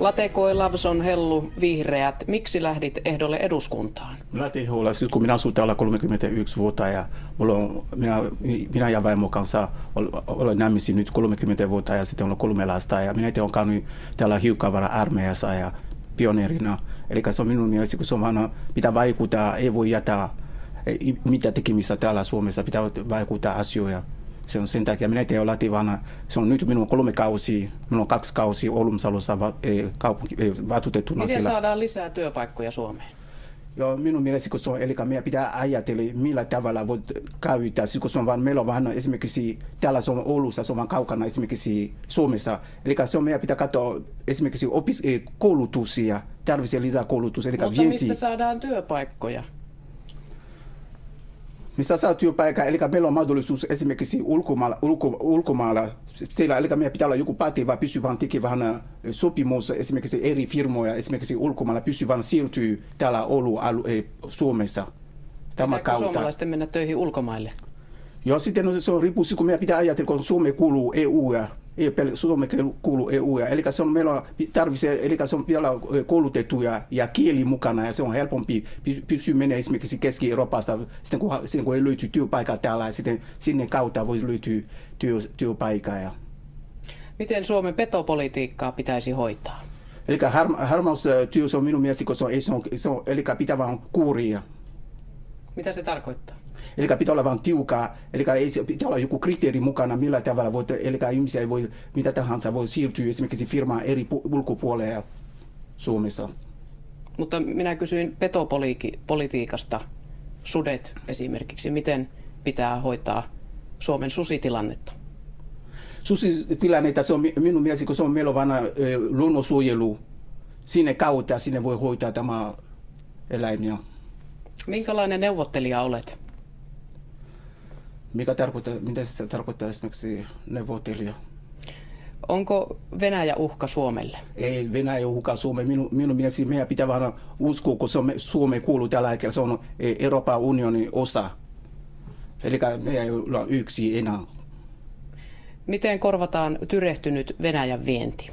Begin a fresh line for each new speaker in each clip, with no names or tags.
Lateko Lavson Hellu, Vihreät, miksi lähdit ehdolle eduskuntaan?
Mä lähtin ehdolle, siis kun minä asuin täällä 31 vuotta ja mulla on, minä, minä ja vaimo kanssa olen naimisiin nyt 30 vuotta ja sitten on kolme lasta ja minä olen käynyt täällä hiukkavara armeijassa ja pioneerina. Eli se on minun mielestä, kun se on vaan, pitää vaikuttaa, ei voi jättää mitä tekemistä täällä Suomessa, pitää vaikuttaa asioita se on sen takia minä tein lativana. Se on nyt minun kolme kausi, minun on kaksi kausi Oulumsalossa va, e, kaupunki, e,
vatutettuna. Miten siellä. saadaan lisää työpaikkoja Suomeen?
Joo, minun mielestä kun se on, eli meidän pitää ajatella, millä tavalla voi käyttää, siis kun se on vaan, meillä on vähän esimerkiksi, täällä se on Oulussa, se on vaan kaukana esimerkiksi Suomessa, eli se on, meidän pitää katsoa esimerkiksi opis, e, koulutuksia, tarvitsee lisää koulutuksia,
eli Mutta vienti. mistä saadaan työpaikkoja?
Mistä saa työpaikan, eli meillä on mahdollisuus esimerkiksi ulkomailla, ulko, ulkomailla siellä, eli meidän pitää olla joku pätevä pysyvän tekevän sopimus esimerkiksi eri firmoja, esimerkiksi ulkomailla pysyvän siirtyy täällä Oulu alue, Suomessa.
Tämä kautta. suomalaisten mennä töihin ulkomaille?
Joo, sitten se on riippuu, kun meidän pitää ajatella, kun Suomi kuuluu EU ja ei Suomi kuuluu EU. Ja, eli se on, meillä tarvitsee, eli se on vielä koulutettuja ja kieli mukana ja se on helpompi pysyä menee esimerkiksi Keski-Euroopasta sitten kun, sitten kun ei löyty työpaikkaa täällä ja sitten sinne kautta voi löytyä työ, työpaikkaa. Ja.
Miten Suomen petopolitiikkaa pitäisi hoitaa?
Eli har, harmaustyö on minun mielestä, kun se on, se on, se on eli pitää vaan kuuria.
Mitä se tarkoittaa?
Eli pitää olla vain tiukkaa, eli ei, pitää olla joku kriteeri mukana, millä tavalla voi, eli ihmisiä ei voi, mitä tahansa voi siirtyä esimerkiksi firmaan eri ulkopuolelle Suomessa.
Mutta minä kysyin petopolitiikasta, sudet esimerkiksi, miten pitää hoitaa Suomen susitilannetta?
Susitilannetta, se on minun mielestä, kun se on meillä vain luonnonsuojelu, sinne kautta sinne voi hoitaa tämä eläimiä.
Minkälainen neuvottelija olet?
Mikä tarkoittaa, mitä se tarkoittaa esimerkiksi neuvottelija?
Onko Venäjä uhka Suomelle?
Ei Venäjä uhka Suomelle. Minun, minun mielestä meidän pitää vaan uskoa, kun Suome, Suomi kuuluu tällä hetkellä. Se on e, Euroopan unionin osa. Eli meidän ei ole yksi enää.
Miten korvataan tyrehtynyt Venäjän vienti?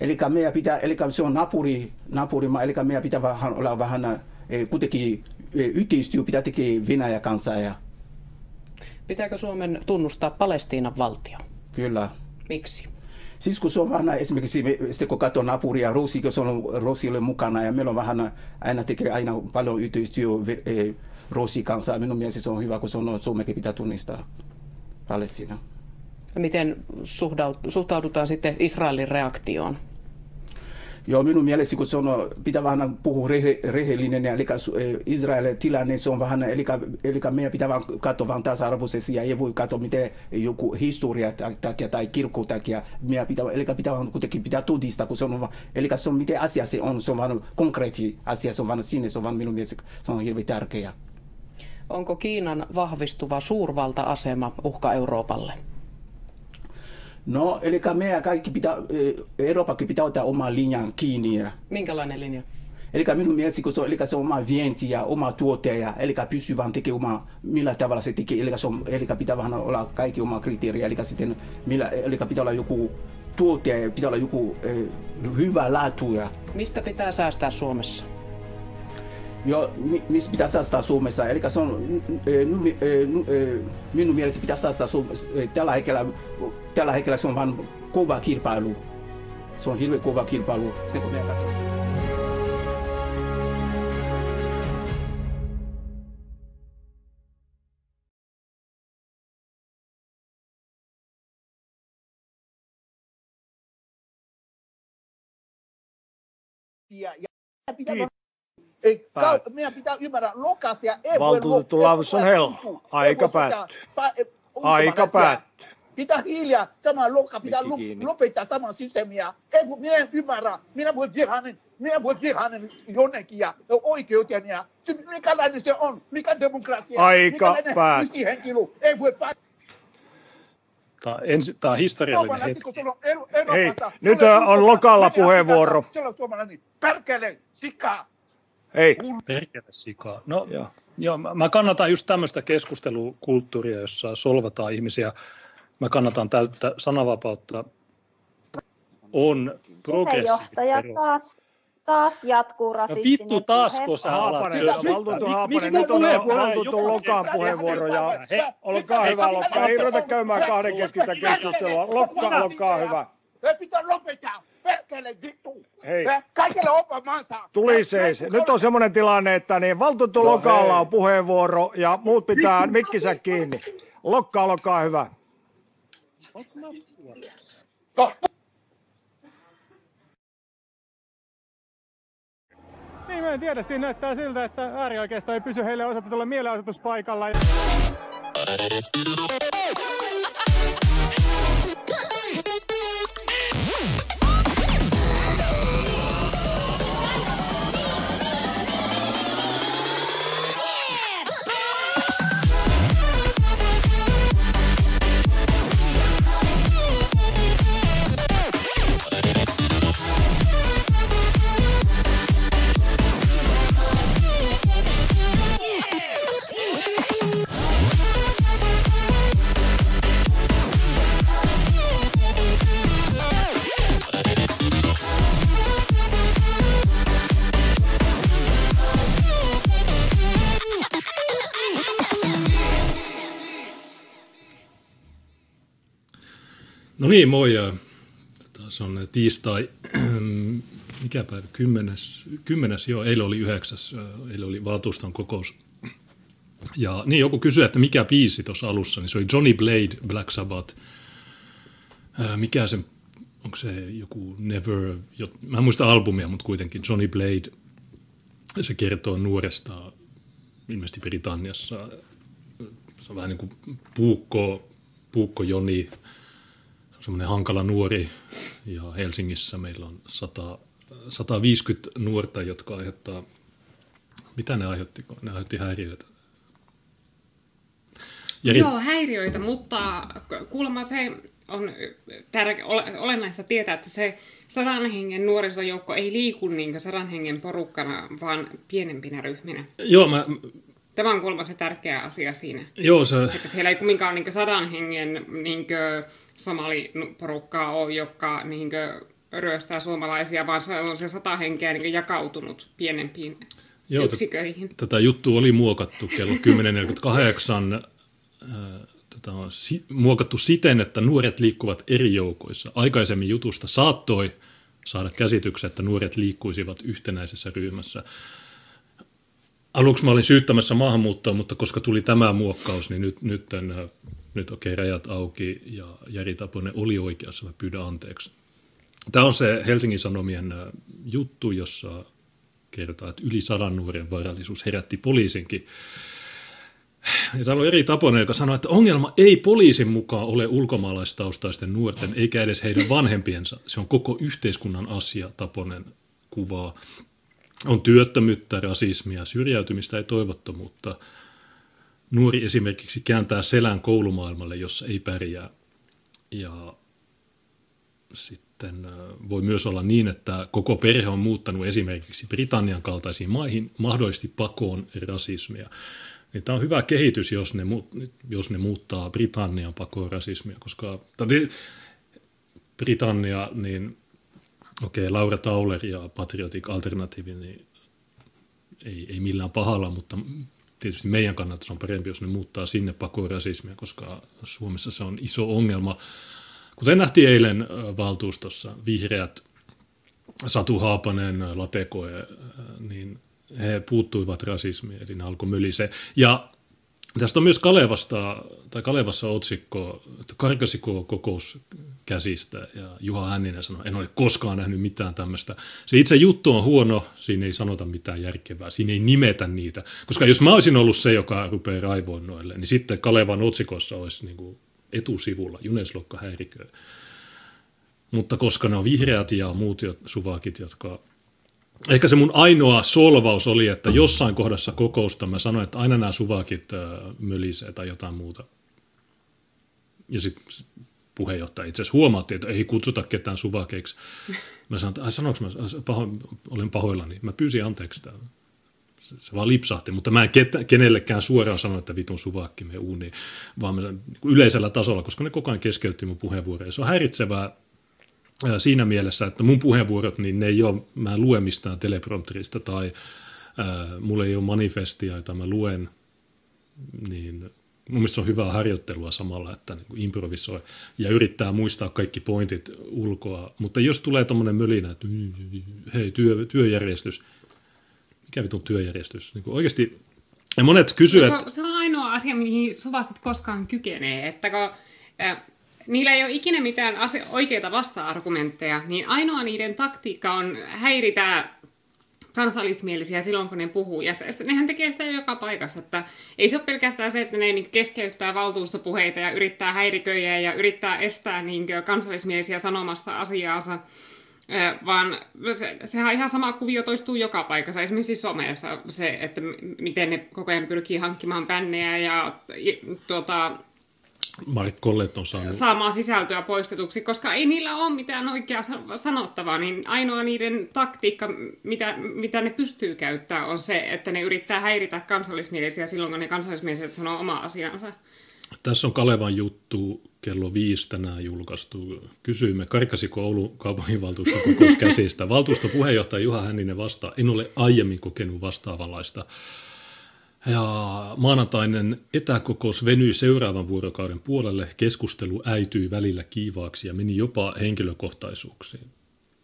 Eli meidän pitää, eli se on napuri, napurimaa, eli meidän pitää vähän olla vähän, e, kuitenkin e, yhteistyö pitää tekee Venäjä kanssa ja
Pitääkö Suomen tunnustaa Palestiinan valtio?
Kyllä.
Miksi?
Siis kun se on vähän esimerkiksi, sitten kun katsoo napuria, Rusi, kun se on Rusi oli mukana ja meillä on vähän aina tekee aina paljon yhteistyö e, kanssa. Minun mielestä se on hyvä, kun se on Suomekin pitää tunnistaa Palestiina.
Miten suhtaudutaan sitten Israelin reaktioon?
Joo, minun mielestä kun se on, pitää vähän puhua rehe, rehellinen, eli eh, Israelin tilanne se on vähän, eli, eli meidän pitää vaan katsoa vähän tasa-arvoisesti ja ei voi katsoa miten joku historia takia tai kirkko takia, meidän pitää, eli pitää vaan kuitenkin pitää todistaa, kun se on, eli se on miten asia se on, se on vaan konkreetti asia, se on vaan sinne, se on vaan minun mielestä se on hirveän tärkeä.
Onko Kiinan vahvistuva suurvalta-asema uhka Euroopalle?
No, eli meidän kaikki pitää, Euroopakin pitää ottaa oman linjan kiinni.
Minkälainen linja?
Eli minun mielestä kun se on, eli se on oma vienti ja oma tuote, ja, eli pysyy vaan tekemään oma, millä tavalla se tekee, eli, se on, eli pitää vähän olla kaikki oma kriteeri, eli sitten millä, eli pitää olla joku tuote, pitää olla joku eh, hyvä laatu. Ja...
Mistä pitää säästää Suomessa?
jo, missä pitää säästää Suomessa. Eli se on, minun mielestä pitää säästää Suomessa. Tällä hetkellä, tällä hetkellä se on vain kova kilpailu. Se on hirveän kova kilpailu. Sitten kun me katsotaan.
ja, ja pitää ei, Päät. meidän pitää ymmärrä, lokasia
ei Valtuutettu voi Lavson Hell, aika päättyy. Aika päättyy.
Pitää hiljaa, tämä loka pitää lopettaa tämän systeemiä. Ei, minä en ymmärrä, minä voin viedä hänen, minä voin viedä hänen jonnekin ja oikeuteen ja mikälainen se on, mikä demokratia,
aika päättyy.
henkilö, ei voi päättää.
Tämä, ensi, tämä on historiallinen hetki.
Hei, nyt on Lokalla puheenvuoro.
On. Perkele, sikaa.
Ei.
Perkele sikaa. No, joo. joo. mä kannatan just tämmöistä keskustelukulttuuria, jossa solvataan ihmisiä. Mä kannatan täyttä sananvapautta. on
progressiivinen taas taas jatkuu rasistinen
no vittu taasko sä
Haapanen, valtuutu Haapanen, nyt on valtuutu Lokaan puheenvuoro ja olkaa hyvä Lokka, ei ruveta käymään kahden keskistä keskustelua. Lokka, olkaa hyvä.
pitää lopettaa, perkele vittu.
Hei.
Kaikille opa maansa.
Tuli seis. Nyt on semmoinen tilanne, että niin valtuutu Lokalla on puheenvuoro ja muut pitää mikkisä kiinni. Lokka, olkaa hyvä.
Niin, mä en tiedä. Siinä näyttää siltä, että äärioikeisto ei pysy heille osoitetulla mielenosoituspaikalla.
No niin, moi. Se on tiistai, mikä päivä, kymmenes, kymmenes, joo, eilen oli yhdeksäs, eilen oli valtuuston kokous. Ja niin, joku kysyi, että mikä biisi tuossa alussa, niin se oli Johnny Blade, Black Sabbath. Mikä se, onko se joku Never, mä en muista albumia, mutta kuitenkin Johnny Blade, se kertoo nuoresta, ilmeisesti Britanniassa, se on vähän niin kuin puukko, puukko Joni, semmoinen hankala nuori ja Helsingissä meillä on 100, 150 nuorta, jotka aiheuttaa, mitä ne aiheutti? Ne aiheutti häiriöitä.
Jari... Joo, häiriöitä, mutta kuulemma se on tär- olennaista tietää, että se sadan hengen nuorisojoukko ei liiku niin sadan hengen porukkana, vaan pienempinä ryhminä.
Joo, mä...
Tämä on kuulemma se tärkeä asia siinä.
Joo, se...
Että siellä ei kumminkaan niin sadan hengen niin kuin, somaliporukkaa ole, joka niin kuin, ryöstää suomalaisia, vaan se on se sata henkeä niin jakautunut pienempiin Joo, yksiköihin.
Tätä juttua oli muokattu kello 10.48. Tätä on si- muokattu siten, että nuoret liikkuvat eri joukoissa. Aikaisemmin jutusta saattoi saada käsityksen, että nuoret liikkuisivat yhtenäisessä ryhmässä. Aluksi mä olin syyttämässä maahanmuuttoa, mutta koska tuli tämä muokkaus, niin nyt, nyt nyt okei, okay, rajat auki ja Jari Taponen oli oikeassa, mä pyydän anteeksi. Tämä on se Helsingin Sanomien äh, juttu, jossa kerrotaan, että yli sadan nuoren varallisuus herätti poliisinkin. Ja täällä on eri Taponen, joka sanoo, että ongelma ei poliisin mukaan ole ulkomaalaistaustaisten nuorten eikä edes heidän vanhempiensa. Se on koko yhteiskunnan asia, Taponen kuvaa. On työttömyyttä, rasismia, syrjäytymistä ja toivottomuutta – nuori esimerkiksi kääntää selän koulumaailmalle, jossa ei pärjää. Ja sitten voi myös olla niin, että koko perhe on muuttanut esimerkiksi Britannian kaltaisiin maihin, mahdollisesti pakoon rasismia. Niin tämä on hyvä kehitys, jos ne, jos ne muuttaa Britannian pakoon rasismia, koska Britannia, niin okei, okay, Laura Tauler ja Patriotic Alternative, niin ei, ei millään pahalla, mutta tietysti meidän kannalta se on parempi, jos ne muuttaa sinne pakoon rasismia, koska Suomessa se on iso ongelma. Kuten nähtiin eilen valtuustossa, vihreät, Satu Haapanen, Latekoe, niin he puuttuivat rasismiin, eli ne alkoi mölise. Ja tästä on myös Kalevasta, tai Kalevassa otsikko, että karkasiko kokous käsistä. Ja Juha Hänninen sanoi, en ole koskaan nähnyt mitään tämmöistä. Se itse juttu on huono, siinä ei sanota mitään järkevää, siinä ei nimetä niitä. Koska jos mä olisin ollut se, joka rupeaa raivoon noille, niin sitten Kalevan otsikossa olisi niin kuin etusivulla Juneslokka häirikö. Mutta koska ne on vihreät ja muut suvakit, jotka Ehkä se mun ainoa solvaus oli, että jossain kohdassa kokousta mä sanoin, että aina nämä suvakit mölisee tai jotain muuta. Ja sitten puheenjohtaja itse asiassa huomautti, että ei kutsuta ketään suvakeiksi. Mä sanoin, että sanoinko mä, paho, olen pahoillani. Mä pyysin anteeksi sitä. Se vaan lipsahti, mutta mä en ketä, kenellekään suoraan sano, että vitun suvakki me uuniin, vaan mä sanon, yleisellä tasolla, koska ne koko ajan keskeytti mun puheenvuoroja. Se on häiritsevää siinä mielessä, että mun puheenvuorot, niin ne ei ole, mä en lue mistään teleprompterista tai ää, mulla ei ole manifestia, jota mä luen, niin mun mielestä se on hyvää harjoittelua samalla, että niin kuin improvisoi ja yrittää muistaa kaikki pointit ulkoa. Mutta jos tulee tuommoinen mölinä, että hei, työ, työjärjestys, mikä vitun työjärjestys? Niin kuin oikeasti, ja monet kysyvät...
Se on ainoa asia, mihin suvakit koskaan kykenee, että kun, äh, niillä ei ole ikinä mitään ase- oikeita vasta-argumentteja, niin ainoa niiden taktiikka on häiritä kansallismielisiä silloin, kun ne puhuu. Ja se, nehän tekee sitä joka paikassa. Että ei se ole pelkästään se, että ne niin keskeyttää valtuustopuheita ja yrittää häiriköjä ja yrittää estää niin kansallismielisiä sanomasta asiaansa, vaan se, sehän ihan sama kuvio toistuu joka paikassa. Esimerkiksi somessa se, että miten ne koko ajan pyrkii hankkimaan bännejä ja tuota,
Mark Collet on saanut...
saamaan sisältöä poistetuksi, koska ei niillä ole mitään oikeaa sanottavaa, niin ainoa niiden taktiikka, mitä, mitä ne pystyy käyttämään, on se, että ne yrittää häiritä kansallismielisiä silloin, kun ne kansallismieliset sanoo oma asiansa.
Tässä on Kalevan juttu kello viisi tänään julkaistu. Kysyimme, karkasiko Oulun kaupunginvaltuuston kokous käsistä. Valtuustopuheenjohtaja Juha Hänninen vastaa, en ole aiemmin kokenut vastaavanlaista ja maanantainen etäkokous venyi seuraavan vuorokauden puolelle. Keskustelu äityi välillä kiivaaksi ja meni jopa henkilökohtaisuuksiin.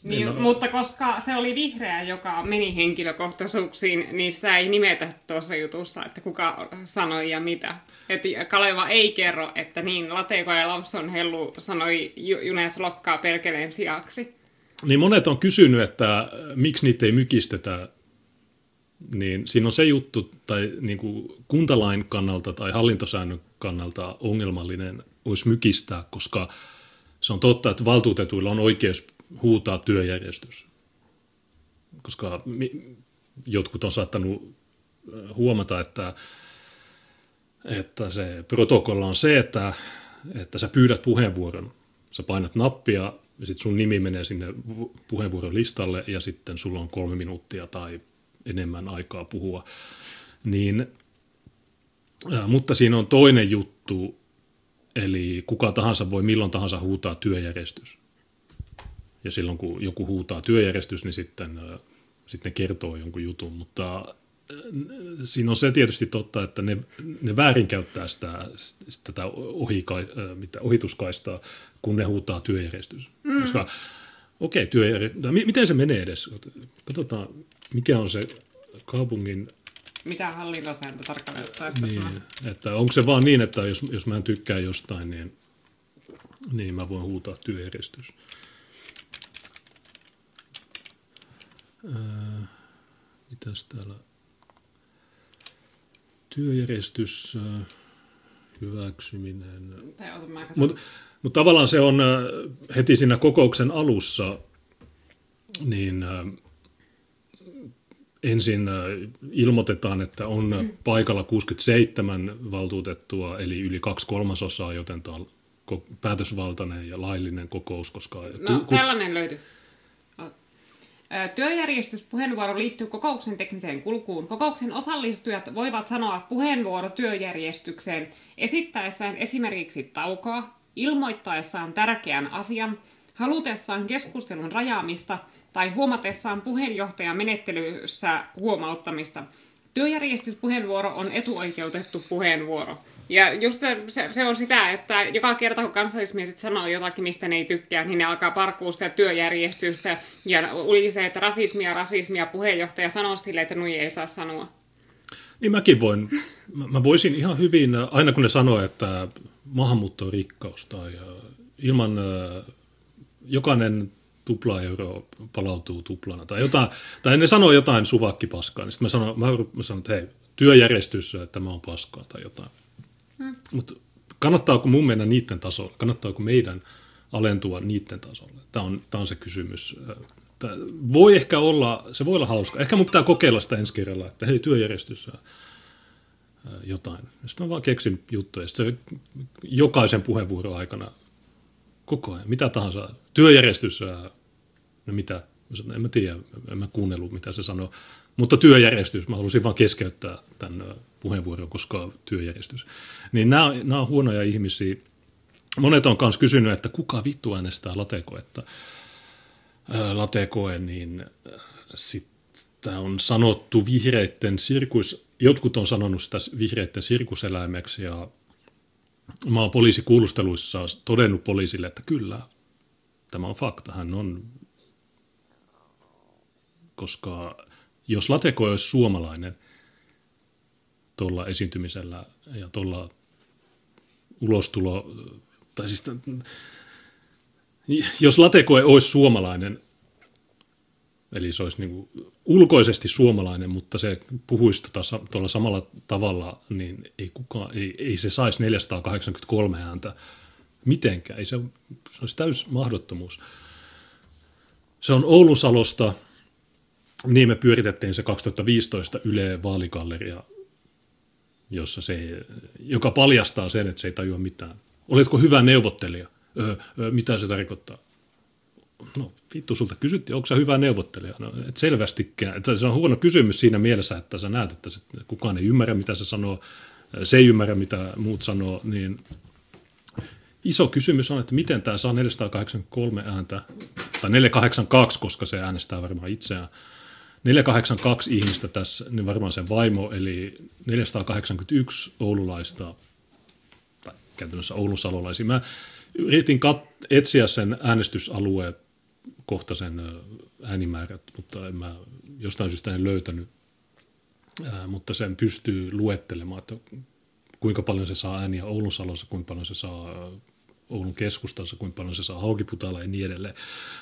Niin, ole... Mutta koska se oli vihreä, joka meni henkilökohtaisuuksiin, niin sitä ei nimetä tuossa jutussa, että kuka sanoi ja mitä. Että Kaleva ei kerro, että niin, Lateko ja Lapson Hellu sanoi Junes Lokkaa perkeleen sijaksi.
Niin monet on kysynyt, että miksi niitä ei mykistetä niin siinä on se juttu, tai niin kuin kuntalain kannalta tai hallintosäännön kannalta ongelmallinen olisi mykistää, koska se on totta, että valtuutetuilla on oikeus huutaa työjärjestys. Koska jotkut on saattanut huomata, että, että se protokolla on se, että, että sä pyydät puheenvuoron. Sä painat nappia ja sitten sun nimi menee sinne puheenvuoron listalle ja sitten sulla on kolme minuuttia tai enemmän aikaa puhua. Niin, ää, mutta siinä on toinen juttu, eli kuka tahansa voi milloin tahansa huutaa työjärjestys. Ja silloin kun joku huutaa työjärjestys, niin sitten, ää, sitten kertoo jonkun jutun. Mutta siinä on se tietysti totta, että ne, ne väärinkäyttää sitä, sitä tätä ohika, mitä, ohituskaistaa, kun ne huutaa työjärjestys. Mm. Koska okei, okay, työjärjestys, miten se menee edes? Katsotaan, mikä on se kaupungin...
Mitä hallintosääntö tarkalleen
niin, että onko se vaan niin, että jos, jos mä en tykkää jostain, niin, niin mä voin huutaa työjärjestys. Ää, mitäs täällä? Työjärjestys, hyväksyminen. Mutta mut tavallaan se on heti siinä kokouksen alussa, niin ensin äh, ilmoitetaan, että on paikalla 67 valtuutettua, eli yli kaksi kolmasosaa, joten tämä on päätösvaltainen ja laillinen kokous. Koska
no, kuts... tällainen löytyy. Työjärjestyspuheenvuoro liittyy kokouksen tekniseen kulkuun. Kokouksen osallistujat voivat sanoa puheenvuoro työjärjestykseen esittäessään esimerkiksi taukoa, ilmoittaessaan tärkeän asian, halutessaan keskustelun rajaamista – tai huomatessaan puheenjohtajan menettelyssä huomauttamista. Työjärjestyspuheenvuoro on etuoikeutettu puheenvuoro. Ja just se, se, se on sitä, että joka kerta kun kansallismiehet sanoo jotakin, mistä ne ei tykkää, niin ne alkaa parkua sitä työjärjestystä ja se, että rasismia, rasismia, puheenjohtaja sanoo sille, että nui ei saa sanoa.
Niin mäkin voin, mä voisin ihan hyvin, aina kun ne sanoo, että maahanmuutto on rikkaus tai ilman jokainen tupla euro palautuu tuplana tai jotain, tai ne sanoo jotain suvakkipaskaa, niin sitten mä sanon, mä, mä sanon, että hei, työjärjestys, että tämä on paskaa tai jotain. Hmm. Mutta kannattaako mun mennä niiden tasolle? Kannattaako meidän alentua niiden tasolle? Tämä on, tämä on se kysymys. Tämä voi ehkä olla, se voi olla hauska. Ehkä mun pitää kokeilla sitä ensi kerralla, että hei, työjärjestys jotain. Sitten mä vaan keksin juttuja. Sitten se jokaisen puheenvuoron aikana koko ajan, mitä tahansa. Työjärjestys, no mitä, en mä tiedä, en mä kuunnellut mitä se sanoi, mutta työjärjestys, mä halusin vaan keskeyttää tämän puheenvuoron, koska työjärjestys. Niin nämä, nämä on huonoja ihmisiä, monet on myös kysynyt, että kuka vittu äänestää latekoetta. Latekoe, niin sitä on sanottu vihreitten sirkus, jotkut on sanonut sitä vihreitten sirkuseläimeksi ja mä oon poliisikuulusteluissa todennut poliisille, että kyllä, tämä on fakta. Hän on, koska jos Lateko olisi suomalainen tuolla esiintymisellä ja tuolla ulostulo, tai siis jos Latekoe olisi suomalainen, eli se olisi niin kuin ulkoisesti suomalainen, mutta se puhuisi tuota, tuolla samalla tavalla, niin ei, kukaan, ei, ei se saisi 483 ääntä mitenkään. Ei se, se olisi täys mahdottomuus. Se on Oulun Salosta, niin me pyöritettiin se 2015 Yle Vaaligalleria, jossa se, joka paljastaa sen, että se ei tajua mitään. Oletko hyvä neuvottelija? Öö, öö, mitä se tarkoittaa? No vittu, sulta kysyttiin, onko sä hyvä neuvottelija? No et selvästikään. Että se on huono kysymys siinä mielessä, että sä näet, että kukaan ei ymmärrä, mitä se sanoo, se ei ymmärrä, mitä muut sanoo, niin iso kysymys on, että miten tämä saa 483 ääntä, tai 482, koska se äänestää varmaan itseään. 482 ihmistä tässä, niin varmaan sen vaimo, eli 481 oululaista, tai käytännössä Oulun salolaisia. Mä yritin kat- etsiä sen äänestysalueen kohtaisen äänimäärät, mutta en mä jostain syystä en löytänyt. Ää, mutta sen pystyy luettelemaan, että kuinka paljon se saa ääniä Oulun salossa, kuinka paljon se saa Oulun keskustassa, kuinka paljon se saa Haukiputalla ja niin edelleen.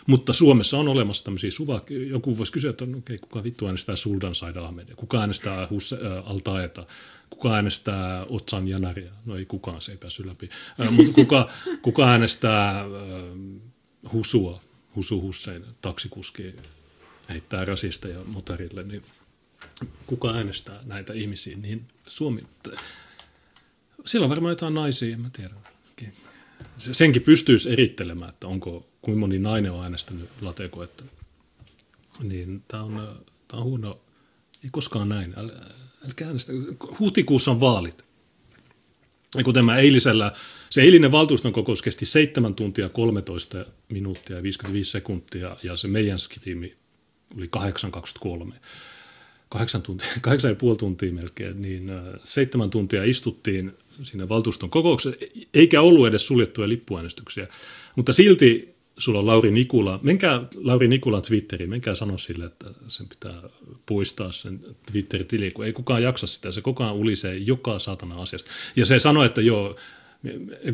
Mutta Suomessa on olemassa tämmöisiä suva, joku voisi kysyä, että no, okay, kuka vittu äänestää Suldan Said Ahmedia, kuka äänestää Hus, Altaeta, kuka äänestää Otsan Janaria, no ei kukaan, se ei päässyt läpi, äh, mutta kuka, kuka äänestää äh, Husua, Husu Hussein, taksikuski, heittää rasisteja motorille, niin kuka äänestää näitä ihmisiä, niin Suomi, siellä on varmaan jotain naisia, en mä tiedä senkin pystyisi erittelemään, että onko, kuinka moni nainen on äänestänyt latekoetta. Niin tämä on, tämä on huono, ei koskaan näin. Äl, älkää äänestä. Huhtikuussa on vaalit. Ja kuten mä eilisellä, se eilinen valtuuston kokous kesti 7 tuntia 13 minuuttia ja 55 sekuntia ja se meidän skriimi oli 8.23. 8, tuntia, 8,5 tuntia melkein, niin seitsemän tuntia istuttiin siinä valtuuston kokouksessa, eikä ollut edes suljettuja lippuäänestyksiä. Mutta silti sulla on Lauri Nikula, menkää Lauri Nikulan Twitteriin, menkää sanoa sille, että sen pitää poistaa sen Twitter-tili, kun ei kukaan jaksa sitä, se koko ajan ulisee joka saatana asiasta. Ja se sanoi, että joo,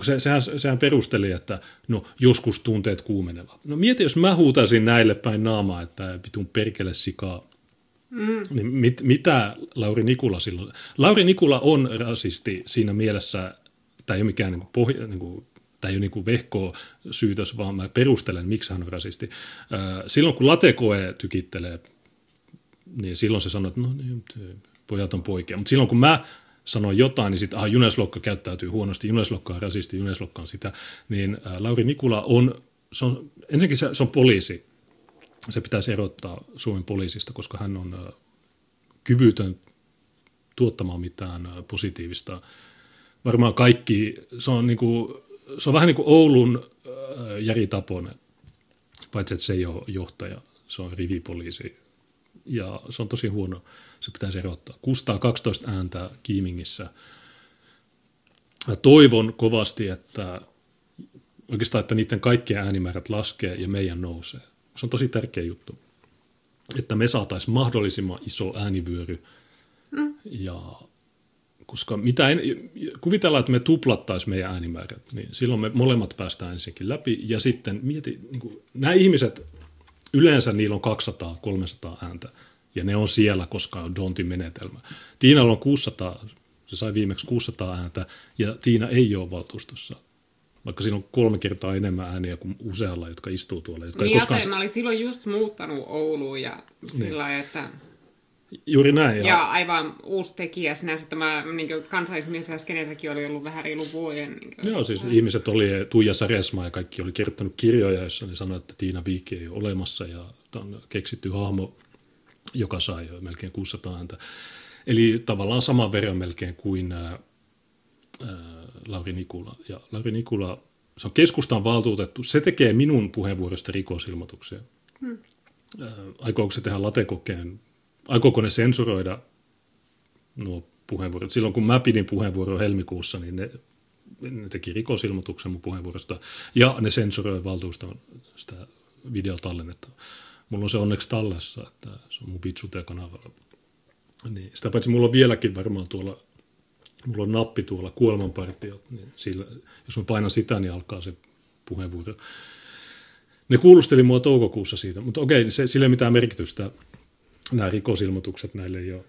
se, sehän, sehän perusteli, että no joskus tunteet kuumenevat. No mieti, jos mä huutaisin näille päin naamaa, että pitun perkele sikaa Mm. Niin mit, mitä Lauri Nikula silloin? Lauri Nikula on rasisti siinä mielessä, tämä ei ole mikään niin kuin pohja, niin kuin, tämä ei ole niin vehkoa syytös, vaan mä perustelen, miksi hän on rasisti. Silloin kun latekoe tykittelee, niin silloin se sanoo, että no niin, pojat on poikia. Mutta silloin kun mä sanon jotain, niin sitten ah, Juneslokka käyttäytyy huonosti, Juneslokka on rasisti, Juneslokka on sitä, niin Lauri Nikula on, se on ensinnäkin se, se on poliisi, se pitäisi erottaa Suomen poliisista, koska hän on kyvytön tuottamaan mitään positiivista. Varmaan kaikki, se on, niin kuin, se on vähän niin kuin Oulun Jari Taponen, paitsi että se ei ole johtaja, se on rivipoliisi. Ja se on tosi huono, se pitäisi erottaa. 612 ääntä Kiimingissä. Mä toivon kovasti, että oikeastaan, että niiden kaikkien äänimäärät laskee ja meidän nousee se on tosi tärkeä juttu, että me saataisiin mahdollisimman iso äänivyöry. Mm. Ja koska mitä en, kuvitellaan, että me tuplattaisiin meidän äänimäärät, niin silloin me molemmat päästään ensinnäkin läpi. Ja sitten mieti, niin kuin, nämä ihmiset, yleensä niillä on 200-300 ääntä, ja ne on siellä, koska on Dontin menetelmä. Tiinalla on 600, se sai viimeksi 600 ääntä, ja Tiina ei ole valtuustossa vaikka siinä on kolme kertaa enemmän ääniä kuin usealla, jotka istuu tuolla. Jotka
niin, koskaan... mä olin silloin just muuttanut Ouluun ja sillä niin. että...
Juuri näin.
Ja, ja aivan uusi tekijä sinänsä. Tämä niin kansallismies äskenesäkin oli ollut vähän reilu vuoden. Niin
kuin, Joo, siis ihmiset oli Tuija Saresma ja kaikki oli kirjoittanut kirjoja, joissa ne sanoi, että Tiina Viikki ei ole olemassa ja on keksitty hahmo, joka sai jo melkein 600 ääntä. Eli tavallaan saman verran melkein kuin ää, ää, Lauri Nikula. Ja Lauri Nikula se on keskustan valtuutettu, se tekee minun puheenvuorosta rikosilmoituksia. Hmm. Aikooko se tehdä latekokeen? Aikooko ne sensuroida nuo puheenvuorot? Silloin kun mä pidin puheenvuoroa helmikuussa, niin ne, ne teki rikosilmoituksen mun puheenvuorosta ja ne sensuroi valtuuston sitä videotallennetta. Mulla on se onneksi tallessa, että se on mun Bitsute-kanavalla. Niin, sitä paitsi mulla on vieläkin varmaan tuolla, mulla on nappi tuolla kuolemanpartiot, niin sillä, jos mä painan sitä, niin alkaa se puheenvuoro. Ne kuulusteli mua toukokuussa siitä, mutta okei, se, sillä ei mitään merkitystä. Nämä rikosilmoitukset näille ole.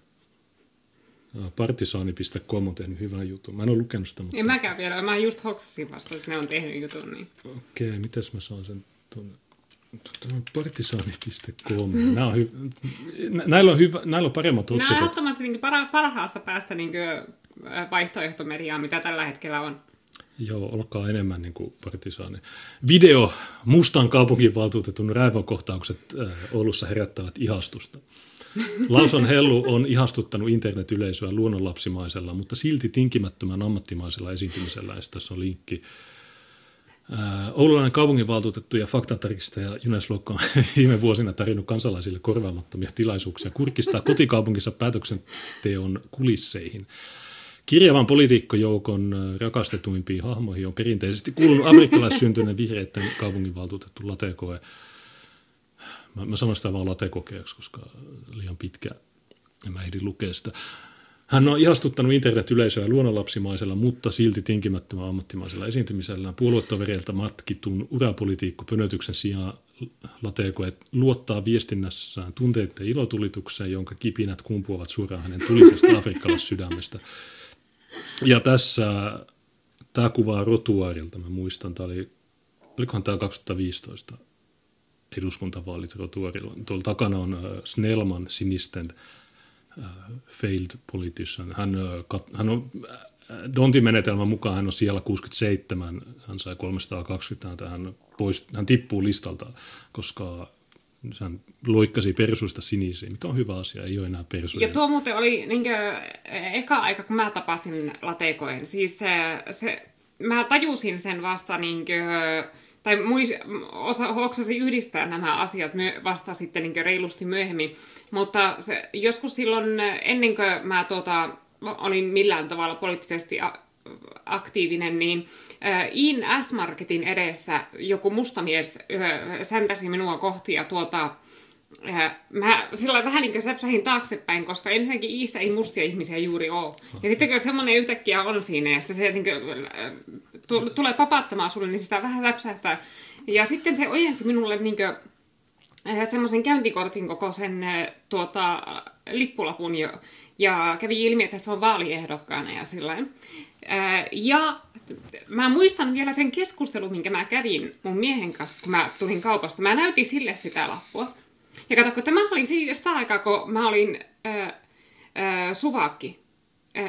Partisaani.com on tehnyt hyvän jutun. Mä en ole lukenut sitä. Mutta...
En mäkään vielä. Mä just hoksasin vasta, että ne on tehnyt jutun. Niin.
Okei, okay, mitäs mä saan sen tuonne? Partisaani.com. Nämä on hy- näillä, on hyvä, näillä on paremmat otsikot.
Nämä on ehdottomasti niin parhaasta päästä niin vaihtoehtomediaan, mitä tällä hetkellä on.
Joo, olkaa enemmän niin kuin partisaani. Video Mustan kaupunginvaltuutetun räivänkohtaukset äh, Oulussa herättävät ihastusta. Lauson Hellu on ihastuttanut internetyleisöä luonnonlapsimaisella, mutta silti tinkimättömän ammattimaisella esiintymisellä. Ja tässä on linkki Oululainen kaupunginvaltuutettu ja faktantarkistaja Junes Lokko on viime vuosina tarjonnut kansalaisille korvaamattomia tilaisuuksia kurkistaa kotikaupunkinsa päätöksenteon kulisseihin. Kirjavan poliitikkojoukon rakastetuimpiin hahmoihin on perinteisesti kuulunut afrikkalaissyntyneen vihreiden kaupunginvaltuutettu Latekoe. Mä, mä sanon sitä vaan Latekokeeksi, koska liian pitkä en mä ehdin lukea sitä. Hän on ihastuttanut internet-yleisöä luonnonlapsimaisella, mutta silti tinkimättömän ammattimaisella esiintymisellään. Puoluetovereilta matkitun urapolitiikko pönötyksen sijaan Lateko luottaa viestinnässään tunteiden ilotulitukseen, jonka kipinät kumpuavat suoraan hänen tulisesta afrikkalaissydämestä. Ja tässä tämä kuvaa rotuaarilta, mä muistan, tämä oli, olikohan tämä 2015 eduskuntavaalit rotuarilla. Tuolla takana on äh, Snellman sinisten uh, failed politician. Hän, uh, hän on Dontin menetelmän mukaan hän on siellä 67, hän sai 320 hän, pois, hän tippuu listalta, koska hän loikkasi persuista sinisiin, mikä on hyvä asia, ei ole enää persuja.
Ja tuo muuten oli niin kuin, eka aika, kun mä tapasin Latekoen. Siis se, se, mä tajusin sen vasta niin kuin, tai muis, osa, hoksasi yhdistää nämä asiat vasta sitten niin reilusti myöhemmin. Mutta se, joskus silloin ennen kuin mä tuota, olin millään tavalla poliittisesti aktiivinen, niin In S-Marketin edessä joku mustamies säntäsi minua kohti ja tuota, mä sillä vähän niin kuin taaksepäin, koska ensinnäkin Iissä ei mustia ihmisiä juuri ole. Ja sitten kun semmoinen yhtäkkiä on siinä ja sitten se niin kuin, tulee papattamaan sulle, niin sitä vähän säpsähtää. Ja sitten se ojensi minulle niin kuin, semmoisen käyntikortin kokoisen tuota, lippulapun jo, ja kävi ilmi, että se on vaaliehdokkaana ja sillain. Ja mä muistan vielä sen keskustelun, minkä mä kävin mun miehen kanssa, kun mä tulin kaupasta. Mä näytin sille sitä lappua. Ja kato, kun tämä oli siitä aikaa, kun mä olin ää, ää.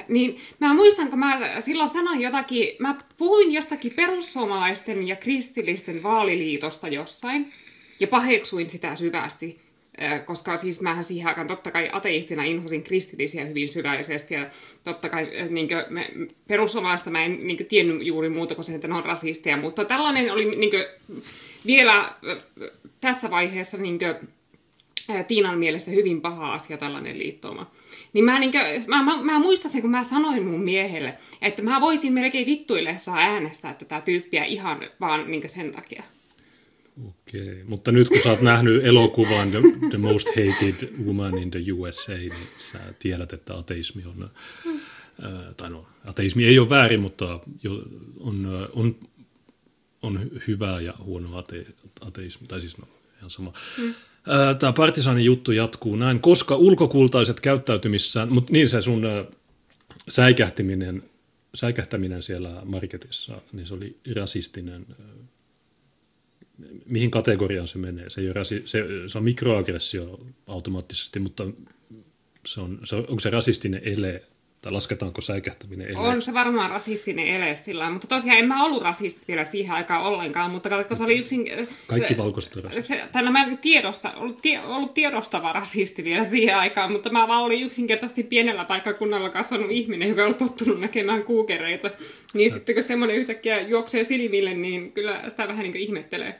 Niin mä muistan, kun mä silloin sanoin jotakin, mä puhuin jostakin perussuomalaisten ja kristillisten vaaliliitosta jossain. Ja paheksuin sitä syvästi koska siis mähän siihen aikaan totta kai ateistina inhosin kristillisiä hyvin syvällisesti ja totta kai niin perussuomalaista mä en niin tiennyt juuri muuta kuin se, että ne on rasisteja, mutta tällainen oli niin vielä tässä vaiheessa niin kuin, Tiinan mielessä hyvin paha asia tällainen liittouma. Niin mä, niin mä, mä, mä muistan sen, kun mä sanoin mun miehelle, että mä voisin melkein vittuillessa äänestää tätä tyyppiä ihan vaan niin sen takia.
Okei, mutta nyt kun sä oot nähnyt elokuvan The, the Most Hated Woman in the USA, niin sä tiedät, että ateismi on, mm. äh, tai no, ateismi ei ole väärin, mutta on, on, on hyvää ja huono ate, ateismi, tai siis no, ihan sama. Mm. Tämä partisanin juttu jatkuu näin, koska ulkokultaiset käyttäytymissään, mutta niin se sun säikähtiminen, säikähtäminen siellä marketissa, niin se oli rasistinen mihin kategoriaan se menee. Se, ei ole rasi, se, se on mikroaggressio automaattisesti, mutta se on, se on, onko se rasistinen ele Tai lasketaanko säikähtäminen ele?
On se varmaan rasistinen ele sillä mutta tosiaan en mä ollut rasisti vielä siihen aikaan ollenkaan, mutta kato, se oli yksin...
Kaikki valkoiset on
Tai mä en tiedosta, ollut, tie, ollut tiedostava rasisti vielä siihen aikaan, mutta mä vaan olin yksinkertaisesti pienellä paikkakunnalla kasvanut ihminen, joka on tottunut näkemään kuukereita. Niin Sä... sitten kun semmoinen yhtäkkiä juoksee silmille, niin kyllä sitä vähän niin kuin ihmettelee.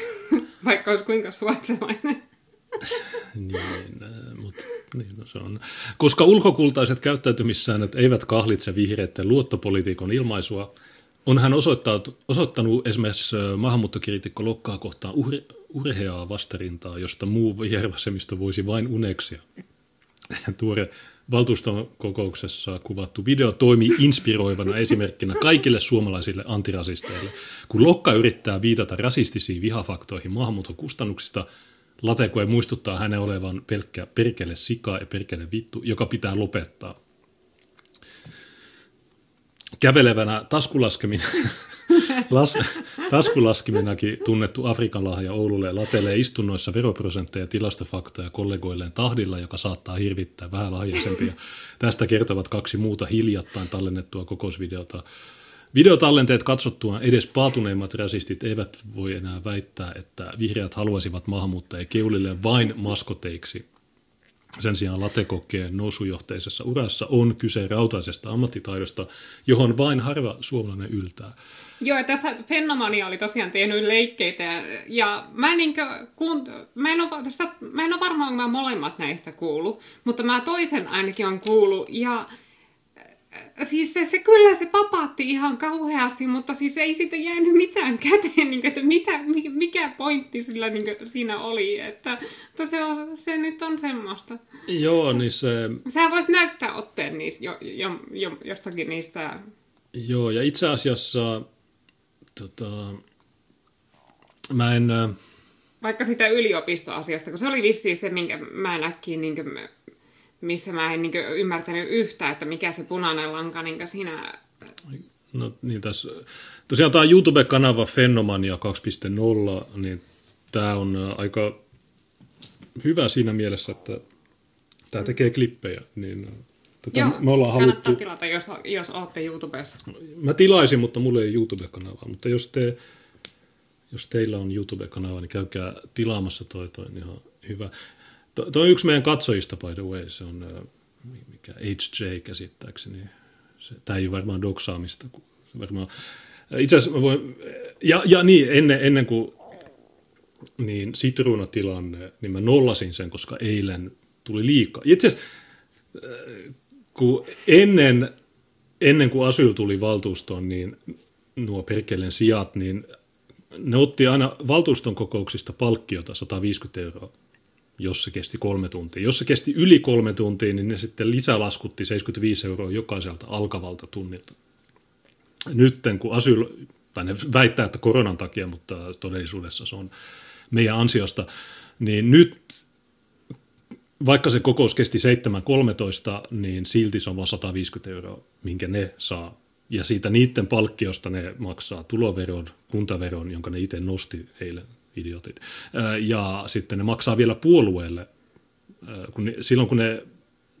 Vaikka olisi kuinka suvaitsevainen.
niin, mutta niin, no se on. Koska ulkokultaiset käyttäytymissäännöt eivät kahlitse vihreiden luottopolitiikon ilmaisua, on hän osoittanut esimerkiksi maahanmuuttokriitikko Lokkaa kohtaan ure, urheaa vastarintaa, josta muu vihervasemmisto voisi vain uneksia. Tuore valtuuston kokouksessa kuvattu video toimii inspiroivana esimerkkinä kaikille suomalaisille antirasisteille. Kun Lokka yrittää viitata rasistisiin vihafaktoihin maahanmuuton kustannuksista – Latekue muistuttaa hänen olevan pelkkä perkele sika ja perkele vittu, joka pitää lopettaa. Kävelevänä taskulaskeminen, las, taskulaskeminakin tunnettu Afrikan lahja Oululle latelee istunnoissa veroprosentteja ja tilastofaktoja kollegoilleen tahdilla, joka saattaa hirvittää vähän lahjaisempia. Tästä kertovat kaksi muuta hiljattain tallennettua kokousvideota Videotallenteet katsottua edes paatuneimmat rasistit eivät voi enää väittää, että vihreät haluaisivat maahanmuuttajia keulille vain maskoteiksi. Sen sijaan latekokkeen nousujohteisessa urassa on kyse rautaisesta ammattitaidosta, johon vain harva suomalainen yltää.
Joo, tässä Fennomania oli tosiaan tehnyt leikkeitä ja mä, niinkö, kun, mä, en ole, tästä, mä en ole varmaan, mä molemmat näistä kuullut, mutta mä toisen ainakin on kuullut ja siis se, se kyllä se papaatti ihan kauheasti, mutta siis ei siitä jäänyt mitään käteen, niin kuin, että mitä, mikä pointti sillä niin kuin, siinä oli. Että, että se, on, se nyt on semmoista.
Joo, niin se...
Sä vois näyttää otteen niistä, jo, jo, jo, jostakin niistä.
Joo, ja itse asiassa tota, mä en...
Vaikka sitä yliopistoasiasta, kun se oli vissiin se, minkä mä näkin niin kuin, missä mä en niin ymmärtänyt yhtä, että mikä se punainen lanka niin siinä...
No niin tässä, tosiaan tämä YouTube-kanava Fenomania 2.0, niin tämä on aika hyvä siinä mielessä, että tämä tekee klippejä, niin
Tota, Joo, me ollaan kannattaa haluttu... tilata, jos, jos olette YouTubessa.
Mä tilaisin, mutta mulla ei YouTube-kanavaa. Mutta jos, te, jos teillä on YouTube-kanava, niin käykää tilaamassa toi, toi on ihan hyvä. Tuo on yksi meidän katsojista, by the way, se on mikä HJ käsittääkseni. Se, tämä ei ole varmaan doksaamista. Varmaan, itse asiassa voin, ja, ja niin, ennen, ennen kuin niin sitruunatilanne, niin mä nollasin sen, koska eilen tuli liikaa. Itse asiassa, kun ennen, ennen kuin Asyl tuli valtuustoon, niin nuo perkeleen sijat, niin ne otti aina valtuuston kokouksista palkkiota 150 euroa jos se kesti kolme tuntia. Jos se kesti yli kolme tuntia, niin ne sitten lisälaskutti 75 euroa jokaiselta alkavalta tunnilta. Nytten, kun asyl, tai ne väittää, että koronan takia, mutta todellisuudessa se on meidän ansiosta, niin nyt vaikka se kokous kesti 7.13, niin silti se on vain 150 euroa, minkä ne saa. Ja siitä niiden palkkiosta ne maksaa tuloveron, kuntaveron, jonka ne itse nosti eilen idiotit. Ja sitten ne maksaa vielä puolueelle, kun ne, silloin kun ne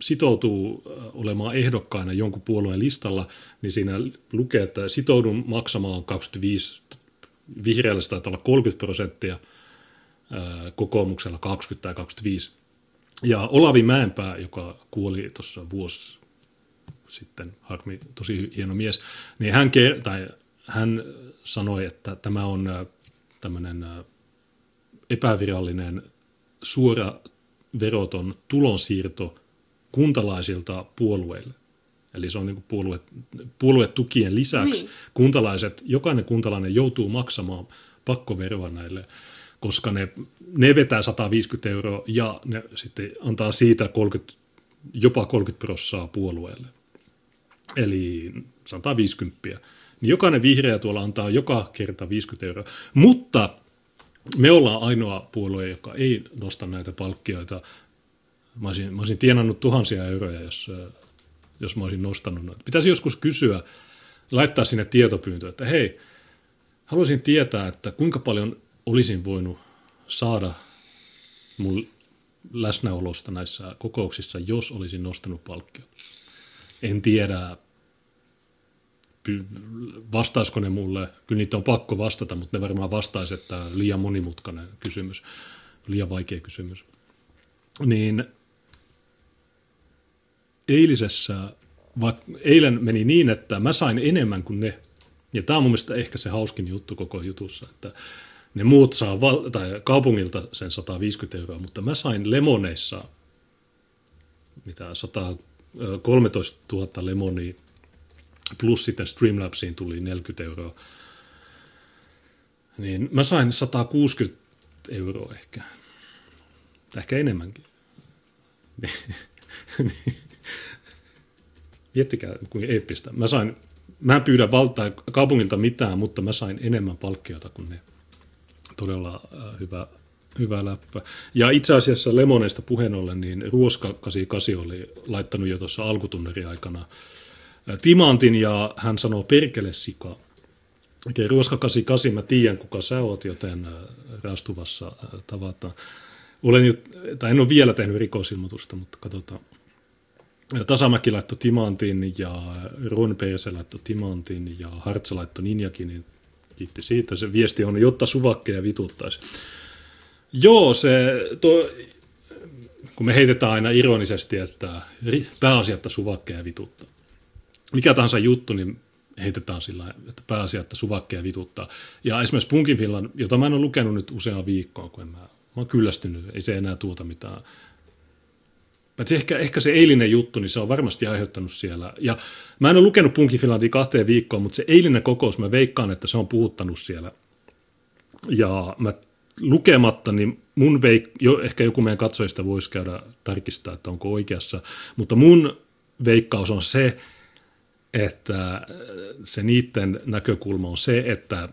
sitoutuu olemaan ehdokkaina jonkun puolueen listalla, niin siinä lukee, että sitoudun maksamaan 25, vihreällä sitä olla 30 prosenttia, kokoomuksella 20 tai 25. Ja Olavi Mäenpää, joka kuoli tuossa vuosi sitten, harmi, tosi hieno mies, niin hän, tai hän sanoi, että tämä on tämmöinen epävirallinen suora veroton tulonsiirto kuntalaisilta puolueille. Eli se on niin puolue, puoluetukien lisäksi niin. kuntalaiset, jokainen kuntalainen joutuu maksamaan pakkoveroa näille, koska ne, ne vetää 150 euroa ja ne sitten antaa siitä 30, jopa 30 prossaa puolueelle. Eli 150. Niin jokainen vihreä tuolla antaa joka kerta 50 euroa. Mutta me ollaan ainoa puolue, joka ei nosta näitä palkkioita. Mä olisin, mä olisin tienannut tuhansia euroja, jos, jos mä olisin nostanut noita. Pitäisi joskus kysyä, laittaa sinne tietopyyntö, että hei, haluaisin tietää, että kuinka paljon olisin voinut saada mun läsnäolosta näissä kokouksissa, jos olisin nostanut palkkiota. En tiedä, vastaisiko ne mulle. Kyllä niitä on pakko vastata, mutta ne varmaan vastaisi, että liian monimutkainen kysymys, liian vaikea kysymys. Niin eilisessä, vaikka eilen meni niin, että mä sain enemmän kuin ne. Ja tämä on mun mielestä ehkä se hauskin juttu koko jutussa, että ne muut saa val- tai kaupungilta sen 150 euroa, mutta mä sain lemoneissa mitä 113 000 lemonia, plus sitten Streamlabsiin tuli 40 euroa. Niin mä sain 160 euroa ehkä. Ehkä enemmänkin. Miettikää, kuin eeppistä. Mä sain, mä en pyydä valtaa kaupungilta mitään, mutta mä sain enemmän palkkiota kuin ne. Todella äh, hyvä, hyvä läppä. Ja itse asiassa Lemoneista puheen ollen, niin Ruoska 88 oli laittanut jo tuossa alkutunneri-aikana äh, timantin ja hän sanoo perkele sika. Okei, Ruoska 88, mä tiedän kuka sä oot, joten rastuvassa tavataan. Olen jo, tai en ole vielä tehnyt rikosilmoitusta, mutta katsotaan. Tasamäki laittoi timantin ja Ron Perse laittoi timantin ja Hartsa laittoi ninjakin, niin kiitti siitä. Se viesti on, jotta suvakkeja vituttaisi. Joo, se, to, kun me heitetään aina ironisesti, että pääasia, että suvakkeja vituttaa. Mikä tahansa juttu, niin heitetään sillä että pääasia, että suvakkeja vituttaa. Ja esimerkiksi Punkin Finland, jota mä en ole lukenut nyt useaan viikkoon, kun en mä, mä oon kyllästynyt, ei se enää tuota mitään Paitsi ehkä, ehkä se eilinen juttu, niin se on varmasti aiheuttanut siellä. Ja mä en ole lukenut Punkin Finlandin kahteen viikkoon, mutta se eilinen kokous, mä veikkaan, että se on puhuttanut siellä. Ja mä lukematta, niin mun veik- jo, ehkä joku meidän katsojista voisi käydä tarkistaa, että onko oikeassa. Mutta mun veikkaus on se, että se niiden näkökulma on se, että,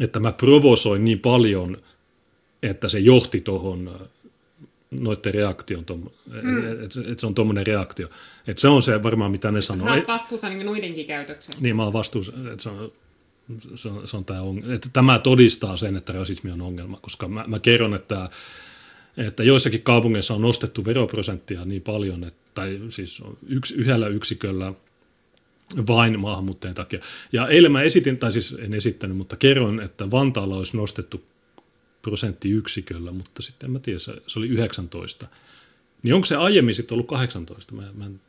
että mä provosoin niin paljon, että se johti tuohon noiden reaktion, mm. että et se on tuommoinen reaktio. Et se on se varmaan, mitä ne sanoo.
Sä oot vastuussa niin noidenkin käytöksestä.
Niin, mä oon vastuussa, että se on, se on, se on tämä, on, että tämä todistaa sen, että rasismi on ongelma, koska mä, mä kerron, että, että joissakin kaupungeissa on nostettu veroprosenttia niin paljon, että, tai siis yksi, yhdellä yksiköllä vain maahanmuuttajien takia. Ja eilen mä esitin, tai siis en esittänyt, mutta kerroin, että Vantaalla olisi nostettu prosenttiyksiköllä, mutta sitten en mä tiedä, se, se oli 19. Niin onko se aiemmin sitten ollut 18? Mä, mä en,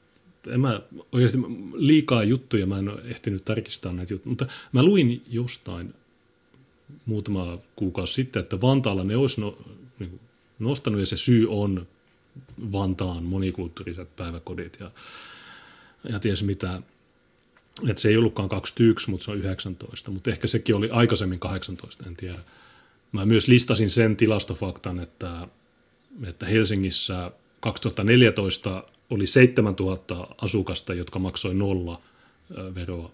en mä oikeasti liikaa juttuja, mä en ole ehtinyt tarkistaa näitä juttuja, mutta mä luin jostain muutama kuukausi sitten, että Vantaalla ne olisi no, niin nostanut ja se syy on Vantaan monikulttuuriset päiväkodit ja, ja ties mitä. Että se ei ollutkaan 21, mutta se on 19, mutta ehkä sekin oli aikaisemmin 18, en tiedä. Mä myös listasin sen tilastofaktan, että, että Helsingissä 2014 oli 7000 asukasta, jotka maksoi nolla veroa.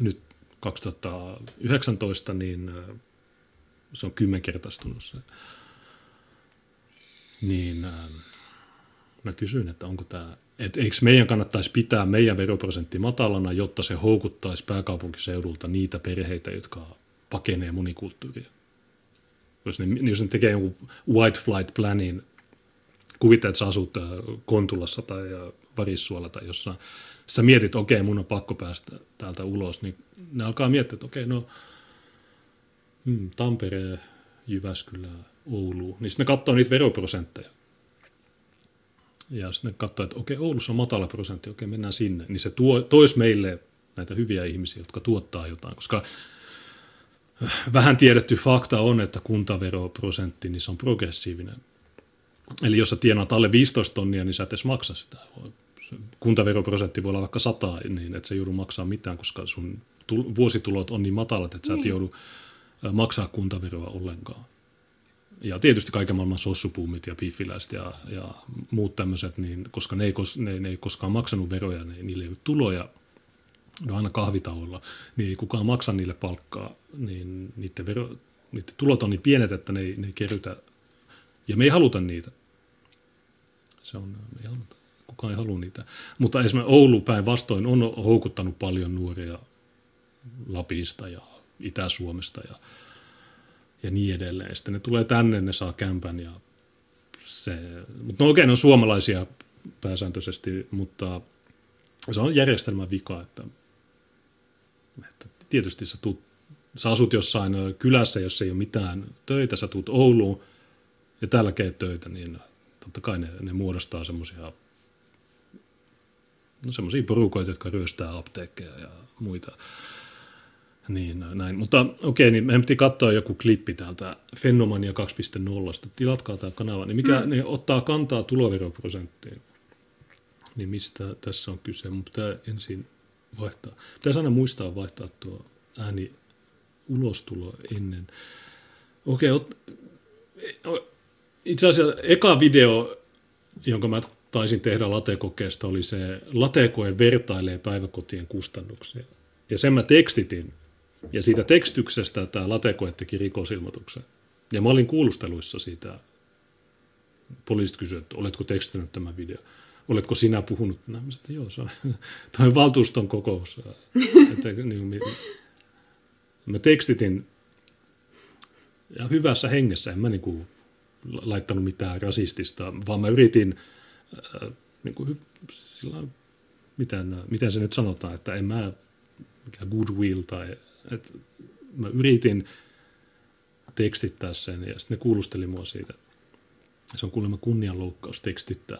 Nyt 2019 niin se on kymmenkertaistunut se. Niin mä kysyn, että onko tämä, että eikö meidän kannattaisi pitää meidän veroprosentti matalana, jotta se houkuttaisi pääkaupunkiseudulta niitä perheitä, jotka pakenee monikulttuuria. Jos ne, jos ne tekee jonkun white flight planin, kuvittaa, että sä asut äh, Kontulassa tai äh, Varissuolla tai jossain, sä mietit, okei, mun on pakko päästä täältä ulos, niin ne alkaa miettiä, että okei, no hmm, Tampere, Jyväskylä, Oulu, niin sitten ne katsoo niitä veroprosentteja. Ja sitten ne katsoo, että okei, Oulussa on matala prosentti, okei, mennään sinne. Niin se tuo, toisi meille näitä hyviä ihmisiä, jotka tuottaa jotain, koska vähän tiedetty fakta on, että kuntaveroprosentti niin se on progressiivinen. Eli jos sä tienaat alle 15 tonnia, niin sä et edes maksa sitä. Kuntaveroprosentti voi olla vaikka 100, niin et sä joudu maksaa mitään, koska sun vuositulot on niin matalat, että sä et niin. joudu maksaa kuntaveroa ollenkaan. Ja tietysti kaiken maailman sossupuumit ja piffiläiset ja, ja muut tämmöiset, niin, koska ne ei, ne, ne ei koskaan maksanut veroja, ne, niille ei ole tuloja, no aina kahvitauolla, niin ei kukaan maksa niille palkkaa, niin niiden, vero, niiden tulot on niin pienet, että ne ei, ne ei kerrytä, ja me ei haluta niitä. Se on, me ei haluta. Kukaan ei halua niitä. Mutta esimerkiksi Oulu päinvastoin on houkuttanut paljon nuoria Lapista ja Itä-Suomesta ja, ja niin edelleen. Sitten ne tulee tänne, ne saa kämpän ja se, mutta no okei, ne on suomalaisia pääsääntöisesti, mutta se on järjestelmän vika, että, että tietysti sä, tuut, sä asut jossain kylässä, jos ei ole mitään töitä, sä tuut Ouluun ja täällä keet töitä, niin totta kai ne, ne muodostaa semmoisia no semmoisia porukoita, jotka ryöstää apteekkeja ja muita. Niin, näin. Mutta okei, niin meidän piti katsoa joku klippi täältä Fenomania 2.0. Tilatkaa tämä kanava. Niin mikä mm. ne ottaa kantaa tuloveroprosenttiin? Niin mistä tässä on kyse? Mun pitää ensin vaihtaa. Pitäisi aina muistaa vaihtaa tuo ääni ulostulo ennen. Okei, ot, itse asiassa eka video, jonka mä taisin tehdä latekokeesta, oli se, latekoe vertailee päiväkotien kustannuksia. Ja sen mä tekstitin. Ja siitä tekstyksestä tämä latekoe teki rikosilmoituksen. Ja mä olin kuulusteluissa siitä. Poliisit kysyivät, että oletko tekstinyt tämän video. Oletko sinä puhunut? Mä sanoin, että joo, se on toi valtuuston kokous. että, niin, mä tekstitin ja hyvässä hengessä, en mä niin kuin laittanut mitään rasistista, vaan mä yritin äh, niin kuin, sillä, miten, miten se nyt sanotaan, että en mä mikä goodwill tai että mä yritin tekstittää sen ja sitten ne kuulusteli mua siitä. Se on kuulemma kunnianloukkaus tekstittää.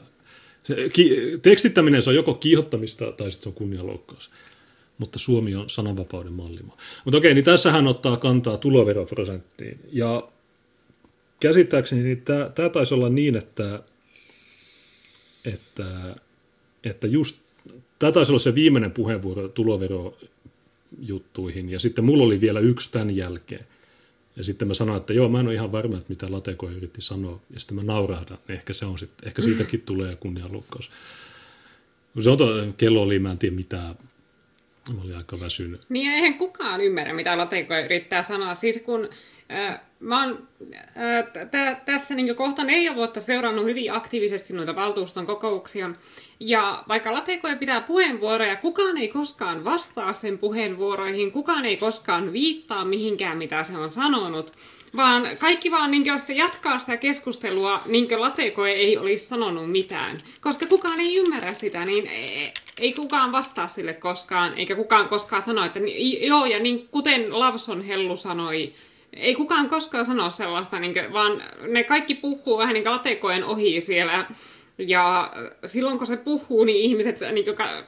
Se, ki, tekstittäminen se on joko kiihottamista tai sitten se on kunnianloukkaus. Mutta Suomi on sananvapauden mallimaa. Mutta okei, niin tässähän ottaa kantaa tuloveroprosenttiin. Ja käsittääkseni niin tämä, tämä taisi olla niin, että, että, että just tämä taisi olla se viimeinen puheenvuoro tuloverojuttuihin, ja sitten mulla oli vielä yksi tämän jälkeen. Ja sitten mä sanoin, että joo, mä en ole ihan varma, että mitä Lateko yritti sanoa, ja sitten mä naurahdan, ehkä, se on sitten, ehkä siitäkin tulee kunnianlukkaus. Se on to, kello oli, mä en tiedä mitä, mä olin aika väsynyt.
Niin eihän kukaan ymmärrä, mitä Lateko yrittää sanoa. Siis kun Mä oon t- tässä niin kohta neljä vuotta seurannut hyvin aktiivisesti noita valtuuston kokouksia. Ja vaikka Latekoja pitää puheenvuoroja, kukaan ei koskaan vastaa sen puheenvuoroihin, kukaan ei koskaan viittaa mihinkään, mitä se on sanonut, vaan kaikki vaan niin kuin, jatkaa sitä keskustelua, niin kuin Latekoe ei olisi sanonut mitään. Koska kukaan ei ymmärrä sitä, niin ei, ei kukaan vastaa sille koskaan, eikä kukaan koskaan sano, että joo, ja niin kuten Lavson Hellu sanoi, ei kukaan koskaan sano sellaista, niin kuin, vaan ne kaikki puhuu vähän niin latekoen ohi siellä. Ja silloin kun se puhuu, niin ihmiset niin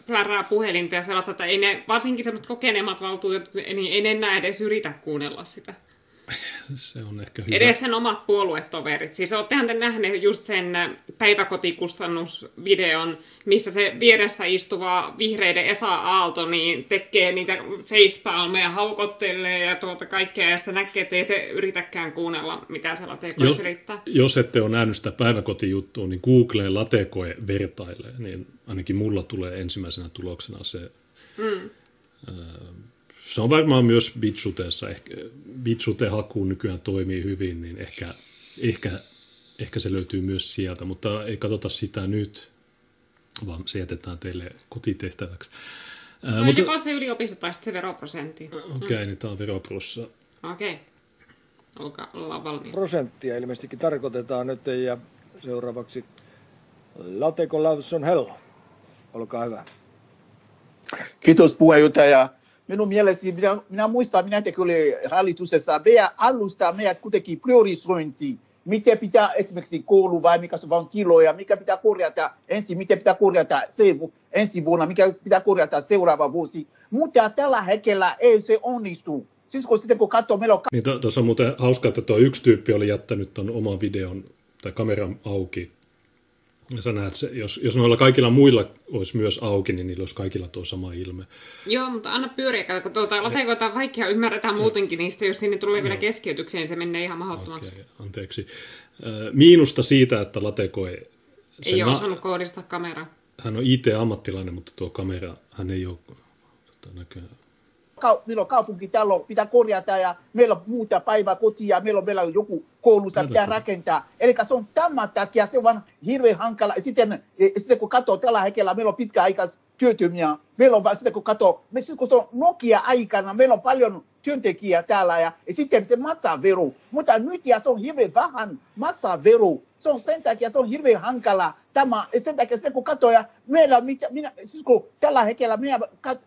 plärää puhelinta ja sellaista, että ei ne, varsinkin semmoiset kokeneemmat valtuutetut, niin ei ne enää edes yritä kuunnella sitä.
Se on ehkä hyvä.
Edes sen omat puoluetoverit. Siis oottehan te nähneet just sen päiväkotikustannusvideon, missä se vieressä istuva vihreiden Esa Aalto niin tekee niitä facepalmeja, haukottelee ja tuota kaikkea, ja se näkee, että ei se yritäkään kuunnella, mitä se latekoe jos, selittää.
Jos ette ole nähnyt sitä päiväkotijuttua, niin Google latekoe vertailee, niin ainakin mulla tulee ensimmäisenä tuloksena se... Mm. Äh, se on varmaan myös Bitsuteessa, ehkä Bitsute-haku nykyään toimii hyvin, niin ehkä, ehkä, ehkä se löytyy myös sieltä, mutta ei katsota sitä nyt, vaan se jätetään teille kotitehtäväksi.
no, mutta, joko se yliopisto tai se veroprosentti.
Okei, okay, mm. niin tämä on veroplussa.
Okei. Okay. Olkaa, ollaan valmiita.
Prosenttia ilmeisestikin tarkoitetaan nyt ja seuraavaksi Lateko Lavson Hell. Olkaa hyvä.
Kiitos puheenjohtaja minun mielestäni, minä, minä muistan, minä tekin oli hallituksessa, meidän alusta meidät kuitenkin priorisointi, miten pitää esimerkiksi koulu vai mikä se on tiloja, mikä pitää korjata ensin, miten pitää korjata se, ensi vuonna, mikä pitää korjata seuraava vuosi. Mutta tällä hetkellä ei se onnistu. Siis kun sitten kun katsoo, meillä on...
Niin tuossa on muuten hauska, että tuo yksi tyyppi oli jättänyt tuon oman videon tai kameran auki ja sä näet, se, jos, jos noilla kaikilla muilla olisi myös auki, niin niillä olisi kaikilla tuo sama ilme.
Joo, mutta anna pyöriä, kun tuota, latekoita on vaikea ymmärretään ja. muutenkin niistä, jos sinne tulee vielä keskeytyksiä, niin se menee ihan mahdottomaksi. Okay,
anteeksi. Miinusta siitä, että lateko
ei... Ei ole na- osannut kohdistaa kameraa.
Hän on IT-ammattilainen, mutta tuo kamera, hän ei ole tota, näköjään
meillä on kaupunkitalo, pitää korjata ja meillä on muuta päiväkotia, meillä on vielä joku koulusta pitää rakentaa. Eli se on tämän takia, se on vaan hirveän hankala. Sitten, e, sitten kun katsoo tällä hetkellä, meillä on pitkäaikais työttömiä. Meillä on sitten kun katsoo, me sitten kun se on Nokia-aikana, meillä on paljon työntekijää täällä ja, ja sitten se maksaa veru. Mutta nyt ja se on hirveän vähän maksaa veru. Se on sen takia, se on hirveän hankala tämä, sen takia sitten kun katsoja, meillä mitä, minä, siis kun tällä hetkellä minä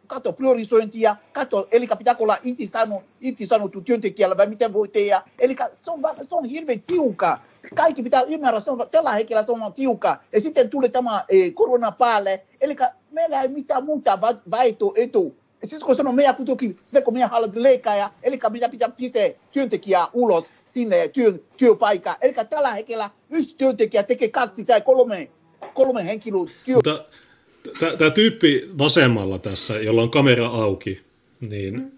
katso priorisointia, katso, eli pitääkö olla inti sanottu, inti sanottu työntekijällä vai miten voi tehdä, eli se on, se on hirveän tiukka. Kaikki pitää ymmärrä, se on, tällä hetkellä se on tiukka. Ja sitten tuli tämä eh, korona päälle, eli meillä ei mitään muuta vaihtoehtoa siis kun sanoo meidän kuitenkin, sitä kun meidän haluamme leikkaa, eli mitä pitää pistää työntekijää ulos sinne työn, työpaikkaan. Eli tällä hetkellä yksi työntekijä tekee kaksi tai kolme, kolme henkilöä työ. Mutta
tämä tyyppi vasemmalla tässä, jolla on kamera auki, niin mm.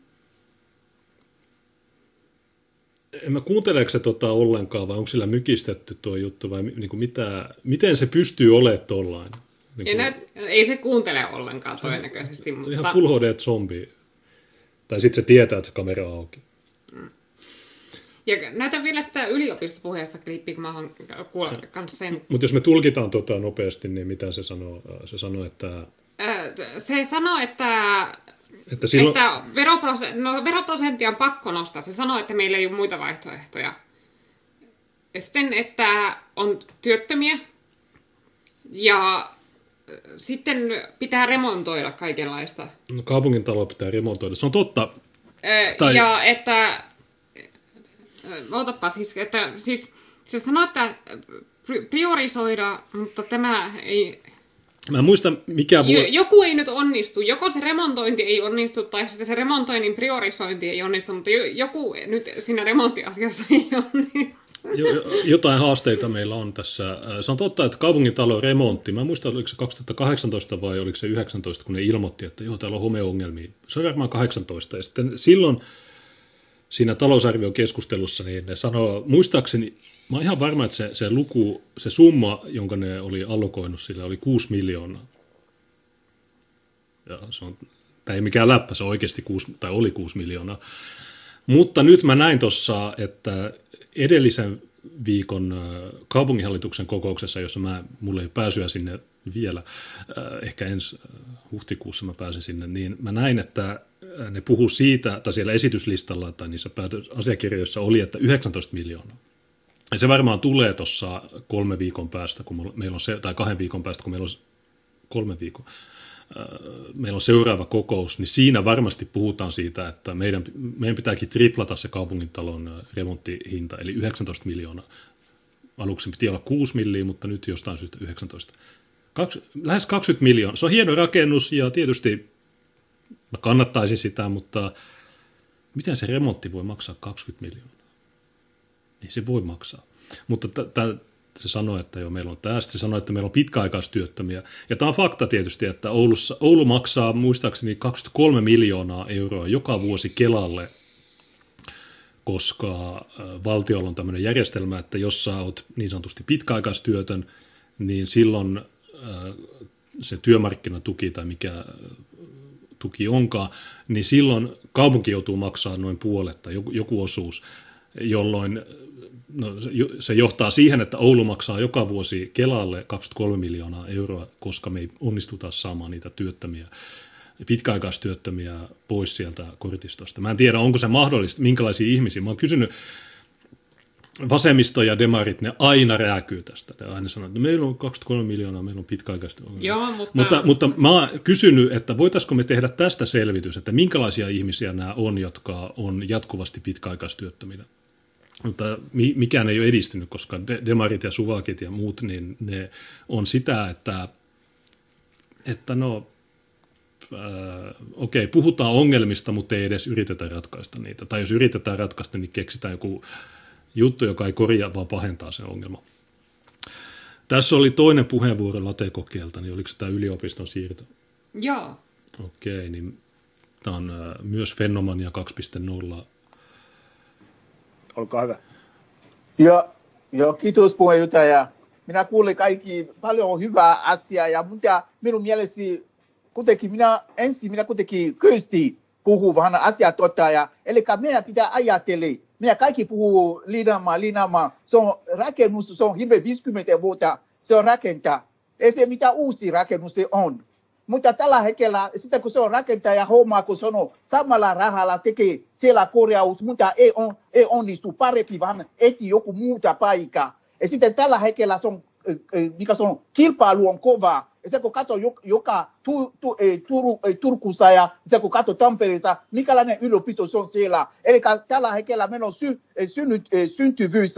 en mä kuunteleeko se tota ollenkaan vai onko sillä mykistetty tuo juttu vai niin kuin mitä, miten se pystyy olemaan tollain?
Niin kuin... ei se kuuntele ollenkaan se todennäköisesti.
Mutta... Ihan full HD zombi. Tai sitten se tietää, että se kamera on auki.
Ja näytän vielä sitä yliopistopuheesta klippiä, kun mä oon kanssa sen.
Mutta jos me tulkitaan tota nopeasti, niin mitä se sanoo? Se sanoo, että...
Se sanoo, että että, silloin... että veroprosent, no, veroprosenttia on pakko nostaa. Se sanoo, että meillä ei ole muita vaihtoehtoja. Ja sitten, että on työttömiä ja sitten pitää remontoida kaikenlaista.
No kaupungin talo pitää remontoida, se on totta.
Öö, tai... Ja että, ootapa siis, että siis, se sanoo, että priorisoida, mutta tämä ei...
Mä en muista, mikä
vuo... Joku ei nyt onnistu. Joko se remontointi ei onnistu, tai sitten se remontoinnin priorisointi ei onnistu, mutta joku nyt siinä remonttiasiassa ei onnistu
jotain haasteita meillä on tässä. Se on totta, että kaupungin talon remontti, mä en muista, oliko se 2018 vai oliko se 19, kun ne ilmoitti, että joo, täällä on homeongelmia. Se on varmaan 18. Ja sitten silloin siinä talousarvion keskustelussa, niin ne sanoo, muistaakseni, mä oon ihan varma, että se, se luku, se summa, jonka ne oli allokoinut sillä, oli 6 miljoonaa. Ja se on, tämä ei mikään läppä, se oikeasti 6, tai oli 6 miljoonaa. Mutta nyt mä näin tuossa, että edellisen viikon kaupunginhallituksen kokouksessa, jossa mä, mulla ei pääsyä sinne vielä, ehkä ensi huhtikuussa mä pääsen sinne, niin mä näin, että ne puhuu siitä, tai siellä esityslistalla tai niissä asiakirjoissa oli, että 19 miljoonaa. Ja se varmaan tulee tuossa kolme viikon päästä, kun meillä on se, tai kahden viikon päästä, kun meillä on kolme viikon, meillä on seuraava kokous, niin siinä varmasti puhutaan siitä, että meidän, meidän pitääkin triplata se kaupungintalon remonttihinta, eli 19 miljoonaa. Aluksi piti olla 6 milliä, mutta nyt jostain syystä 19. Kaksi, lähes 20 miljoonaa. Se on hieno rakennus ja tietysti mä kannattaisin sitä, mutta miten se remontti voi maksaa 20 miljoonaa? Ei se voi maksaa. Mutta t- se sanoi, että joo, meillä on tästä. Se sanoi, että meillä on pitkäaikaistyöttömiä. Ja tämä on fakta tietysti, että Oulussa, Oulu maksaa muistaakseni 23 miljoonaa euroa joka vuosi Kelalle, koska valtiolla on tämmöinen järjestelmä, että jos sä oot niin sanotusti pitkäaikaistyötön, niin silloin se työmarkkinatuki tai mikä tuki onkaan, niin silloin kaupunki joutuu maksaa noin puolet tai joku, joku osuus, jolloin no, se johtaa siihen, että Oulu maksaa joka vuosi Kelalle 23 miljoonaa euroa, koska me ei onnistuta saamaan niitä työttömiä, pitkäaikaistyöttömiä pois sieltä kortistosta. Mä en tiedä, onko se mahdollista, minkälaisia ihmisiä. Mä oon kysynyt vasemmisto ja demarit, ne aina rääkyy tästä. Ne aina sanoo, että meillä on 23 miljoonaa, meillä on pitkäaikaista
Joo, mutta...
mutta... Mutta mä oon kysynyt, että voitaisiko me tehdä tästä selvitys, että minkälaisia ihmisiä nämä on, jotka on jatkuvasti pitkäaikaistyöttöminä mutta mikään ei ole edistynyt, koska demarit ja suvakit ja muut, niin ne on sitä, että, että no, äh, okei, okay, puhutaan ongelmista, mutta ei edes yritetä ratkaista niitä. Tai jos yritetään ratkaista, niin keksitään joku juttu, joka ei korjaa, vaan pahentaa sen ongelma. Tässä oli toinen puheenvuoro latekokeelta, niin oliko tämä yliopiston siirto?
Joo.
Okei, okay, niin tämä on äh, myös Fenomania 2.0
Olkaa hyvä.
Joo, joo kiitos puheenjohtaja. Minä kuulin kaikki paljon hyvää asiaa ja mutta minun mielestäni kuitenkin minä ensin minä kuitenkin köysti puhuu vähän asiatottaja. Eli meidän pitää ajatella, meidän kaikki puhuu linaamaan, linaamaan. Se on rakennus, se on hirveän 50 vuotta, se on rakentaa. Ei se mitä uusi rakennus se on. Mutta tällä hetkellä, sitä kun se on rakentaja homma, kun on samalla rahalla tekee siellä korjaus, mutta ei, on, ei onnistu parempi, vaan eti joku muuta paikka. Ja sitten tällä hetkellä se on mikä se on, kilpailu on kova. Ja se kun katsoo joka tu, tu, ei, Turu, ei, Turkussa ja se kun katsoo Tampereessa, minkälainen yliopisto se on siellä. Eli tällä hetkellä meillä on sy, synnyt, syntyvyys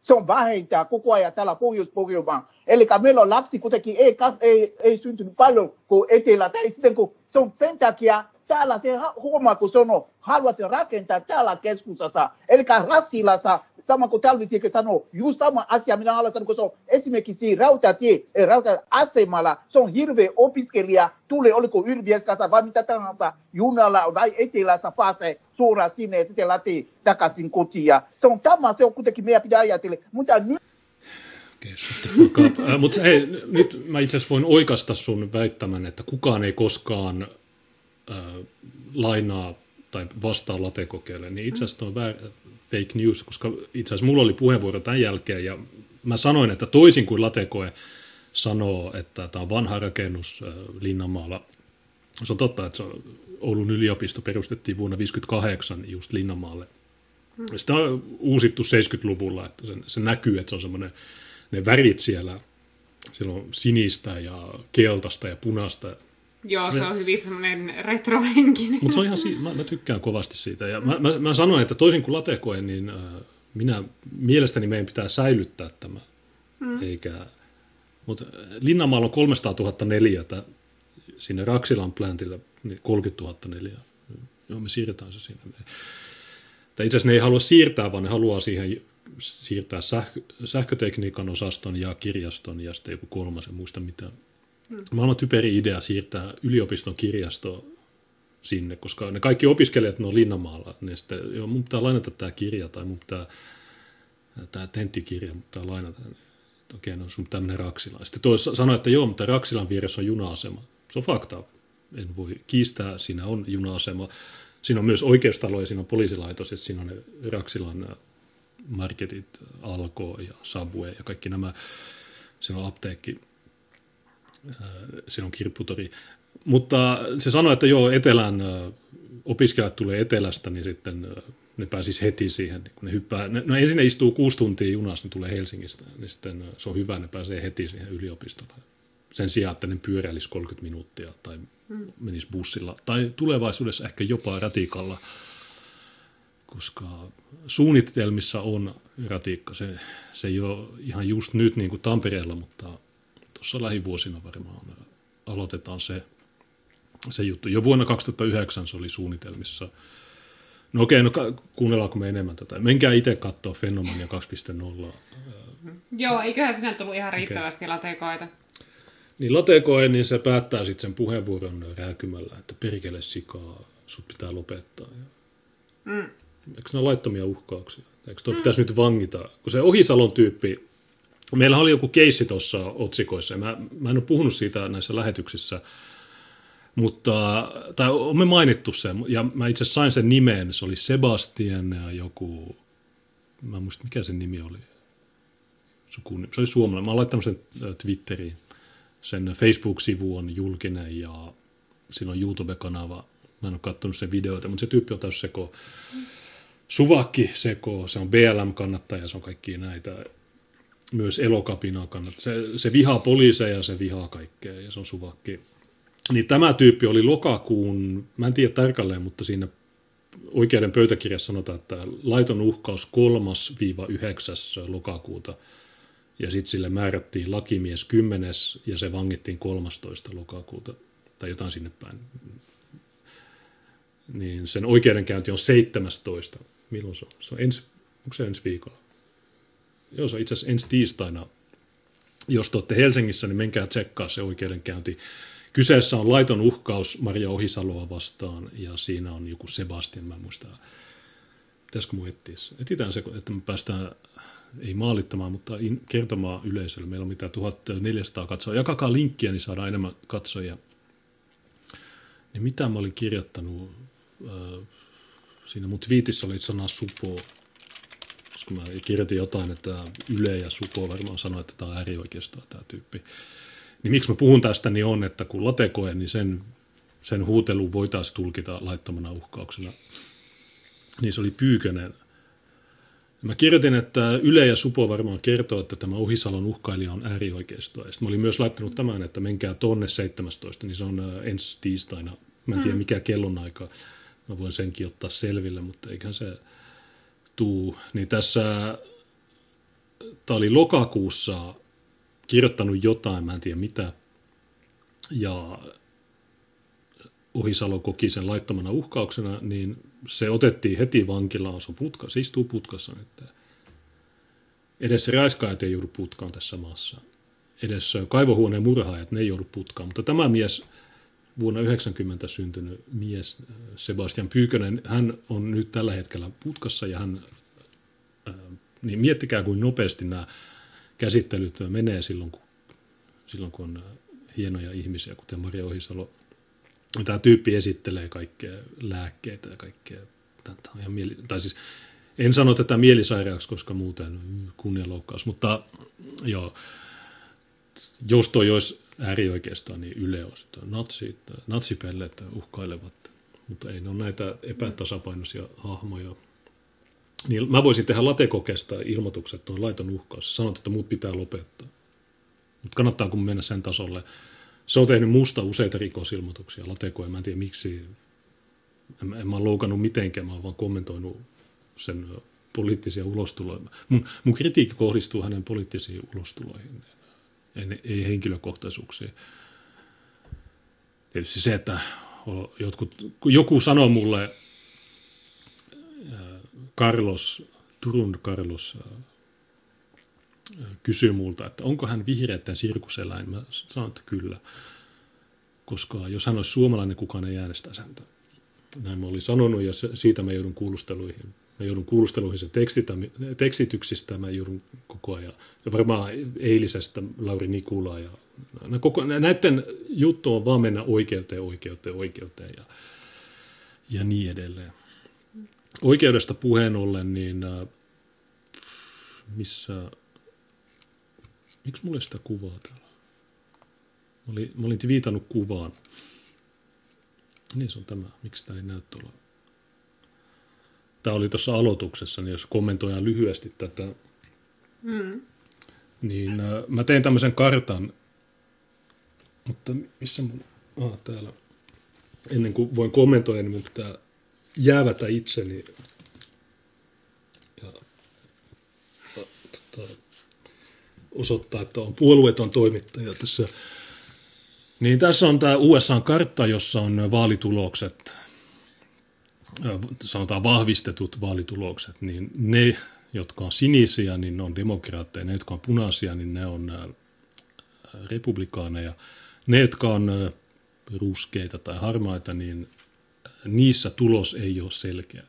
se on vähintään koko ajan täällä Pohjois-Pohjoismaan. Eli meillä on lapsi kuitenkin ei, kas, ei, ei syntynyt paljon kuin etelä. Tai sitten kun se on sen takia täällä se huomaa, kun sanoo, haluat rakentaa täällä keskustassa. Eli Rassilassa, sama kuin Talvitieke sanoo, just sama asia, minä olen sanonut, kun se on esimerkiksi rautatie, eh, rauta-asemalla, se on hirveä opiskelija, tulee oliko Ylvieskassa vai mitä tahansa, junalla vai etelästä pääsee suoraan sinne ja sitten lähtee takaisin kotiin. Ja se on tämä, se on kuitenkin meidän pitää ajatella. Mutta nyt
Okay, Mutta hei, nyt mä itse asiassa voin oikasta sun väittämän, että kukaan ei koskaan äh, lainaa tai vastaa latekokeelle, niin itse asiassa on fake news, koska itse asiassa mulla oli puheenvuoro tämän jälkeen ja mä sanoin, että toisin kuin latekoe sanoo, että tämä on vanha rakennus äh, Linnanmaalla, se on totta, että se Oulun yliopisto perustettiin vuonna 1958 just Linnanmaalle. Sitä on uusittu 70-luvulla, että se, se näkyy, että se on semmoinen, ne värit siellä, siellä on sinistä ja keltaista ja punaista
Joo, se on hyvin semmoinen retrohenkinen.
Mutta se on ihan, si- mä, mä, tykkään kovasti siitä. Ja mä, mä, mä sanoin, että toisin kuin latekoen, niin äh, minä, mielestäni meidän pitää säilyttää tämä. Mm. Eikä, mutta Linnanmaalla on 300 000 neliötä, sinne Raksilan plantille niin 30 000 neliötä. Joo, me siirretään se sinne. Tai itse asiassa ne ei halua siirtää, vaan ne haluaa siihen siirtää sähkö, sähkötekniikan osaston ja kirjaston ja sitten joku kolmas, en muista mitään. Maailman typeri idea siirtää yliopiston kirjasto sinne, koska ne kaikki opiskelijat ne on Linnamaalla, niin sitten, joo, mun pitää lainata tämä kirja tai mun pitää, tämä tenttikirja, mun pitää lainata. Niin, okei, no sun tämmöinen Raksila. Sitten toi sanoi, että joo, mutta Raksilan vieressä on juna-asema. Se on fakta. En voi kiistää, siinä on juna-asema. Siinä on myös oikeustalo ja siinä on poliisilaitos, että siinä on ne Raksilan marketit, Alko ja Subway ja kaikki nämä. Siinä on apteekki sinun kirpputori. Mutta se sanoi, että joo, etelän äh, opiskelijat tulee etelästä, niin sitten äh, ne pääsis heti siihen, kun ne hyppää. No ensin ne istuu kuusi tuntia junassa, ne tulee Helsingistä, niin sitten se on hyvä, ne pääsee heti siihen yliopistolle. Sen sijaan, että ne pyöräilisi 30 minuuttia tai mm. menisi bussilla. Tai tulevaisuudessa ehkä jopa ratikalla, koska suunnitelmissa on ratikka. Se, se ei ole ihan just nyt niin kuin Tampereella, mutta tuossa lähivuosina varmaan aloitetaan se, se juttu. Jo vuonna 2009 se oli suunnitelmissa. No okei, no kuunnellaanko me enemmän tätä? Menkää itse katsoa Fenomania 2.0.
Joo, eiköhän sinä tullut ihan riittävästi okay. latekoita.
Niin latekoe, niin se päättää sitten sen puheenvuoron rääkymällä, että perkele sikaa, sut pitää lopettaa. Mm. Eikö ole laittomia uhkauksia? Eikö tuo mm. pitäisi nyt vangita? Kun se Ohisalon tyyppi Meillä oli joku keissi tuossa otsikoissa, ja mä, mä en ole puhunut siitä näissä lähetyksissä, mutta, tai on me mainittu sen, ja mä itse sain sen nimeen, se oli Sebastian ja joku, mä en muista mikä sen nimi oli, se oli suomalainen, mä oon laittanut sen Twitteriin, sen Facebook-sivu on julkinen ja siinä on YouTube-kanava, mä en ole katsonut sen videoita, mutta se tyyppi on täys seko, Suvakki seko, se on BLM-kannattaja, se on kaikki näitä myös elokapinaa kannattaa. Se, se vihaa poliiseja, se vihaa kaikkea ja se on suvakki. Niin tämä tyyppi oli lokakuun, mä en tiedä tarkalleen, mutta siinä oikeuden pöytäkirjassa sanotaan, että laiton uhkaus 3-9. lokakuuta ja sitten sille määrättiin lakimies 10. ja se vangittiin 13. lokakuuta tai jotain sinne päin. Niin sen oikeudenkäynti on 17. Milloin se on? Se on ensi, onko se ensi viikolla? Joo, se on itse asiassa ensi tiistaina. Jos te olette Helsingissä, niin menkää tsekkaa se oikeudenkäynti. Kyseessä on laiton uhkaus Maria Ohisaloa vastaan ja siinä on joku Sebastian, mä en muista. Pitäisikö mun etsiä se? Se, että me päästään ei maalittamaan, mutta kertomaan yleisölle. Meillä on mitä 1400 katsoa. Jakakaa linkkiä, niin saadaan enemmän katsojia. Niin mitä mä olin kirjoittanut? Siinä mun twiitissä oli sana supo koska mä kirjoitin jotain, että Yle ja Supo varmaan sanoi, että tämä on äärioikeistoa tämä tyyppi. Niin miksi mä puhun tästä, niin on, että kun latekoe, niin sen, sen huutelu voitaisiin tulkita laittomana uhkauksena. Niin se oli Pyykönen, Mä kirjoitin, että Yle ja Supo varmaan kertoo, että tämä Ohisalon uhkailija on äärioikeistoa. Sitten mä olin myös laittanut tämän, että menkää tonne 17, niin se on äh, ensi tiistaina. Mä en tiedä mm. mikä kellonaika. Mä voin senkin ottaa selville, mutta eiköhän se tuu. Niin tässä, tämä oli lokakuussa kirjoittanut jotain, mä en tiedä mitä. Ja Ohisalo koki sen laittomana uhkauksena, niin se otettiin heti vankilaan, se, putka, se istuu putkassa nyt. Edes raiskaajat ei joudu putkaan tässä maassa. Edes kaivohuoneen murhaajat, ne ei joudu putkaan. Mutta tämä mies, vuonna 90 syntynyt mies, Sebastian Pyykönen, hän on nyt tällä hetkellä putkassa ja hän, niin miettikää kuin nopeasti nämä käsittelyt menee silloin, kun, silloin kun on hienoja ihmisiä, kuten Maria Ohisalo. Tämä tyyppi esittelee kaikkea lääkkeitä ja kaikkea. Tämä on ihan mieli, tai siis en sano tätä mielisairaaksi, koska muuten kunnianloukkaus, mutta joo, jos toi olisi äärioikeistoa, niin Yle olisi, että natsit, natsipellet uhkailevat, mutta ei ne ole näitä epätasapainoisia hahmoja. Niin mä voisin tehdä latekokeesta ilmoitukset, että on laiton uhkaus. Sanot, että muut pitää lopettaa. Mutta kannattaa kun mennä sen tasolle, se on tehnyt musta useita rikosilmoituksia, Lateko, mä en tiedä miksi, en, en mä loukannut mitenkään, mä oon vaan kommentoinut sen poliittisia ulostuloja. Mun, mun kritiikki kohdistuu hänen poliittisiin ulostuloihin, ei, henkilökohtaisuuksiin. Tietysti se, että jotkut, joku sanoo mulle, Carlos, Turun Carlos kysyy multa, että onko hän vihreiden sirkuseläin. Mä sanon, että kyllä. Koska jos hän olisi suomalainen, kukaan ei äänestäisi häntä. Näin mä olin sanonut ja siitä mä joudun kuulusteluihin. Mä joudun kuulusteluihin sen tekstityksistä, mä joudun koko ajan. Ja varmaan eilisestä Lauri Nikula ja koko, näiden juttu on vaan mennä oikeuteen, oikeuteen, oikeuteen ja, ja niin edelleen. Oikeudesta puheen ollen, niin äh, missä Miksi mulle sitä kuvaa täällä? Mä olin, mä olin viitannut kuvaan. Niin se on tämä. Miksi tämä ei näy tuolla? Tämä oli tuossa aloituksessa, niin jos kommentoidaan lyhyesti tätä, mm. niin äh, mä tein tämmöisen kartan, mutta missä mun, ah, täällä, ennen kuin voin kommentoida, niin mun pitää jäävätä itseni ja, ja tota, osoittaa, että on puolueeton toimittaja tässä. Niin tässä on tämä USA-kartta, jossa on vaalitulokset, sanotaan vahvistetut vaalitulokset, niin ne, jotka on sinisiä, niin ne on demokraatteja, ne, jotka on punaisia, niin ne on republikaaneja. Ne, jotka on ruskeita tai harmaita, niin niissä tulos ei ole selkeä.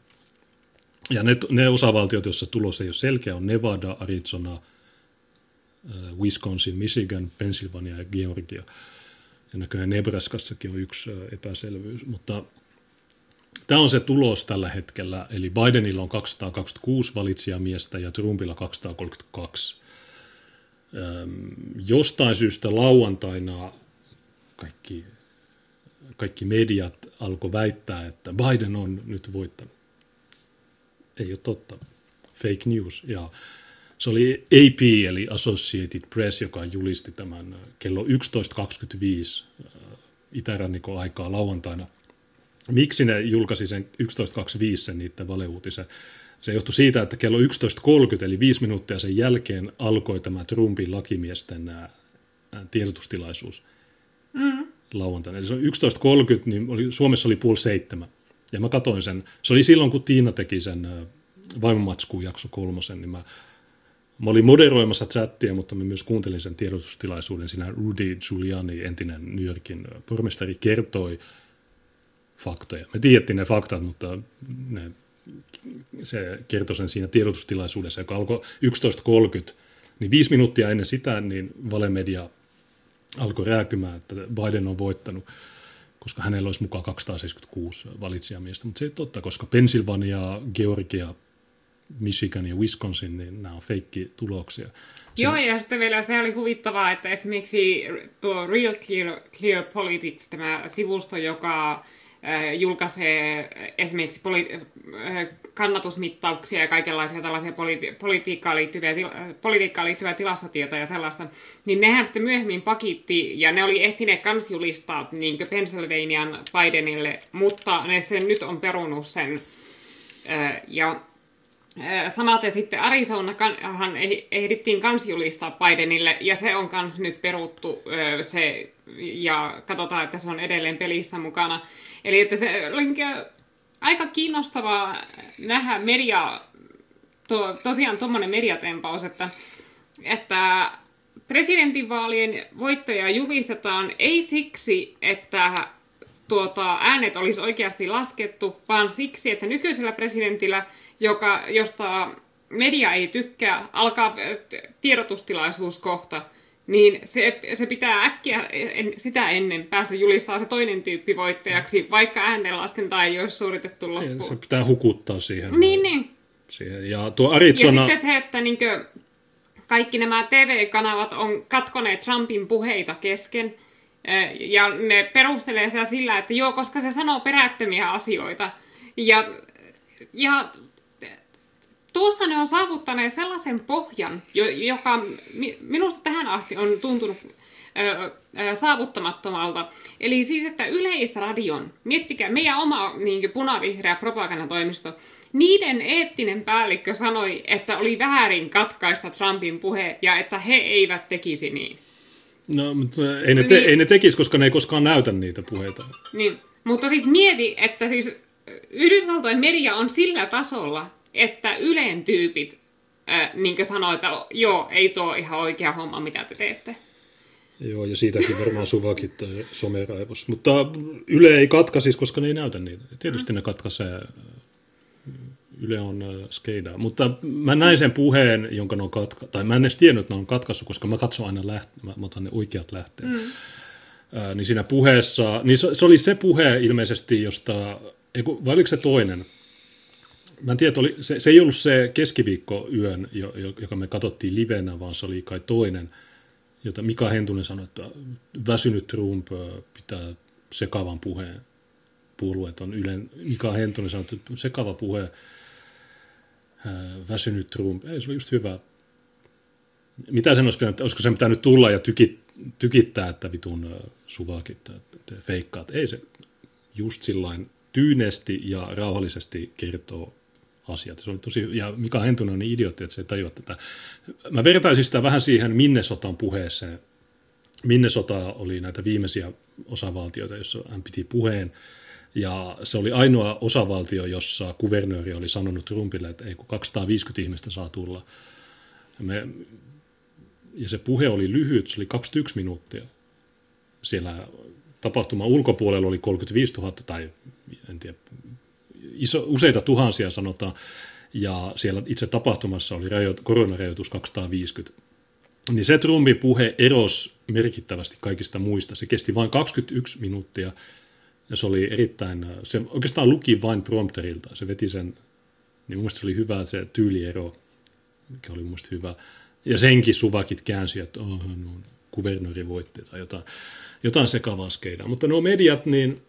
Ja ne, ne osavaltiot, joissa tulos ei ole selkeä, on Nevada, Arizona, Wisconsin, Michigan, Pennsylvania ja Georgia. Ja näköjään Nebraskassakin on yksi epäselvyys, mutta tämä on se tulos tällä hetkellä. Eli Bidenilla on 226 valitsijamiestä ja Trumpilla 232. Ähm, jostain syystä lauantaina kaikki, kaikki mediat alkoi väittää, että Biden on nyt voittanut. Ei ole totta. Fake news. Ja se oli AP eli Associated Press, joka julisti tämän kello 11.25 äh, itärannikon aikaa lauantaina. Miksi ne julkaisi sen 11.25 sen niiden valeuutisen? Se johtui siitä, että kello 11.30 eli viisi minuuttia sen jälkeen alkoi tämä Trumpin lakimiesten tiedotustilaisuus mm. lauantaina. Eli se on 11.30, niin oli, Suomessa oli puoli seitsemän. Ja mä katoin sen. Se oli silloin, kun Tiina teki sen vaimomatskuun jakso kolmosen, niin mä Mä olin moderoimassa chattia, mutta mä myös kuuntelin sen tiedotustilaisuuden. Siinä Rudy Giuliani, entinen New Yorkin pormestari, kertoi faktoja. Me tiedettiin ne faktat, mutta ne, se kertoi sen siinä tiedotustilaisuudessa, joka alkoi 11.30. Niin viisi minuuttia ennen sitä, niin valemedia alkoi rääkymään, että Biden on voittanut, koska hänellä olisi mukaan 276 valitsijamiestä. Mutta se ei totta, koska Pennsylvania, Georgia, Michigan ja Wisconsin, niin nämä on feikki tuloksia.
Se... Joo, ja sitten vielä se oli huvittavaa, että esimerkiksi tuo Real Clear, Clear Politics, tämä sivusto, joka julkaisee esimerkiksi poli- kannatusmittauksia ja kaikenlaisia tällaisia politi- politiikkaan, liittyviä, politiikkaan liittyviä tilastotietoja ja sellaista, niin nehän sitten myöhemmin pakitti, ja ne oli ehtineet kansjulistaa niin Pennsylvanian Bidenille, mutta ne sen nyt on perunut sen. Ja Samaten sitten Arizonahan ehdittiin kans julistaa Bidenille, ja se on kans nyt peruttu se, ja katsotaan, että se on edelleen pelissä mukana. Eli että se oli aika kiinnostavaa nähdä media, to, tosiaan tuommoinen mediatempaus, että, että presidentinvaalien voittaja julistetaan ei siksi, että tuota, äänet olisi oikeasti laskettu, vaan siksi, että nykyisellä presidentillä, joka, josta media ei tykkää, alkaa tiedotustilaisuus kohta, niin se, se pitää äkkiä en, sitä ennen päästä julistaa se toinen tyyppi voittajaksi, vaikka äänenlaskenta ei olisi suoritettu loppuun.
Se pitää hukuttaa siihen.
Niin, niin.
Siihen. Ja tuo Arizona...
Ja sitten se, että niinkö, kaikki nämä TV-kanavat on katkoneet Trumpin puheita kesken, ja ne perustelee sitä sillä, että joo, koska se sanoo perättömiä asioita. Ja, ja tuossa ne on saavuttaneet sellaisen pohjan, joka minusta tähän asti on tuntunut saavuttamattomalta. Eli siis, että Yleisradion, miettikää, meidän oma niin punavihreä propagandatoimisto, niiden eettinen päällikkö sanoi, että oli väärin katkaista Trumpin puhe ja että he eivät tekisi niin.
No, mutta ei ne, te, niin. ei ne tekisi, koska ne ei koskaan näytä niitä puheita.
Niin, mutta siis mieti, että siis Yhdysvaltojen media on sillä tasolla, että Ylen tyypit äh, niin sanoo, että joo, ei tuo ihan oikea homma, mitä te teette.
Joo, ja siitäkin varmaan suvakit someraivos. Mutta Yle ei katkaisi, koska ne ei näytä niitä. Tietysti mm. ne katkaisee Yle on äh, skeidaa. Mutta mä näin sen puheen, jonka ne on katka... Tai mä en edes tiennyt, että ne on katkaissut, koska mä katson aina läht... mä, mä otan ne oikeat lähteet. Mm. Ää, niin siinä puheessa, niin se, se, oli se puhe ilmeisesti, josta, ei, vai oliko se toinen? Mä en tiedä, oli, se, se ei ollut se keskiviikkoyön, joka me katsottiin livenä, vaan se oli kai toinen, jota Mika Hentunen sanoi, että väsynyt Trump pitää sekavan puheen puolueet on Ylen, Mika Hentunen sanoi, että sekava puhe väsynyt Trump. Ei, se oli just hyvä. Mitä sen olisi pitänyt, olisiko se pitänyt tulla ja tykit, tykittää, että vitun suvakit, että feikkaat. Ei se just sillain tyynesti ja rauhallisesti kertoo asiat. Se oli tosi, ja Mika Hentunen on niin idiotti, että se ei tajua tätä. Mä vertaisin sitä vähän siihen Minnesotan puheeseen. Minnesota oli näitä viimeisiä osavaltioita, jossa hän piti puheen, ja se oli ainoa osavaltio, jossa kuvernööri oli sanonut Trumpille, että ei kun 250 ihmistä saa tulla. Ja, me, ja se puhe oli lyhyt, se oli 21 minuuttia. Siellä tapahtuman ulkopuolella oli 35 000 tai en tiedä, iso, useita tuhansia sanotaan. Ja siellä itse tapahtumassa oli rajoit, koronarajoitus 250. Niin se Trumpin puhe erosi merkittävästi kaikista muista. Se kesti vain 21 minuuttia ja se oli erittäin, se oikeastaan luki vain prompterilta. Se veti sen, niin mun se oli hyvä se tyyliero, mikä oli mun hyvä. Ja senkin suvakit käänsi, että oh, no, kuvernööri voitti tai jotain, jotain sekavaa skeidaa. Mutta nuo mediat, niin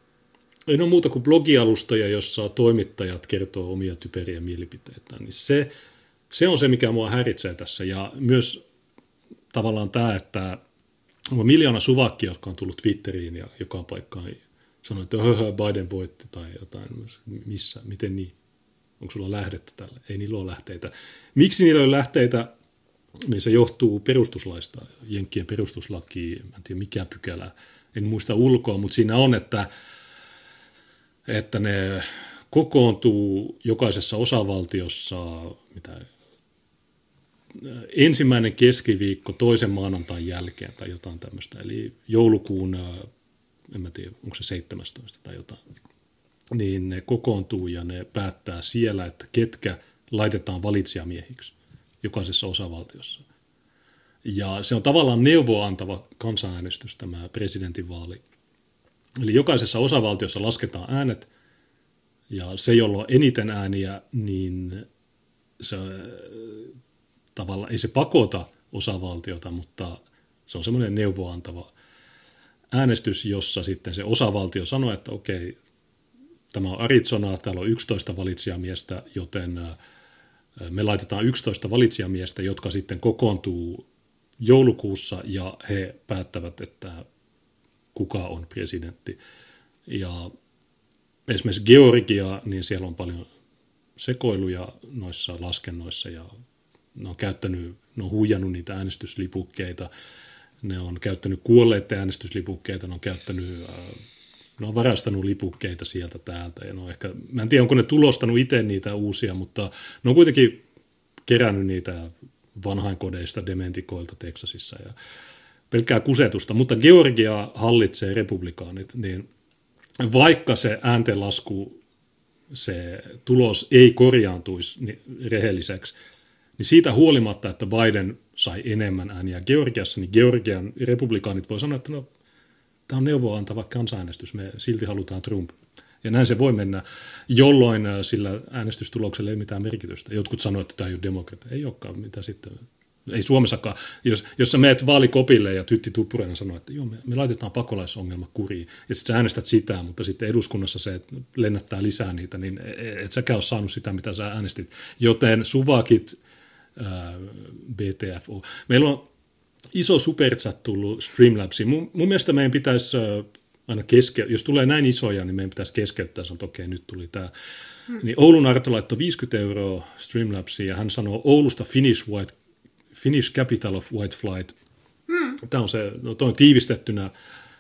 ei ole muuta kuin blogialustoja, jossa toimittajat kertoo omia typeriä mielipiteitä. Niin se, se on se, mikä mua häiritsee tässä. Ja myös tavallaan tämä, että on miljoona suvakkia, jotka on tullut Twitteriin ja joka paikkaan sanoi, että höhö, Biden voitti tai jotain. Missä? Miten niin? Onko sulla lähdettä tälle? Ei niillä ole lähteitä. Miksi niillä on lähteitä? Niin se johtuu perustuslaista, Jenkkien perustuslaki, en tiedä mikä pykälä, en muista ulkoa, mutta siinä on, että, että ne kokoontuu jokaisessa osavaltiossa, mitä ensimmäinen keskiviikko toisen maanantain jälkeen tai jotain tämmöistä. Eli joulukuun en mä tiedä, onko se 17 tai jotain, niin ne kokoontuu ja ne päättää siellä, että ketkä laitetaan valitsijamiehiksi jokaisessa osavaltiossa. Ja se on tavallaan neuvoantava kansanäänestys tämä presidentinvaali. Eli jokaisessa osavaltiossa lasketaan äänet, ja se, jolla on eniten ääniä, niin se tavallaan ei se pakota osavaltiota, mutta se on semmoinen neuvoantava äänestys, jossa sitten se osavaltio sanoi, että okei, tämä on Arizona, täällä on 11 valitsijamiestä, joten me laitetaan 11 valitsijamiestä, jotka sitten kokoontuu joulukuussa ja he päättävät, että kuka on presidentti. Ja esimerkiksi Georgia, niin siellä on paljon sekoiluja noissa laskennoissa ja ne on käyttänyt, ne on huijannut niitä äänestyslipukkeita, ne on käyttänyt kuolleiden äänestyslipukkeita, ne on käyttänyt, äh, ne on varastanut lipukkeita sieltä täältä. Ja ne on ehkä, mä en tiedä onko ne tulostanut itse niitä uusia, mutta ne on kuitenkin kerännyt niitä vanhainkodeista dementikoilta Teksasissa. Ja pelkkää kusetusta, mutta Georgia hallitsee republikaanit, niin vaikka se ääntenlasku, se tulos ei korjaantuisi rehelliseksi, niin siitä huolimatta, että Biden sai enemmän ääniä Georgiassa, niin Georgian republikaanit voi sanoa, että no, tämä on neuvoa antava kansanäänestys, me silti halutaan Trump. Ja näin se voi mennä, jolloin äh, sillä äänestystuloksella ei mitään merkitystä. Jotkut sanoivat, että tämä ei ole demokratia. Ei olekaan, mitä sitten. Ei Suomessakaan. Jos, jos sä meet vaalikopille ja Tytti Tuppurainen sanoo, että joo, me, me laitetaan pakolaisongelma kuriin, ja sitten sä äänestät sitä, mutta sitten eduskunnassa se että lennättää lisää niitä, niin e, e, et säkään ole saanut sitä, mitä sä äänestit. Joten suvakit ää, BTFO. Meillä on iso superchat tullut Streamlabsiin. Mun, mun mielestä meidän pitäisi aina keske, jos tulee näin isoja, niin meidän pitäisi keskeyttää, sanoa, että okei, nyt tuli tämä. Hmm. Niin Oulun Arto laittoi 50 euroa Streamlabsiin ja hän sanoo Oulusta Finnish, White, Finnish Capital of White Flight. Hmm. Tämä on se, no toi on tiivistettynä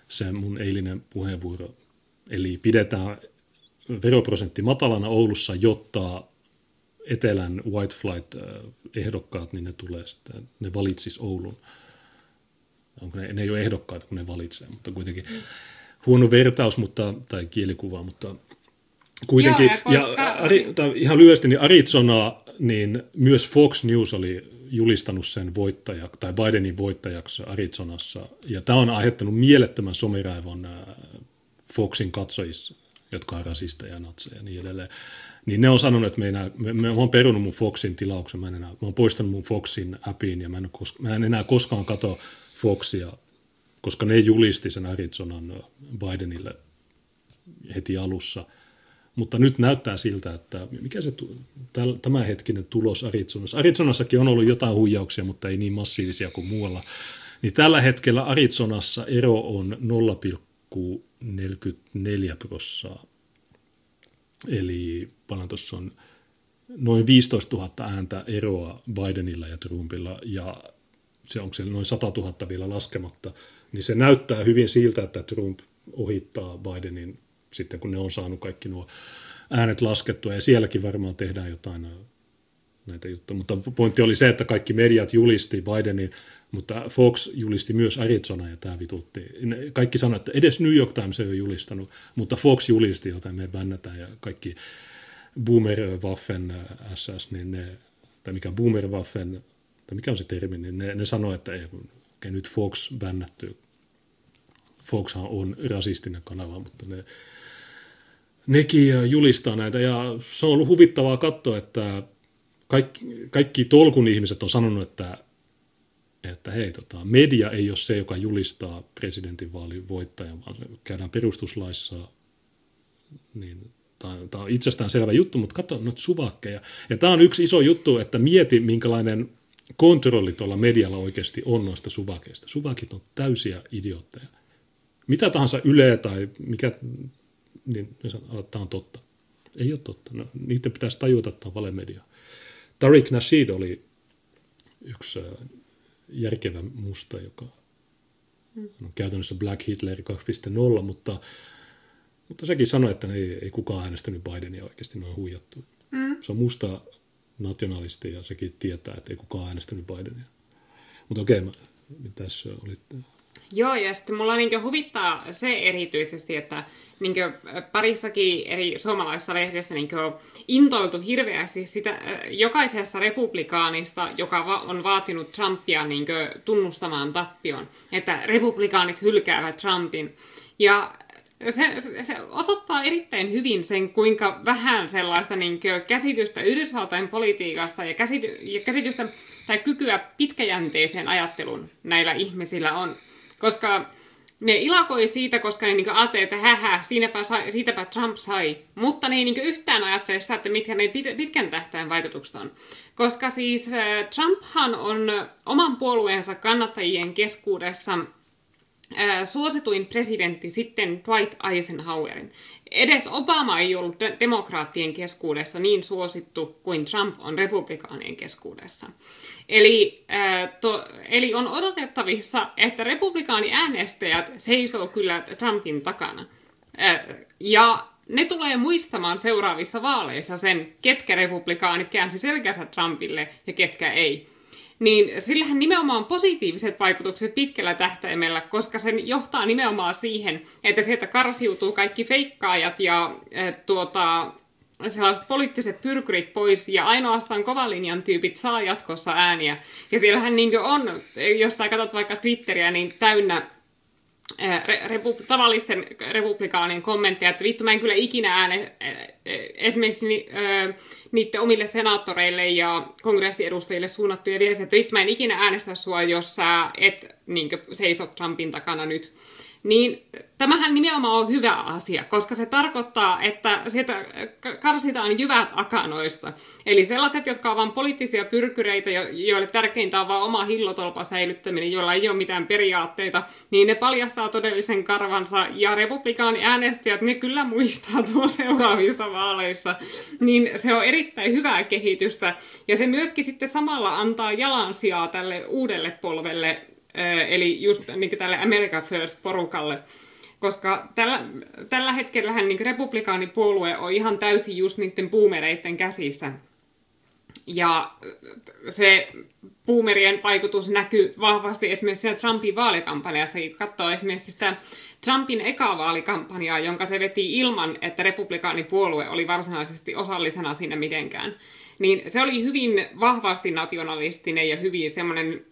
se mun eilinen puheenvuoro. Eli pidetään veroprosentti matalana Oulussa, jotta etelän White Flight-ehdokkaat, niin ne tulee sitten, ne valitsis Oulun. Onko ne, ne ei ole ehdokkaita, kun ne valitsee, mutta kuitenkin. Hmm huono vertaus mutta, tai kielikuva, mutta kuitenkin. Joo, ja, ja Ari, ihan lyhyesti, niin Arizona, niin myös Fox News oli julistanut sen voittaja, tai Bidenin voittajaksi Arizonassa. Ja tämä on aiheuttanut mielettömän someraivon äh, Foxin katsojissa, jotka on rasisteja, natseja ja niin edelleen. Niin ne on sanonut, että me, enää, me, me, mä perunut mun Foxin tilauksen, mä, en enää, mä oon poistanut mun Foxin appiin ja mä en, koska, mä en enää koskaan katso Foxia koska ne julisti sen Arizonan Bidenille heti alussa. Mutta nyt näyttää siltä, että mikä se tämänhetkinen tulos Arizonassa. Arizonassakin on ollut jotain huijauksia, mutta ei niin massiivisia kuin muualla. Niin tällä hetkellä Arizonassa ero on 0,44 prossaa. Eli paljon tuossa on noin 15 000 ääntä eroa Bidenilla ja Trumpilla, ja se on siellä noin 100 000 vielä laskematta niin se näyttää hyvin siltä, että Trump ohittaa Bidenin sitten, kun ne on saanut kaikki nuo äänet laskettua, ja sielläkin varmaan tehdään jotain näitä juttuja. Mutta pointti oli se, että kaikki mediat julisti Bidenin, mutta Fox julisti myös Arizona, ja tämä vitutti. Kaikki sanoivat, että edes New York Times ei ole julistanut, mutta Fox julisti, joten me bännätään, ja kaikki Boomer Waffen SS, niin ne, tai mikä Boomer Waffen, tai mikä on se termi, niin ne, ne sanoi, että ei, okei, nyt Fox bännätty. Foxhan on rasistinen kanava, mutta ne, nekin julistaa näitä. Ja se on ollut huvittavaa katsoa, että kaikki, kaikki tolkun ihmiset on sanonut, että, että hei, tota, media ei ole se, joka julistaa presidentinvaalin voittajan, vaan käydään perustuslaissa, niin tämä on itsestään selvä juttu, mutta katso noita suvakkeja. Ja tämä on yksi iso juttu, että mieti, minkälainen kontrolli tuolla medialla oikeasti on noista suvakeista. Suvakit on täysiä idiootteja. Mitä tahansa Yle tai mikä, niin tämä on totta. Ei ole totta. No, niiden pitäisi tajuta, että on valemedia. Tariq Nasheed oli yksi äh, järkevä musta, joka on käytännössä Black Hitler 2.0, mutta, mutta sekin sanoi, että ei, ei kukaan äänestänyt Bidenia oikeasti noin huijattu. Mm. Se on musta nationalisti ja sekin tietää, että ei kukaan äänestänyt Bidenia. Mutta okei, okay, mitäs olit?
Joo, ja sitten mulla niin huvittaa se erityisesti, että niin parissakin eri suomalaisessa lehdessä niin intoiltu hirveästi sitä, jokaisessa republikaanista, joka on vaatinut Trumpia niin tunnustamaan tappion, että republikaanit hylkäävät Trumpin. Ja se, se osoittaa erittäin hyvin sen, kuinka vähän sellaista niin käsitystä Yhdysvaltain politiikasta ja, käsity, ja käsitystä tai kykyä pitkäjänteiseen ajatteluun näillä ihmisillä on. Koska ne ilakoi siitä, koska ne niin ajattelivat, että hähä, siinäpä sai, siitäpä Trump sai. Mutta ne ei niin yhtään ajattele sitä, että mitkä ne pitkän tähtäin vaikutukset on. Koska siis äh, Trumphan on oman puolueensa kannattajien keskuudessa äh, suosituin presidentti sitten Dwight Eisenhowerin. Edes Obama ei ollut demokraattien keskuudessa niin suosittu kuin Trump on republikaanien keskuudessa. Eli, äh, to, eli on odotettavissa, että republikaaniäänestäjät seisoo kyllä Trumpin takana. Äh, ja ne tulee muistamaan seuraavissa vaaleissa sen, ketkä republikaanit käänsi selkänsä Trumpille ja ketkä ei. Niin sillähän nimenomaan positiiviset vaikutukset pitkällä tähtäimellä, koska sen johtaa nimenomaan siihen, että sieltä karsiutuu kaikki feikkaajat ja äh, tuota, sellaiset poliittiset pyrkyrit pois ja ainoastaan kovalinjan tyypit saa jatkossa ääniä. Ja siellähän niin on, jos sä katsot vaikka Twitteriä, niin täynnä repu- tavallisten republikaanien kommentteja, että vittu mä en kyllä ikinä ääne esimerkiksi ni, niiden omille senaattoreille ja kongressiedustajille suunnattuja viestejä, että vittu mä en ikinä äänestä sua, jos sä et niin seisot Trumpin takana nyt niin tämähän nimenomaan on hyvä asia, koska se tarkoittaa, että sieltä karsitaan jyvät akanoista. Eli sellaiset, jotka ovat vain poliittisia pyrkyreitä, joille tärkeintä on vain oma hillotolpa säilyttäminen, joilla ei ole mitään periaatteita, niin ne paljastaa todellisen karvansa. Ja republikaani äänestäjät, ne kyllä muistaa tuo seuraavissa vaaleissa. Niin se on erittäin hyvää kehitystä. Ja se myöskin sitten samalla antaa jalansijaa tälle uudelle polvelle eli just niin tälle America First-porukalle. Koska tällä, tällä hetkellä niin republikaanipuolue on ihan täysin just niiden boomereiden käsissä. Ja se boomerien vaikutus näkyy vahvasti esimerkiksi siellä Trumpin vaalikampanjassa. Katsoo esimerkiksi sitä Trumpin eka vaalikampanjaa, jonka se veti ilman, että republikaanipuolue oli varsinaisesti osallisena siinä mitenkään. Niin se oli hyvin vahvasti nationalistinen ja hyvin semmoinen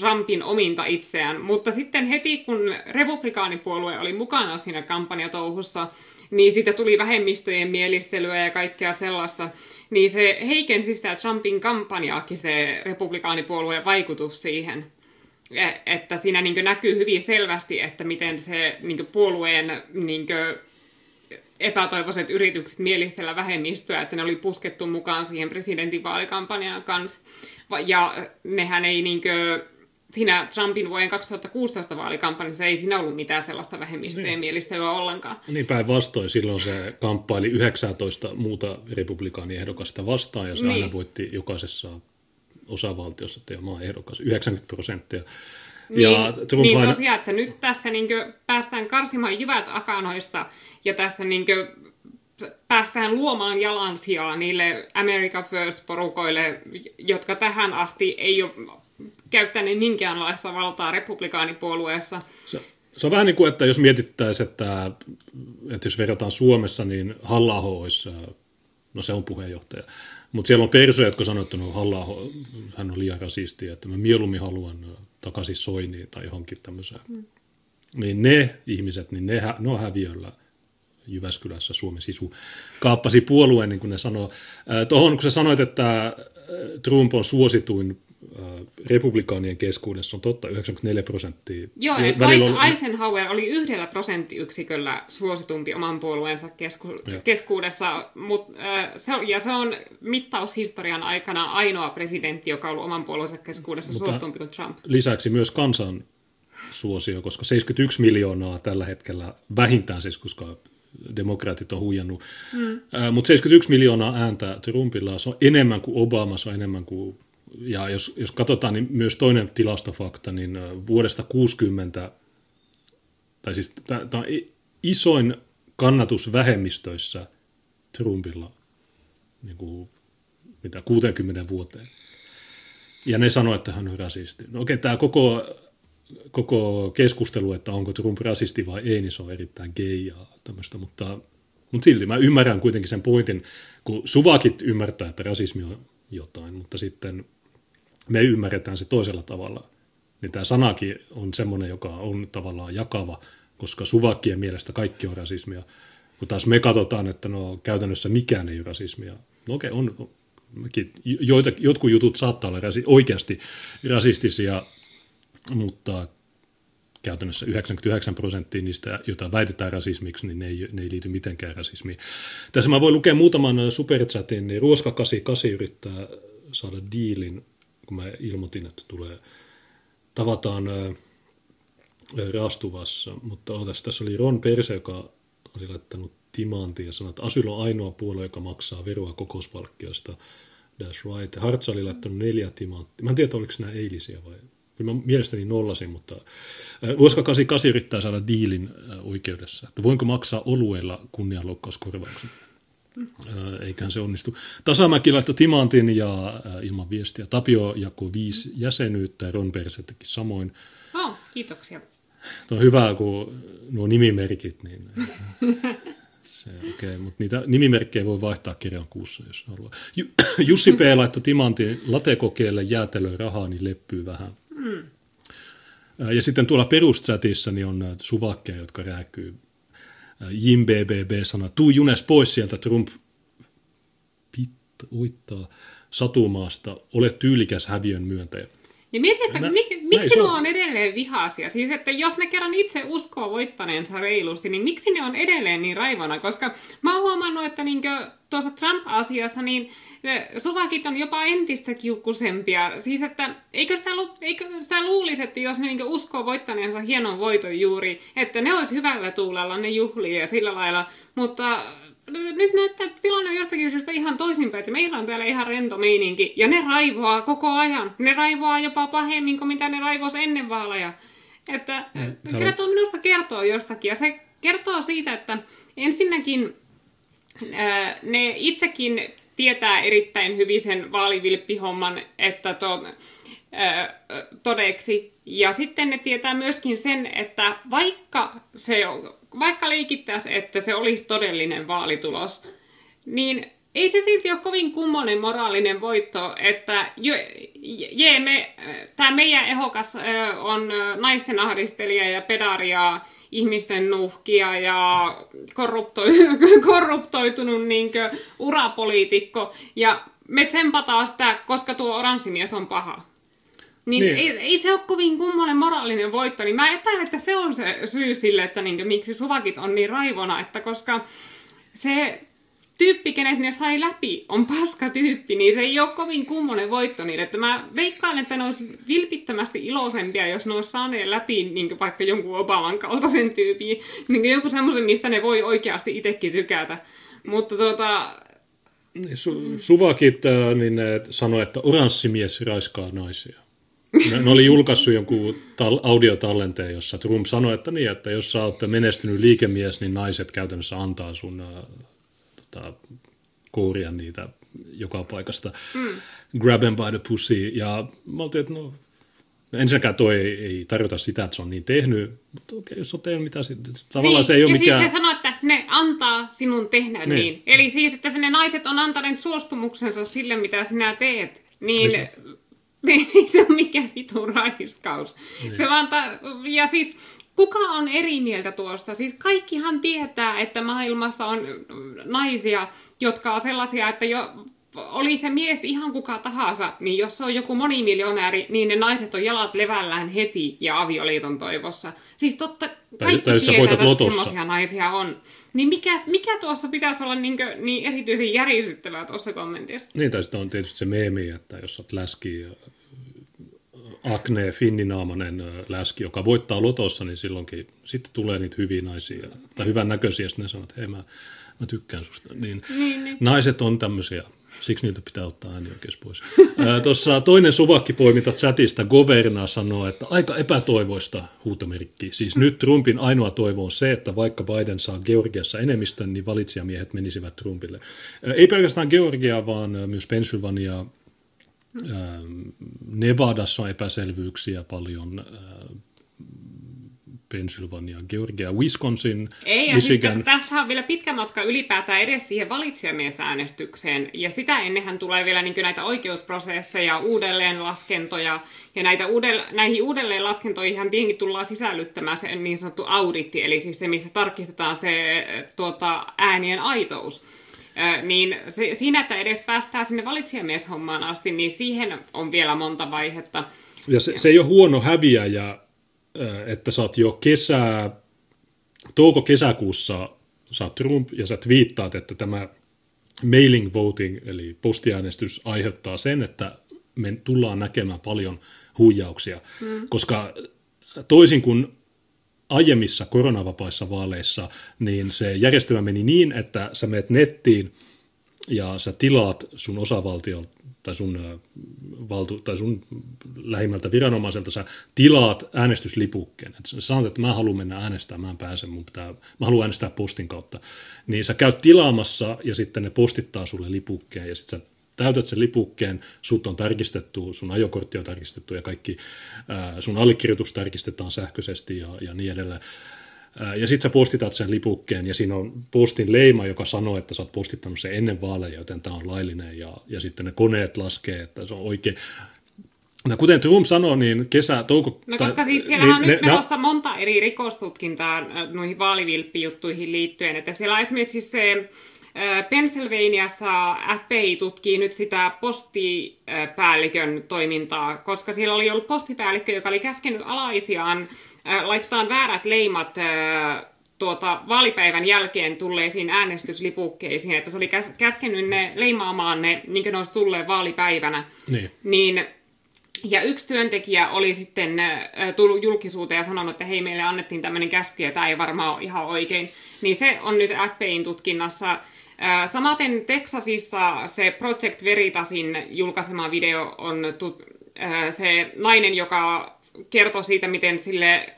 Trumpin ominta itseään. Mutta sitten heti, kun republikaanipuolue oli mukana siinä kampanjatouhussa, niin siitä tuli vähemmistöjen mielistelyä ja kaikkea sellaista, niin se heikensi sitä Trumpin kampanjaakin se republikaanipuolueen vaikutus siihen. E, että siinä niin näkyy hyvin selvästi, että miten se niin puolueen niin epätoivoiset yritykset mielistellä vähemmistöä, että ne oli puskettu mukaan siihen presidentinvaalikampanjaan kanssa. Ja nehän ei niinkö, siinä Trumpin vuoden 2016 vaalikampanjassa ei siinä ollut mitään sellaista vähemmistöjen niin. mielistelyä ollenkaan.
Niin päinvastoin, silloin se kamppaili 19 muuta republikaaniehdokasta vastaan ja se niin. aina voitti jokaisessa osavaltiossa että maan ehdokas 90 prosenttia.
Niin, ja niin vain... tosiaan, että nyt tässä niin päästään karsimaan jyvät akanoista ja tässä niin päästään luomaan jalansijaa niille America First-porukoille, jotka tähän asti ei ole käyttäneet minkäänlaista valtaa republikaanipuolueessa.
Se, se on vähän niin kuin, että jos mietittäisiin, että, että jos verrataan Suomessa, niin halla olisi, no se on puheenjohtaja, mutta siellä on persoja, jotka sanoo, että no halla hän on liian rasisti, että mä mieluummin haluan takaisin Soiniin tai johonkin tämmöiseen. Mm. Niin ne ihmiset, niin ne, ne on häviöllä Jyväskylässä Suomen sisu kaappasi puolueen, niin kuin ne sanoo. Tuohon, kun sä sanoit, että Trump on suosituin republikaanien keskuudessa on totta 94 prosenttia.
Joo, vaikka oli... Eisenhower oli yhdellä prosenttiyksiköllä suositumpi oman puolueensa kesku... keskuudessa, mut, äh, se, ja se on mittaushistorian aikana ainoa presidentti, joka on ollut oman puolueensa keskuudessa Mutta suositumpi kuin Trump.
Lisäksi myös kansan suosio, koska 71 miljoonaa tällä hetkellä vähintään siis, koska demokraatit on huijannut. Mm. Äh, mutta 71 miljoonaa ääntä Trumpilla, se on enemmän kuin Obama, se on enemmän kuin ja jos, jos katsotaan, niin myös toinen tilastofakta, niin vuodesta 60, tai siis tämä on isoin kannatus vähemmistöissä Trumpilla niin kuin, mitä 60 vuoteen. Ja ne sanoo, että hän on rasisti. No okei, tämä koko, koko keskustelu, että onko Trump rasisti vai ei, niin se on erittäin gay ja tämmöistä, mutta, mutta silti mä ymmärrän kuitenkin sen pointin, kun suvakit ymmärtää, että rasismi on jotain, mutta sitten me ymmärretään se toisella tavalla. Niin tämä sanakin on semmoinen, joka on tavallaan jakava, koska suvakkien mielestä kaikki on rasismia. Kun taas me katsotaan, että no käytännössä mikään ei ole rasismia. No okei, on, joita, jotkut jutut saattaa olla rasi, oikeasti rasistisia, mutta käytännössä 99 prosenttia niistä, joita väitetään rasismiksi, niin ne ei, ne ei liity mitenkään rasismiin. Tässä mä voin lukea muutaman superchatin, niin Ruoska 88 yrittää saada diilin, kun mä ilmoitin, että tulee, tavataan Raastuvassa, mutta otas, tässä oli Ron Perse, joka oli laittanut timantin ja sanoi, että Asyl on ainoa puolue, joka maksaa veroa kokouspalkkiosta. That's right. Hartz oli laittanut neljä timanttia. Mä en tiedä, oliko nämä eilisiä vai... Kyllä mä mielestäni nollasin, mutta Luoska 88 yrittää saada diilin oikeudessa, että voinko maksaa olueella kunnianloukkauskorvauksen. Eiköhän se onnistu. Tasamäki laittoi timantin ja ilman viestiä. Tapio jakoi viisi jäsenyyttä ja Ron Perse teki samoin.
Oh, kiitoksia.
Tuo on hyvä, kun nuo nimimerkit, niin se okei, okay. mutta niitä nimimerkkejä voi vaihtaa kirjan kuussa, jos haluaa. Jussi P. laittoi timantin latekokeelle jäätelöä rahaa, niin leppyy vähän. Mm. Ja sitten tuolla peruschatissa niin on näitä suvakkeja, jotka rääkyy. Jim BBB sanoo, tuu Junes pois sieltä, Trump pitta, uittaa satumaasta, ole tyylikäs häviön myöntäjä.
Ja mietin, että mä, mik, miksi ne on edelleen vihaisia? Siis, että jos ne kerran itse uskoo voittaneensa reilusti, niin miksi ne on edelleen niin raivona? Koska mä oon huomannut, että niinkö tuossa Trump-asiassa, niin suvakit on jopa entistä kiukkusempia. Siis, että eikö sitä, eikö sitä luulisi, että jos ne niinkö uskoo voittaneensa hienon voiton juuri, että ne olisi hyvällä tuulella, ne juhlia ja sillä lailla, mutta nyt näyttää, että tilanne on jostakin syystä ihan toisinpäin, että meillä on täällä ihan rento meininki, ja ne raivoaa koko ajan. Ne raivoaa jopa pahemmin kuin mitä ne raivois ennen vaaleja. Että mm, kyllä tuo minusta kertoo jostakin, ja se kertoo siitä, että ensinnäkin ää, ne itsekin tietää erittäin hyvin sen vaalivilppihomman, että to, ää, todeksi. Ja sitten ne tietää myöskin sen, että vaikka se vaikka leikittäisi, että se olisi todellinen vaalitulos, niin ei se silti ole kovin kummonen moraalinen voitto, että je, me, tämä meidän ehokas on naisten ahdistelija ja pedaria, ihmisten nuhkia ja korruptoitunut niin urapoliitikko. Ja me tsempataan sitä, koska tuo oranssimies on paha. Niin, niin. Ei, ei se ole kovin kummonen moraalinen voitto, niin mä epäilen, että se on se syy sille, että niin, miksi suvakit on niin raivona, että koska se tyyppi, kenet ne sai läpi, on paska tyyppi, niin se ei ole kovin kummonen voitto niille. Että mä veikkaan, että ne olisi vilpittömästi iloisempia, jos ne olisi saaneet läpi niin vaikka jonkun Obaman kaltaisen tyypin, niin jonkun semmoisen, mistä ne voi oikeasti itsekin tykätä. Mutta tuota,
Su- suvakit äh, niin sanoi, että oranssimies raiskaa naisia. Ne, ne oli julkaissut jonkun tal- audiotallenteen, jossa Trump sanoi, että niin, että jos sä oot menestynyt liikemies, niin naiset käytännössä antaa sun ä, tota, kouria niitä joka paikasta. Mm. Grab and by the pussy. Ja mä oltiin, että no, ensinnäkään toi ei, ei tarjota sitä, että se on niin tehnyt, mutta okei, jos on tehnyt mitä, tavallaan niin. se ei ole
ja
mikään...
siis se sanoo, että ne antaa sinun tehdä niin. niin. Eli siis, että ne naiset on antaneet suostumuksensa sille, mitä sinä teet. Niin, niin Ei se on mikä vitu raiskaus. Niin. Se vaan ta- ja siis kuka on eri mieltä tuosta? Siis kaikkihan tietää, että maailmassa on naisia, jotka on sellaisia, että jo oli se mies ihan kuka tahansa, niin jos se on joku monimiljonääri, niin ne naiset on jalat levällään heti ja avioliiton toivossa. Siis totta, kaikki tietää, että semmoisia naisia on. Niin mikä, mikä tuossa pitäisi olla niin, kuin, niin erityisen järisyttävää tuossa kommentissa?
Niin, tai sitten on tietysti se meemi, että jos olet läski Akne Finninaamanen läski, joka voittaa lotossa, niin silloinkin sitten tulee niitä hyviä naisia, tai hyvän näköisiä, ja sitten ne sanoo, että hei mä, mä tykkään susta. Niin, niin, niin. Naiset on tämmöisiä, siksi niiltä pitää ottaa oikeus pois. Tuossa toinen suvakkipoiminta chatista, Governa sanoo, että aika epätoivoista huutomerkki. Siis nyt Trumpin ainoa toivo on se, että vaikka Biden saa Georgiassa enemmistön, niin valitsijamiehet menisivät Trumpille. Ei pelkästään Georgia, vaan myös Pennsylvania, Nevadassa on epäselvyyksiä paljon, Pennsylvania, Georgia, Wisconsin,
Ei, ja siis Michigan. Siis tässä on vielä pitkä matka ylipäätään edes siihen valitsijamiesäänestykseen, ja sitä ennenhän tulee vielä niin näitä oikeusprosesseja, uudelleenlaskentoja, ja näitä uudelle, näihin uudelleenlaskentoihin tietenkin tullaan sisällyttämään se niin sanottu auditti, eli siis se, missä tarkistetaan se tuota, äänien aitous niin se, siinä, että edes päästään sinne valitsijamieshommaan asti, niin siihen on vielä monta vaihetta.
Ja se, se ei ole huono häviäjä että sä oot jo kesää, touko-kesäkuussa sä oot Trump ja sä twiittaat, että tämä mailing voting, eli postiäänestys, aiheuttaa sen, että me tullaan näkemään paljon huijauksia, mm. koska toisin kuin aiemmissa koronavapaissa vaaleissa, niin se järjestelmä meni niin, että sä menet nettiin ja sä tilaat sun osavaltiolta tai sun, valtu, tai sun lähimmältä viranomaiselta sä tilaat äänestyslipukkeen. Et sä sanot, että mä haluan mennä äänestämään, mä en pääse, mun pitää, mä haluan äänestää postin kautta. Niin sä käyt tilaamassa ja sitten ne postittaa sulle lipukkeen ja sitten sä täytät sen lipukkeen, sut on tarkistettu, sun ajokortti on tarkistettu ja kaikki sun allekirjoitus tarkistetaan sähköisesti ja, ja niin edelleen. Ja sitten sä postitat sen lipukkeen ja siinä on postin leima, joka sanoo, että sä oot postittanut sen ennen vaaleja, joten tämä on laillinen ja, ja sitten ne koneet laskee, että se on oikein. No, kuten Trump sanoi, niin kesä, touko...
No koska siis siellä niin, on nyt ne, menossa monta eri rikostutkintaa noihin vaalivilppijuttuihin liittyen, että siellä on esimerkiksi siis se Pennsylvaniassa FBI tutkii nyt sitä postipäällikön toimintaa, koska siellä oli ollut postipäällikkö, joka oli käskenyt alaisiaan laittaa väärät leimat tuota, vaalipäivän jälkeen tulleisiin äänestyslipukkeisiin, että se oli käskenyt ne leimaamaan ne, niin kuin ne olisi tulleet vaalipäivänä.
Niin.
niin ja yksi työntekijä oli sitten tullut julkisuuteen ja sanonut, että hei, meille annettiin tämmöinen käsky ja tämä ei varmaan ole ihan oikein. Niin se on nyt FBIin tutkinnassa Samaten Texasissa se Project Veritasin julkaisema video on se nainen, joka kertoo siitä, miten sille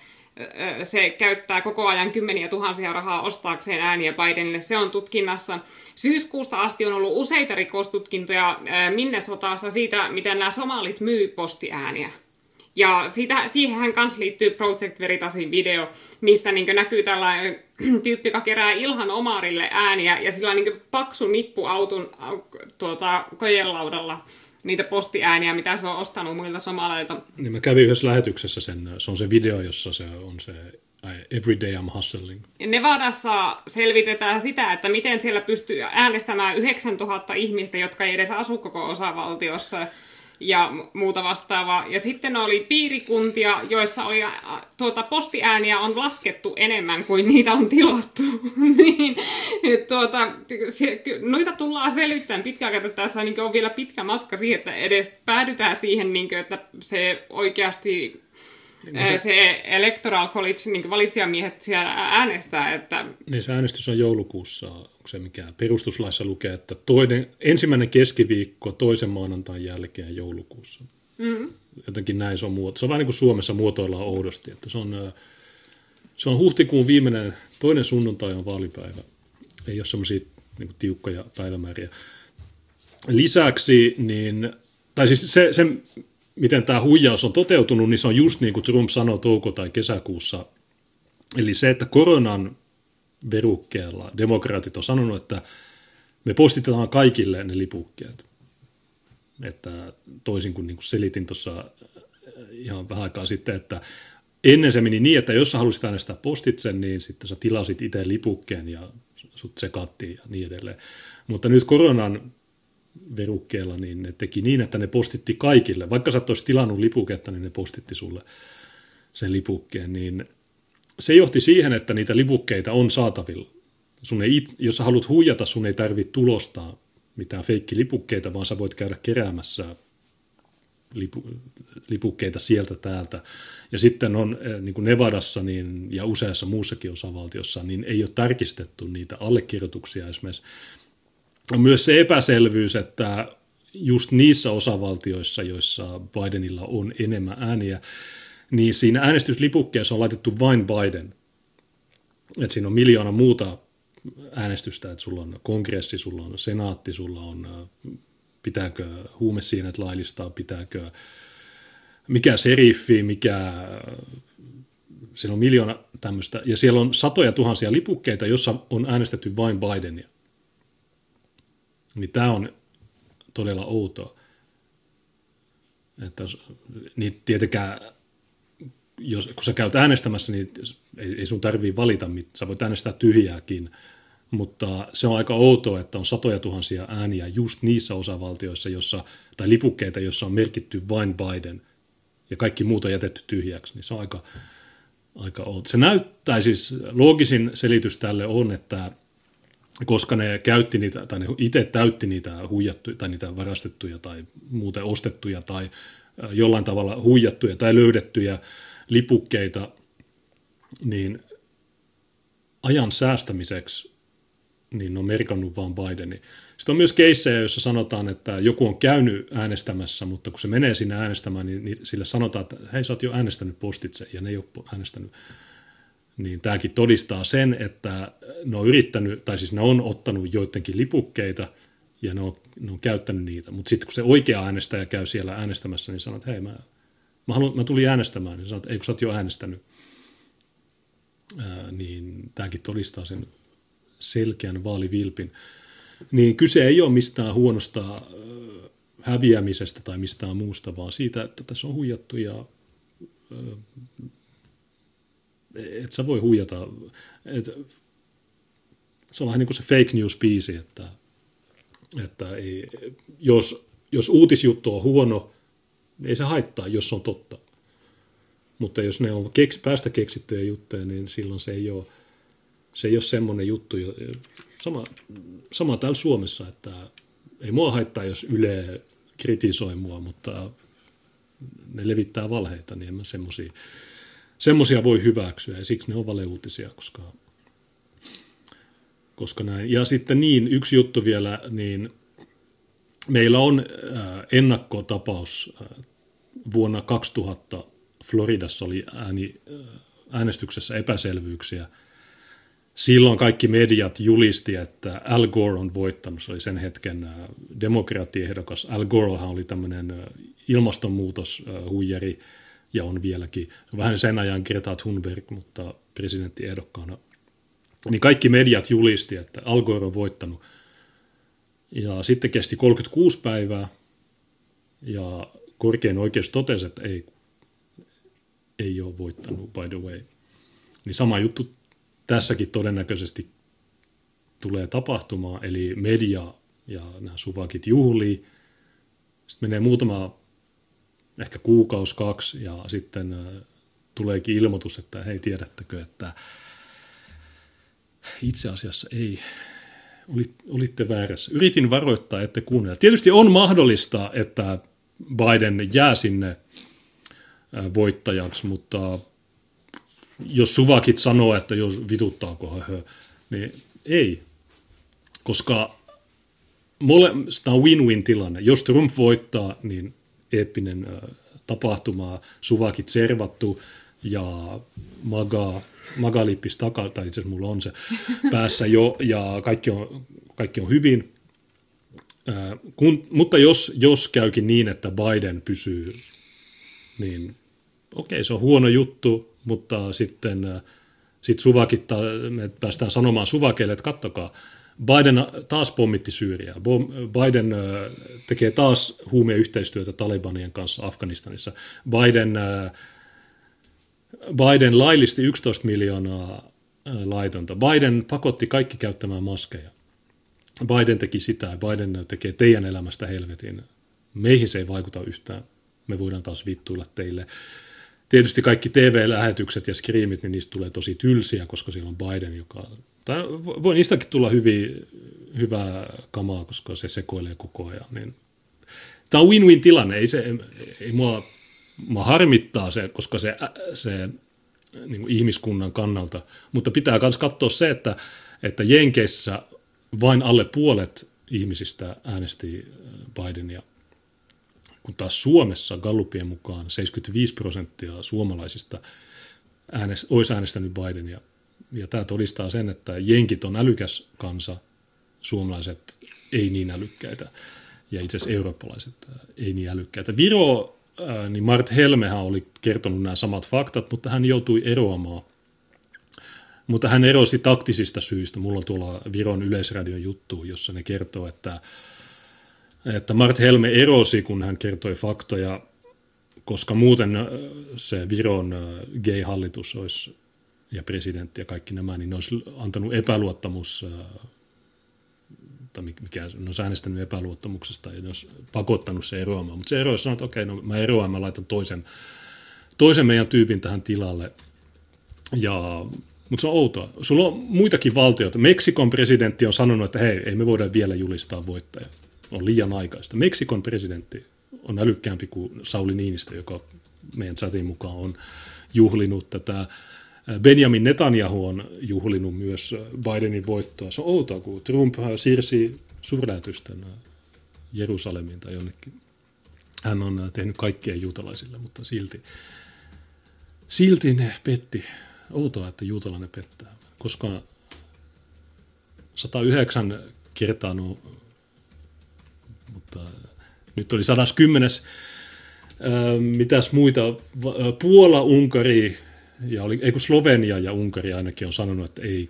se käyttää koko ajan kymmeniä tuhansia rahaa ostaakseen ääniä Bidenille. Se on tutkinnassa. Syyskuusta asti on ollut useita rikostutkintoja Minnesotassa siitä, miten nämä somalit myy postiääniä. Ja siitä, siihenhän kanssa liittyy Project Veritasin video, missä niin näkyy tällainen tyyppi, joka kerää Ilhan Omarille ääniä, ja sillä on niin paksu nippu auton tuota, kojelaudalla niitä postiääniä, mitä se on ostanut muilta somaleilta.
Niin mä kävin yhdessä lähetyksessä sen, se on se video, jossa se on se Every day I'm hustling.
Nevadassa selvitetään sitä, että miten siellä pystyy äänestämään 9000 ihmistä, jotka ei edes asu koko osavaltiossa ja muuta vastaavaa. Ja sitten oli piirikuntia, joissa oli, tuota, postiääniä on laskettu enemmän kuin niitä on tilattu. niin, tuota, se, noita tullaan selvittämään pitkään, että tässä niin on vielä pitkä matka siihen, että edes päädytään siihen, niin kuin, että se oikeasti niin se, se Electoral College, niin valitsijamiehet siellä äänestää. Että...
Niin se äänestys on joulukuussa, onko se mikä perustuslaissa lukee, että toinen, ensimmäinen keskiviikko toisen maanantain jälkeen joulukuussa. Mm-hmm. Jotenkin näin se on muoto. Se on vähän niin kuin Suomessa muotoillaan oudosti, että se on, se on huhtikuun viimeinen, toinen sunnuntai on vaalipäivä. Ei ole semmoisia niin tiukkoja päivämääriä. Lisäksi, niin, tai siis se, se miten tämä huijaus on toteutunut, niin se on just niin kuin Trump sanoi touko- tai kesäkuussa. Eli se, että koronan verukkeella demokraatit on sanonut, että me postitetaan kaikille ne lipukkeet. Että toisin kuin, niin kuin selitin tuossa äh, ihan vähän aikaa sitten, että ennen se meni niin, että jos sä halusit äänestää postitse, niin sitten sä tilasit itse lipukkeen ja sut sekattiin ja niin edelleen. Mutta nyt koronan verukkeella, niin ne teki niin, että ne postitti kaikille. Vaikka sä et olisi tilannut lipuketta, niin ne postitti sulle sen lipukkeen. Niin se johti siihen, että niitä lipukkeita on saatavilla. Sun ei, jos sä haluat huijata, sun ei tarvitse tulostaa mitään feikkilipukkeita, vaan sä voit käydä keräämässä lipu, lipukkeita sieltä täältä. Ja sitten on eh, niin kuin Nevadassa niin, ja useassa muussakin osavaltiossa, niin ei ole tarkistettu niitä allekirjoituksia esimerkiksi on myös se epäselvyys, että just niissä osavaltioissa, joissa Bidenilla on enemmän ääniä, niin siinä äänestyslipukkeessa on laitettu vain Biden. Että siinä on miljoona muuta äänestystä, että sulla on kongressi, sulla on senaatti, sulla on pitääkö huumesiinet laillistaa, pitääkö mikä seriffi, mikä siellä on miljoona tämmöistä, ja siellä on satoja tuhansia lipukkeita, jossa on äänestetty vain Bidenia. Niin tämä on todella outoa. Että niin tietenkään, jos, kun sä käyt äänestämässä, niin ei, ei sun tarvii valita, sä voit äänestää tyhjääkin, mutta se on aika outoa, että on satoja tuhansia ääniä just niissä osavaltioissa, jossa, tai lipukkeita, joissa on merkitty vain Biden, ja kaikki muut on jätetty tyhjäksi, niin se on aika, aika oot. Se näyttää siis, loogisin selitys tälle on, että koska ne käytti niitä, tai ne itse täytti niitä huijattuja, tai niitä varastettuja, tai muuten ostettuja, tai jollain tavalla huijattuja tai löydettyjä lipukkeita, niin ajan säästämiseksi niin on merkannut vaan Bideni. Sitten on myös keissejä, joissa sanotaan, että joku on käynyt äänestämässä, mutta kun se menee sinne äänestämään, niin, niin sille sanotaan, että hei, sä oot jo äänestänyt postitse, ja ne ei ole äänestänyt. Niin tämäkin todistaa sen, että ne on yrittänyt, tai siis ne on ottanut joidenkin lipukkeita, ja ne on, ne on käyttänyt niitä. Mutta sitten kun se oikea äänestäjä käy siellä äänestämässä, niin sanoo, että hei, mä, mä, haluan, mä tulin äänestämään, niin sanoo, että ei kun sä oot jo äänestänyt. Ää, niin tämäkin todistaa sen selkeän vaalivilpin. Niin kyse ei ole mistään huonosta häviämisestä tai mistään muusta, vaan siitä, että tässä on huijattu ja et sä voi huijata. Et, se on vähän niin kuin se fake news-biisi, että, että ei, jos, jos uutisjuttu on huono, ei se haittaa, jos se on totta. Mutta jos ne on keks, päästä keksittyjä juttuja, niin silloin se ei ole, se ei ole semmoinen juttu. Sama, sama täällä Suomessa, että ei mua haittaa, jos Yle kritisoi mua, mutta ne levittää valheita, niin en mä semmosia, semmosia voi hyväksyä ja siksi ne on valeuutisia, koska, koska näin. Ja sitten niin, yksi juttu vielä, niin meillä on äh, ennakkotapaus äh, vuonna 2000 Floridassa oli ääni, äh, äänestyksessä epäselvyyksiä – silloin kaikki mediat julisti, että Al Gore on voittanut. Se oli sen hetken äh, demokraattiehdokas. Al Gorehan oli tämmöinen äh, ilmastonmuutoshuijari ja on vieläkin. Vähän sen ajan Greta Thunberg, mutta presidenttiehdokkaana. Niin kaikki mediat julisti, että Al Gore on voittanut. Ja sitten kesti 36 päivää ja korkein oikeus totesi, että ei, ei ole voittanut, by the way. Niin sama juttu tässäkin todennäköisesti tulee tapahtumaan, eli media ja nämä suvakit juhlii. Sitten menee muutama, ehkä kuukausi, kaksi, ja sitten tuleekin ilmoitus, että hei, tiedättekö, että itse asiassa ei, olitte väärässä. Yritin varoittaa, että kuunnella. Tietysti on mahdollista, että Biden jää sinne voittajaksi, mutta jos suvakit sanoo, että jos vituttaako hö, niin ei. Koska mole, tämä on win-win tilanne. Jos Trump voittaa, niin eeppinen äh, tapahtuma, suvakit servattu ja maga, magalippis takaa, tai itse asiassa mulla on se päässä jo, ja kaikki on, kaikki on hyvin. Äh, kun, mutta jos, jos käykin niin, että Biden pysyy, niin okei, se on huono juttu, mutta sitten äh, sit suvakit, me päästään sanomaan suvakeille, että kattokaa, Biden taas pommitti Syyriaa. Biden äh, tekee taas huumeyhteistyötä Talibanien kanssa Afganistanissa. Biden, Biden laillisti 11 miljoonaa laitonta. Biden pakotti kaikki käyttämään maskeja. Biden teki sitä. Biden tekee teidän elämästä helvetin. Meihin se ei vaikuta yhtään. Me voidaan taas vittuilla teille tietysti kaikki TV-lähetykset ja skriimit, niin niistä tulee tosi tylsiä, koska siellä on Biden, joka... Tai voi niistäkin tulla hyvin, hyvää kamaa, koska se sekoilee koko ajan. Niin. Tämä on win-win tilanne, ei, se, ei mua, mua harmittaa se, koska se, se niin ihmiskunnan kannalta, mutta pitää myös katsoa se, että, että Jenkeissä vain alle puolet ihmisistä äänesti Bidenia kun taas Suomessa Gallupien mukaan 75 prosenttia suomalaisista äänest, olisi äänestänyt Bidenia. Ja tämä todistaa sen, että jenkit on älykäs kansa, suomalaiset ei niin älykkäitä ja itse asiassa eurooppalaiset ei niin älykkäitä. Viro, niin Mart Helmehän oli kertonut nämä samat faktat, mutta hän joutui eroamaan. Mutta hän erosi taktisista syistä. Mulla on tuolla Viron yleisradion juttu, jossa ne kertoo, että että Mart Helme erosi, kun hän kertoi faktoja, koska muuten se Viron gay-hallitus olisi, ja presidentti ja kaikki nämä, niin ne olisi antanut epäluottamus, tai mikä ne olisi äänestänyt epäluottamuksesta, ja ne olisi pakottanut se eroamaan. Mutta se eroisi sanoi, että okei, no mä eroan, mä laitan toisen, toisen meidän tyypin tähän tilalle. Ja, mutta se on outoa. Sulla on muitakin valtioita. Meksikon presidentti on sanonut, että hei, ei me voida vielä julistaa voittaja. On liian aikaista. Meksikon presidentti on älykkäämpi kuin Sauli Niinistö, joka meidän chatin mukaan on juhlinut tätä. Benjamin Netanyahu on juhlinut myös Bidenin voittoa. Se on outoa, kun Trump siirsi suurlähetysten Jerusalemiin tai jonnekin. Hän on tehnyt kaikkea juutalaisille, mutta silti, silti ne petti. Outoa, että juutalainen pettää, koska 109 kertaa, no, mutta nyt oli 110. Mitäs muita? Puola, Unkari, ja oli, ei kun Slovenia ja Unkari ainakin on sanonut, että ei.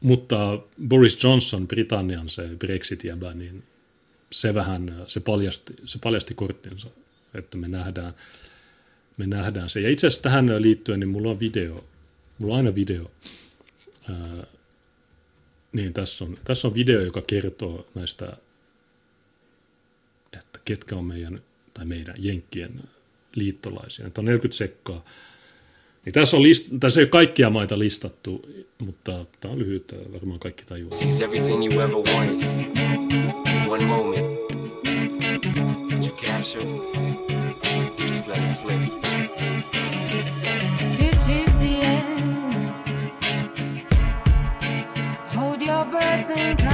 Mutta Boris Johnson, Britannian se Brexit-jäbä, niin se vähän, se paljasti, se paljasti korttinsa, että me nähdään, me nähdään se. Ja itse asiassa tähän liittyen, niin mulla on video, mulla on aina video. Ää, niin tässä on, tässä on video, joka kertoo näistä, että ketkä on meidän, tai meidän jenkkien liittolaisia. Tämä on 40 sekkaa. Niin tässä, on list, tässä ei ole kaikkia maita listattu, mutta tämä on lyhyt, varmaan kaikki tajuaa. everything you ever wanted. One moment. You capture Just let it slip. This is the end. Hold your breath and count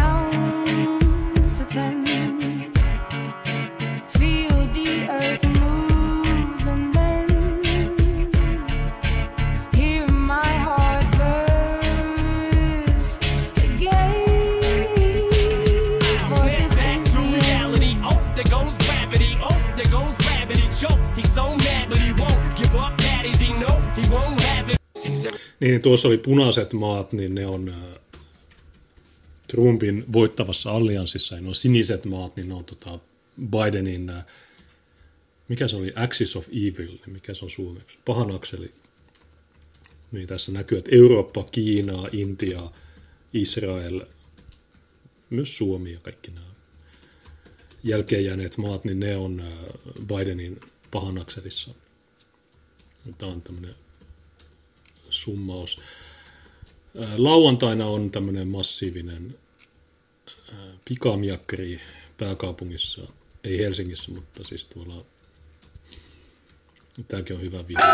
Niin, tuossa oli punaiset maat, niin ne on Trumpin voittavassa allianssissa, ja nuo siniset maat, niin ne on tota Bidenin, mikä se oli, Axis of Evil, niin mikä se on suomeksi, pahan akseli. Niin tässä näkyy, että Eurooppa, Kiina, Intia, Israel, myös Suomi ja kaikki nämä jälkeen jääneet maat, niin ne on Bidenin pahan akselissa. Tämä on tämmöinen summaus. Lauantaina on tämmöinen massiivinen pikamiakkeri pääkaupungissa, ei Helsingissä, mutta siis tuolla Tämäkin on hyvä video.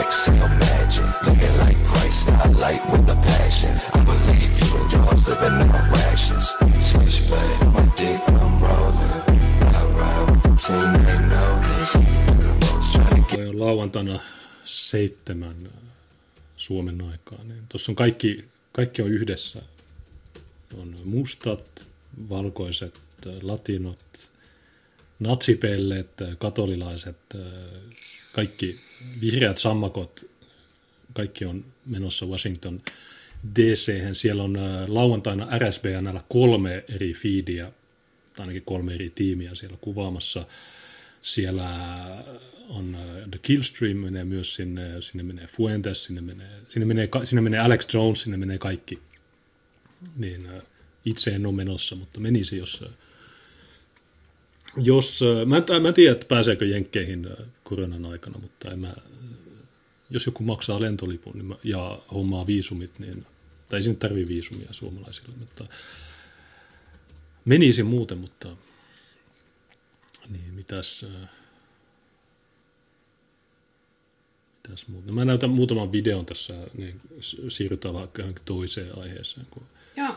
Exhale magic, looking like Christ, I light with the passion. I believe you and yours living off rations. Switch blade on my dick, I'm rolling. I ride with the team, they know this. Lauantaina seitsemän Suomen aikaa. Niin Tuossa on kaikki, kaikki on yhdessä. On mustat, valkoiset, latinot, natsipellet, katolilaiset, kaikki vihreät sammakot, kaikki on menossa Washington DC. Siellä on äh, lauantaina RSBNllä kolme eri feedia, tai ainakin kolme eri tiimiä siellä kuvaamassa. Siellä on äh, The Killstream menee myös sinne, sinne menee Fuentes, sinne menee, sinne menee, sinne menee Alex Jones, sinne menee kaikki. Niin äh, itse en ole menossa, mutta menisi, jos jos, mä en, mä en tiedä, että pääseekö Jenkkeihin koronan aikana, mutta en mä, jos joku maksaa lentolipun niin mä, ja hommaa viisumit, niin, tai ei sinne tarvitse viisumia suomalaisille, mutta menisi muuten, mutta niin, mitäs, mitäs muuta. Mä näytän muutaman videon tässä, niin siirrytään vaikka toiseen aiheeseen. Kun...
Joo.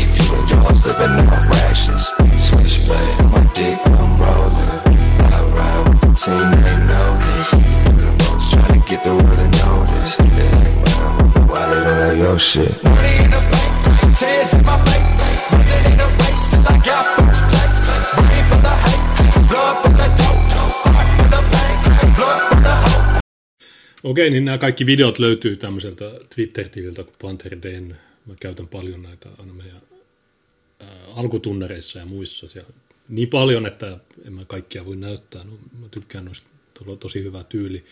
you and yours living off rations. Switchblade on my dick, I'm rolling. I ride with the team, they know this. Do the trying to get the world to notice. They like, wow.
shit. Money in the bank, tears in my bank. Running in the race till I got first place. Brain full of hate, blood full of dope. Heart full of pain, blood full of hope.
Okei, niin nämä kaikki videot löytyy tämmöiseltä Twitter-tililtä kuin Panther Den. Mä käytän paljon näitä aina meidän alkutunnereissa ja muissa. Ja niin paljon, että en mä kaikkia voi näyttää. No, mä tykkään noista tosi hyvä tyyli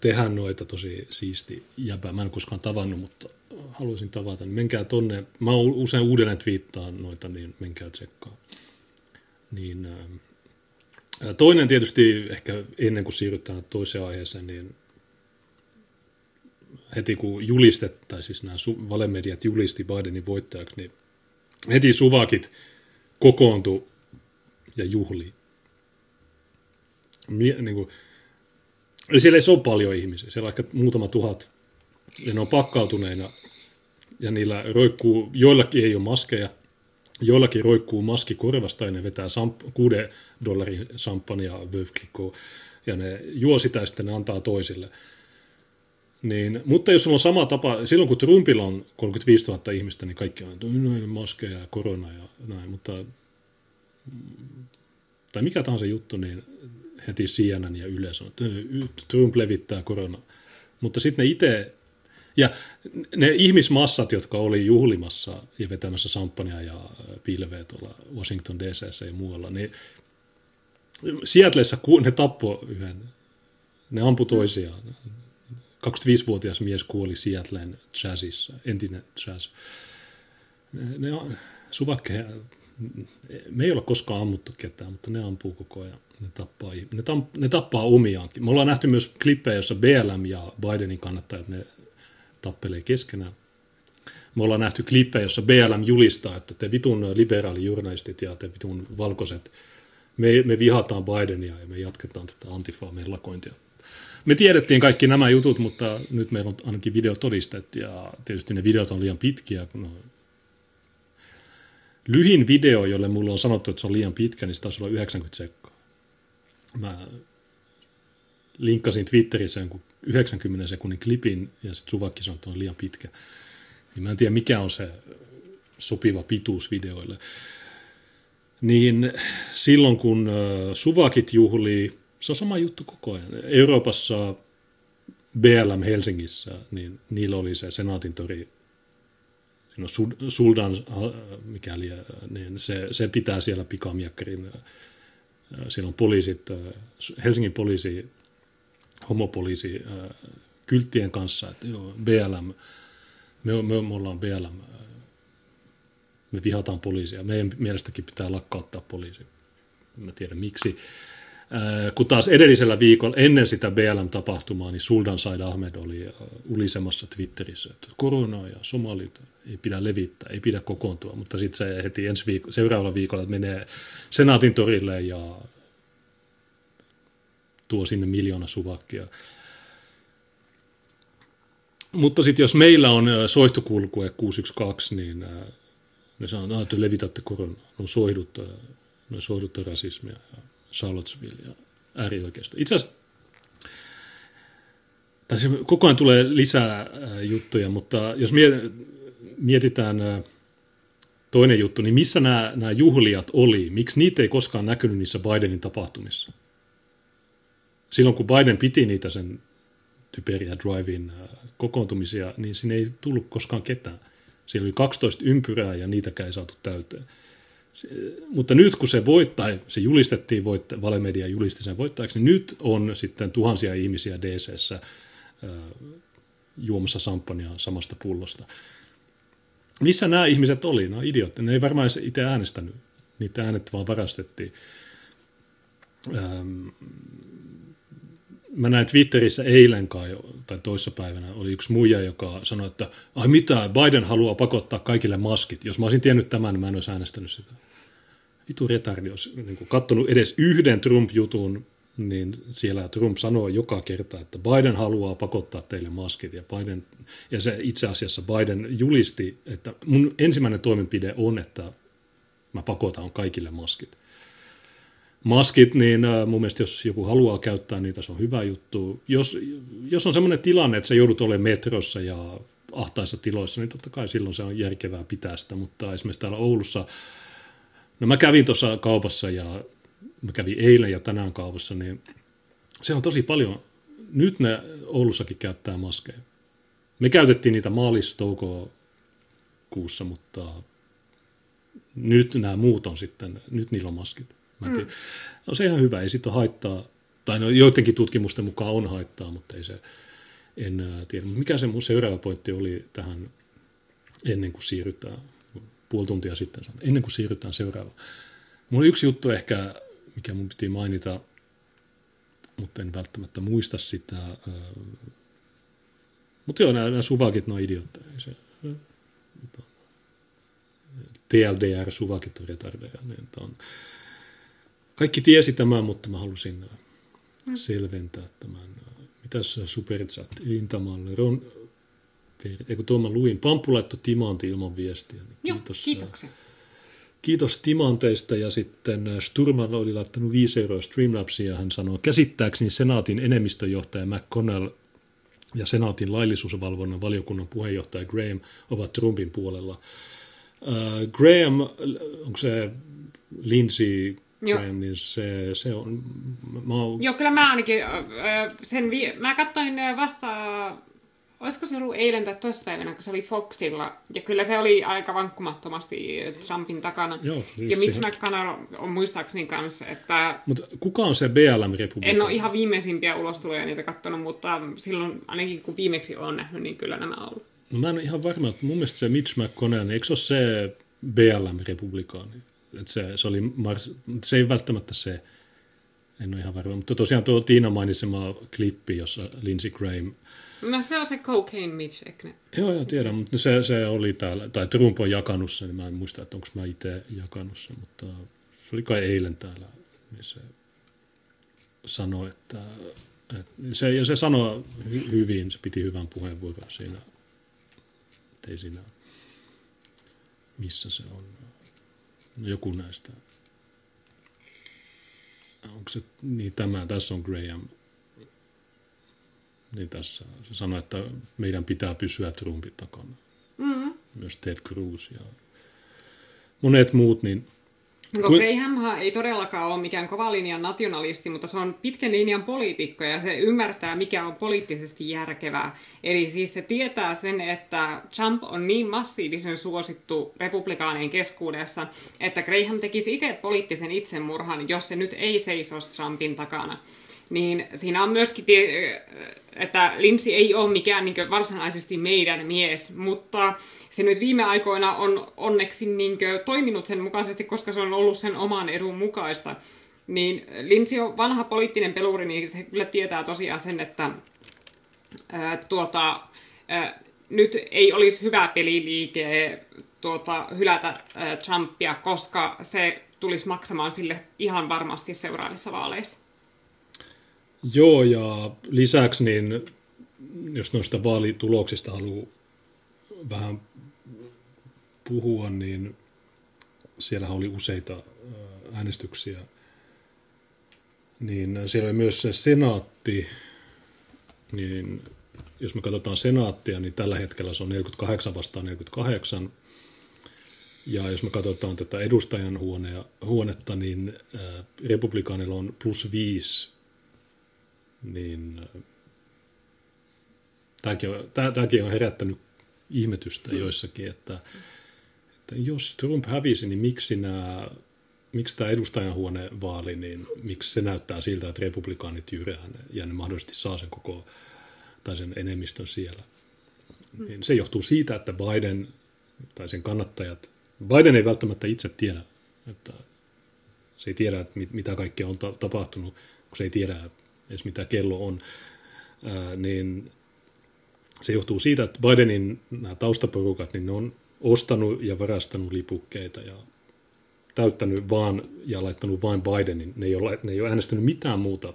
tehdä noita tosi siisti jäbä. Mä en koskaan tavannut, mutta haluaisin tavata. Niin menkää tonne. Mä usein uudelleen twiittaan noita, niin menkää tsekkaa. Niin, ää, toinen tietysti ehkä ennen kuin siirrytään toiseen aiheeseen, niin heti kun julistettiin, siis nämä valemediat julisti Bidenin voittajaksi, niin heti suvakit kokoontu ja juhli. Mie, niin kuin, siellä ei ole paljon ihmisiä, siellä on ehkä muutama tuhat. Ja ne on pakkautuneina ja niillä roikkuu, joillakin ei ole maskeja, joillakin roikkuu maski korvasta ja ne vetää samp- 6 dollarin samppania ja ne juo sitä ja sitten ne antaa toisille. Niin, mutta jos sulla on sama tapa, silloin kun Trumpilla on 35 000 ihmistä, niin kaikki on, noin maskeja ja korona ja näin, mutta tai mikä tahansa juttu, niin heti CNN ja Yle sanoi, että Trump levittää korona. Mutta sitten ne itse, ja ne ihmismassat, jotka oli juhlimassa ja vetämässä samppania ja pilveä tuolla Washington DC ja muualla, niin Seattleissa ne tappoi yhden, ne ampui toisiaan. 25-vuotias mies kuoli Seattleen jazzissa, entinen jazz. Ne, ne suvakkeja, me ei ole koskaan ammuttu ketään, mutta ne ampuu koko ajan ne tappaa, ne, tam, ne tappaa omiaankin. Me ollaan nähty myös klippejä, jossa BLM ja Bidenin kannattajat ne tappelee keskenään. Me ollaan nähty klippejä, jossa BLM julistaa, että te vitun liberaalijournalistit ja te vitun valkoiset, me, me vihataan Bidenia ja me jatketaan tätä antifa-mellakointia. Me tiedettiin kaikki nämä jutut, mutta nyt meillä on ainakin videotodistet ja tietysti ne videot on liian pitkiä, kun on lyhin video, jolle mulla on sanottu, että se on liian pitkä, niin se taisi olla 90 sekkaa mä linkkasin Twitterissä jonkun 90 sekunnin klipin ja sitten Suvakki sanoi, että on liian pitkä. Niin mä en tiedä, mikä on se sopiva pituus videoille. Niin silloin, kun Suvakit juhlii, se on sama juttu koko ajan. Euroopassa BLM Helsingissä, niin niillä oli se Senaatin tori, siinä on Suldan, mikäli, niin se, se pitää siellä pikamiekkarin siellä on poliisit, Helsingin poliisi, homopoliisi kylttien kanssa, että joo, BLM, me, me, me ollaan BLM, me vihataan poliisia. Meidän mielestäkin pitää lakkauttaa poliisi. Mä tiedän miksi. Kun taas edellisellä viikolla ennen sitä BLM-tapahtumaa, niin Suldan Said Ahmed oli ulisemassa Twitterissä, että korona ja somalit ei pidä levittää, ei pidä kokoontua, mutta sitten se heti ensi viikolla, seuraavalla viikolla menee Senaatin torille ja tuo sinne miljoona suvakkia. Mutta sitten jos meillä on soihtukulkue 612, niin ne sanoo, että levitätte koronaa, no soihdutta, no soihdutta rasismia. ja Charlottesville ja äärioikeista. Itse asiassa tässä koko ajan tulee lisää juttuja, mutta jos mietitään toinen juttu, niin missä nämä, nämä juhlijat oli? Miksi niitä ei koskaan näkynyt niissä Bidenin tapahtumissa? Silloin kun Biden piti niitä sen typeriä drive-in kokoontumisia, niin sinne ei tullut koskaan ketään. Siellä oli 12 ympyrää ja niitäkään ei saatu täyteen mutta nyt kun se voittaa, se julistettiin, voitta, Valemedia julisti sen voittajaksi, niin nyt on sitten tuhansia ihmisiä dc juomassa samppania samasta pullosta. Missä nämä ihmiset oli? No idiootti. Ne ei varmaan itse äänestänyt. Niitä äänet vaan varastettiin. Ähm, mä näin Twitterissä eilen kai, tai toissapäivänä, oli yksi muija, joka sanoi, että ai mitä, Biden haluaa pakottaa kaikille maskit. Jos mä olisin tiennyt tämän, niin mä en olisi äänestänyt sitä vitu retardi olisi niin katsonut edes yhden Trump-jutun, niin siellä Trump sanoo joka kerta, että Biden haluaa pakottaa teille maskit ja Biden, ja se itse asiassa Biden julisti, että mun ensimmäinen toimenpide on, että mä pakotan kaikille maskit. Maskit, niin äh, mun mielestä jos joku haluaa käyttää niitä, se on hyvä juttu. Jos, jos on sellainen tilanne, että sä joudut olemaan metrossa ja ahtaissa tiloissa, niin totta kai silloin se on järkevää pitää sitä, mutta esimerkiksi täällä Oulussa, no mä kävin tuossa kaupassa ja mä kävin eilen ja tänään kaupassa, niin se on tosi paljon, nyt ne Oulussakin käyttää maskeja. Me käytettiin niitä maalis kuussa, mutta nyt nämä muut on sitten, nyt niillä on maskit. Mä mm. No se ihan hyvä, ei sitten haittaa, tai no joidenkin tutkimusten mukaan on haittaa, mutta ei se, en tiedä. Mikä se mun seuraava pointti oli tähän ennen kuin siirrytään, puoli tuntia sitten, ennen kuin siirrytään seuraavaan. Mulla oli yksi juttu ehkä, mikä mun piti mainita, mutta en välttämättä muista sitä. Mutta joo, nämä, nämä suvakit, ne on idiootteja. Se, TLDR, suvakit on retardeja. Niin on. Kaikki tiesi tämän, mutta mä halusin mm. selventää tämän. Mitäs Superchat, Rintamalle, Ron, eikö tuo mä luin, Pamppu laittoi timanti ilman viestiä.
Niin kiitos. Joo, kiitoksia.
Kiitos timanteista ja sitten Sturman oli laittanut 5 euroa Streamlabsia ja hän sanoo, käsittääkseni senaatin enemmistöjohtaja McConnell ja senaatin laillisuusvalvonnan valiokunnan puheenjohtaja Graham ovat Trumpin puolella. Uh, Graham, onko se Lindsey Graham, niin se, se on...
Mä oon... Joo, kyllä mä ainakin sen, vi- mä katsoin vasta olisiko se ollut eilen tai päivänä, kun se oli Foxilla, ja kyllä se oli aika vankkumattomasti Trumpin takana.
Joo,
ja Mitch McConnell on muistaakseni kanssa, että...
Mutta kuka on se BLM-republikaani?
En ole ihan viimeisimpiä ulostuloja niitä katsonut, mutta silloin ainakin kun viimeksi olen nähnyt, niin kyllä nämä on ollut.
No mä en ole ihan varma, että mun mielestä se Mitch McConnell, niin eikö se ole se BLM-republikaani? Että se, se, oli Mars, se ei välttämättä se, en ole ihan varma, mutta tosiaan tuo Tiina mainitsema klippi, jossa Lindsey Graham –
No se on se Cocaine Mitch, eikö ne?
Joo, joo, tiedän, mutta se, se oli täällä, tai Trump on jakanut sen, niin mä en muista, että onko mä itse jakanut sen, mutta se oli kai eilen täällä, niin se sanoi, että, että se, ja se sanoi hy, hyvin, se piti hyvän puheenvuoron siinä, ei siinä, missä se on, joku näistä, onko se, niin tämä, tässä on Graham, niin tässä se sanoi, että meidän pitää pysyä Trumpin takana. Mm-hmm. Myös Ted Cruz ja monet muut, niin
No, Graham ei todellakaan ole mikään kova linjan nationalisti, mutta se on pitkän linjan poliitikko ja se ymmärtää, mikä on poliittisesti järkevää. Eli siis se tietää sen, että Trump on niin massiivisen suosittu republikaanien keskuudessa, että Graham tekisi itse poliittisen itsemurhan, jos se nyt ei seisoisi Trumpin takana. Niin siinä on myöskin että Lindsay ei ole mikään niin varsinaisesti meidän mies, mutta se nyt viime aikoina on onneksi niin toiminut sen mukaisesti, koska se on ollut sen oman edun mukaista. Niin Lindsay on vanha poliittinen peluri, niin se kyllä tietää tosiaan sen, että ää, tuota, ää, nyt ei olisi hyvä peliliike tuota, hylätä ää, Trumpia, koska se tulisi maksamaan sille ihan varmasti seuraavissa vaaleissa.
Joo, ja lisäksi niin, jos noista vaalituloksista haluaa vähän puhua, niin siellä oli useita äänestyksiä. Niin siellä oli myös se senaatti, niin jos me katsotaan senaattia, niin tällä hetkellä se on 48 vastaan 48. Ja jos me katsotaan tätä edustajan huonetta, niin republikaanilla on plus 5 niin tämäkin on, tämäkin on herättänyt ihmetystä mm. joissakin, että, että jos Trump hävisi, niin miksi nämä miksi tämä edustajanhuonevaali, niin miksi se näyttää siltä, että republikaanit jyrää ja ne mahdollisesti saa sen koko tai sen enemmistön siellä. Mm. Niin se johtuu siitä, että Biden tai sen kannattajat, Biden ei välttämättä itse tiedä, että se ei tiedä, että mitä kaikkea on tapahtunut, kun se ei tiedä, edes mitä kello on, ää, niin se johtuu siitä, että Bidenin nämä taustaporukat, niin ne on ostanut ja varastanut lipukkeita ja täyttänyt vaan ja laittanut vain Bidenin. Ne ei ole, ne ei ole äänestänyt mitään muuta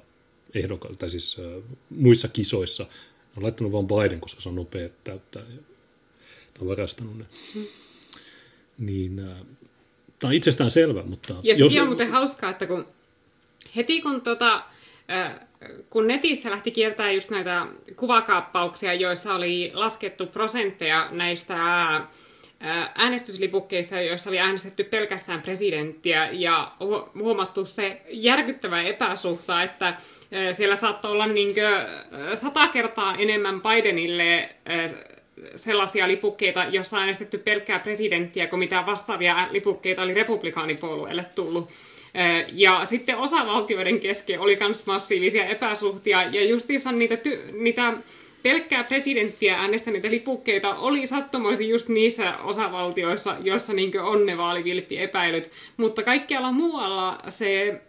ehdokkaita, tai siis muissa kisoissa. Ne on laittanut vain Biden, koska se on nopea täyttää. Ja ne on varastanut ne. Hmm. Niin, äh, tämä on itsestään selvä, mutta...
Ja jos... on muuten hauskaa, että kun heti kun tota, kun netissä lähti kiertää just näitä kuvakaappauksia, joissa oli laskettu prosentteja näistä äänestyslipukkeissa, joissa oli äänestetty pelkästään presidenttiä ja huomattu se järkyttävä epäsuhta, että siellä saattoi olla niin sata kertaa enemmän Bidenille sellaisia lipukkeita, joissa on äänestetty pelkkää presidenttiä, kuin mitä vastaavia lipukkeita oli republikaanipuolueelle tullut. Ja sitten osavaltioiden kesken oli myös massiivisia epäsuhtia, ja justiinsa niitä, ty- niitä pelkkää presidenttiä äänestäneitä lipukkeita oli sattumoisin just niissä osavaltioissa, joissa niin on ne vaalivilppiepäilyt, mutta kaikkialla muualla se,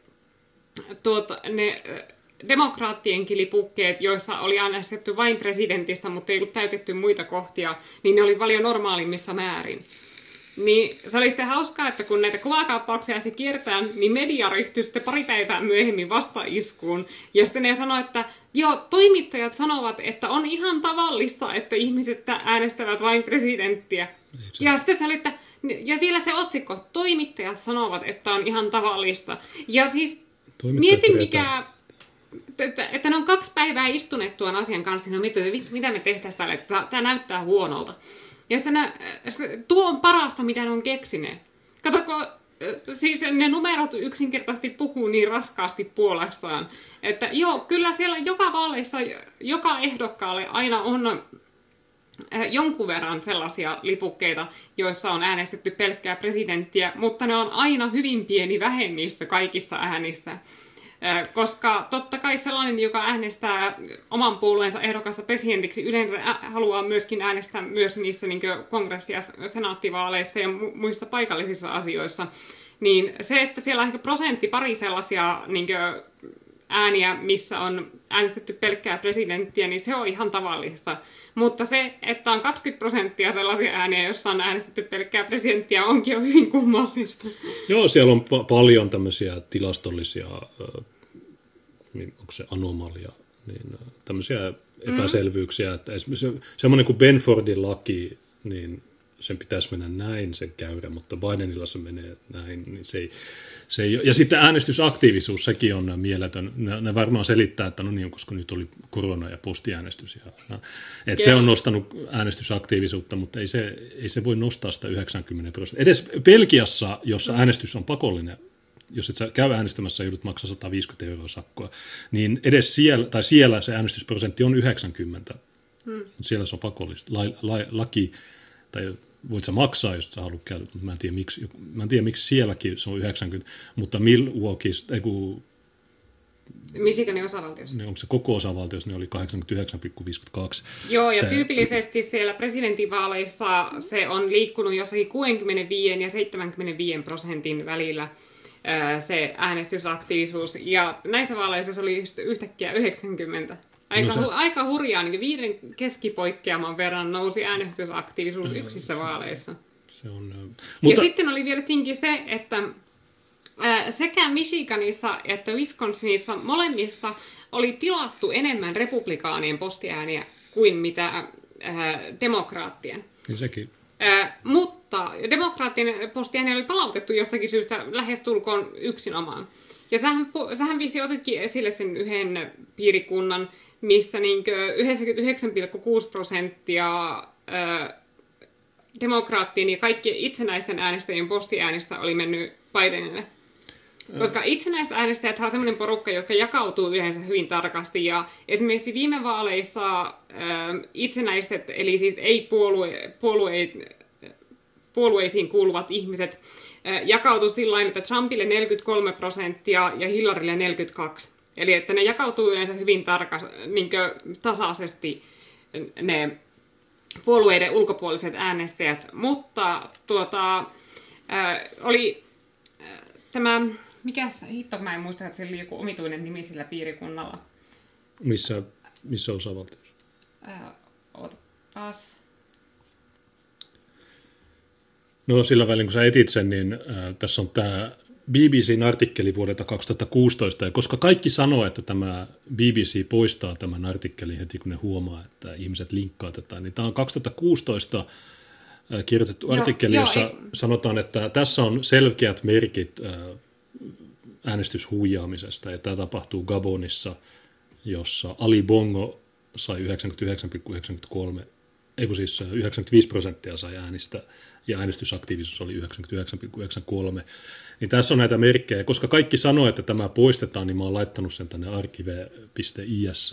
tuota, ne demokraattienkin lipukkeet, joissa oli äänestetty vain presidentistä, mutta ei ollut täytetty muita kohtia, niin ne oli paljon normaalimmissa määrin. Niin se oli sitten hauskaa, että kun näitä kuvakaappauksia lähti kiertää, niin media ryhtyi sitten pari päivää myöhemmin vastaiskuun. Ja sitten ne sanoi, että joo, toimittajat sanovat, että on ihan tavallista, että ihmiset äänestävät vain presidenttiä. Ja sitten se oli, että ja vielä se otsikko, toimittajat sanovat, että on ihan tavallista. Ja siis mietin mikä että, että ne on kaksi päivää istuneet tuon asian kanssa, no mitä, mitä me tehtäisiin tälle, että tämä näyttää huonolta. Ja sitten ne, tuo on parasta, mitä ne on keksineet. Katsoko, siis ne numerot yksinkertaisesti puhuu niin raskaasti puolestaan, että joo, kyllä siellä joka vaaleissa, joka ehdokkaalle aina on jonkun verran sellaisia lipukkeita, joissa on äänestetty pelkkää presidenttiä, mutta ne on aina hyvin pieni vähemmistö kaikista äänistä. Koska totta kai sellainen, joka äänestää oman puolueensa ehdokasta presidentiksi, yleensä haluaa myöskin äänestää myös niissä niin kongressi- ja senaattivaaleissa ja muissa paikallisissa asioissa. Niin se, että siellä on ehkä prosentti pari sellaisia niin ääniä, missä on äänestetty pelkkää presidenttiä, niin se on ihan tavallista. Mutta se, että on 20 prosenttia sellaisia ääniä, joissa on äänestetty pelkkää presidenttiä, onkin jo hyvin kummallista.
Joo, siellä on pa- paljon tämmöisiä tilastollisia niin onko se anomalia, niin tämmöisiä epäselvyyksiä, mm. että esimerkiksi semmoinen kuin Benfordin laki, niin sen pitäisi mennä näin, sen käyrä, mutta Bidenilla se menee näin, niin se ei, se ei, ja sitten äänestysaktiivisuus, sekin on mieletön. Ne, ne varmaan selittää, että no niin, koska nyt oli korona ja postiäänestys. Ja, no, että se on nostanut äänestysaktiivisuutta, mutta ei se, ei se voi nostaa sitä 90 prosenttia. Edes Belgiassa, jossa mm. äänestys on pakollinen, jos et sä käy äänestämässä ja joudut maksaa 150 euroa sakkoa, niin edes siellä, tai siellä se äänestysprosentti on 90, hmm. mutta siellä se on pakollista. La, la, laki, tai voit sä maksaa, jos sä haluat käydä, mutta mä en tiedä miksi, mä en tiedä, miksi sielläkin se on 90, mutta Milwaukeeissa, ei kun
Michiganin osavaltiossa.
Niin onko se koko osavaltiossa, niin oli 89,52.
Joo, ja se... tyypillisesti siellä presidentinvaaleissa se on liikkunut jossakin 65 ja 75 prosentin välillä se äänestysaktiivisuus. Ja näissä vaaleissa se oli yhtäkkiä 90. Aika, no se... hu- aika hurjaa, niin viiden keskipoikkeaman verran nousi äänestysaktiivisuus no, yksissä se, vaaleissa.
Se on,
mutta... Ja sitten oli vielä tinkin se, että sekä Michiganissa että Wisconsinissa molemmissa oli tilattu enemmän republikaanien postiääniä kuin mitä äh, demokraattien.
Ja sekin
Äh, mutta demokraattien postiääni oli palautettu jostakin syystä lähestulkoon yksinomaan. Ja sähän, sähän visi otitkin esille sen yhden piirikunnan, missä niin 99,6 prosenttia demokraattien ja kaikkien itsenäisten äänestäjien postiäänistä oli mennyt Bidenille. Koska itsenäiset äänestäjät on sellainen porukka, joka jakautuu yleensä hyvin tarkasti. Ja esimerkiksi viime vaaleissa äh, itsenäiset, eli siis ei puolue, puolue, puolueisiin kuuluvat ihmiset, jakautuu sillä että Trumpille 43 prosenttia ja Hillarylle 42. Eli että ne jakautuu yleensä hyvin tarka, niin tasaisesti ne puolueiden ulkopuoliset äänestäjät. Mutta tuota, äh, oli äh, tämä mikä hitto, mä en muista, että sillä oli joku omituinen nimi sillä piirikunnalla.
Missä, missä osavaltiossa?
Äh, otapas.
No sillä välin, kun sä etit sen, niin äh, tässä on tämä BBCn artikkeli vuodelta 2016, ja koska kaikki sanoo, että tämä BBC poistaa tämän artikkelin heti, kun ne huomaa, että ihmiset linkkaa tätä, niin tämä on 2016 äh, kirjoitettu artikkeli, jossa ei... sanotaan, että tässä on selkeät merkit äh, äänestyshuijaamisesta. Ja tämä tapahtuu Gabonissa, jossa Ali Bongo sai 99,93, ei siis 95 prosenttia sai äänistä ja äänestysaktiivisuus oli 99,93. Niin tässä on näitä merkkejä. Koska kaikki sanoo, että tämä poistetaan, niin mä oon laittanut sen tänne arkive.is.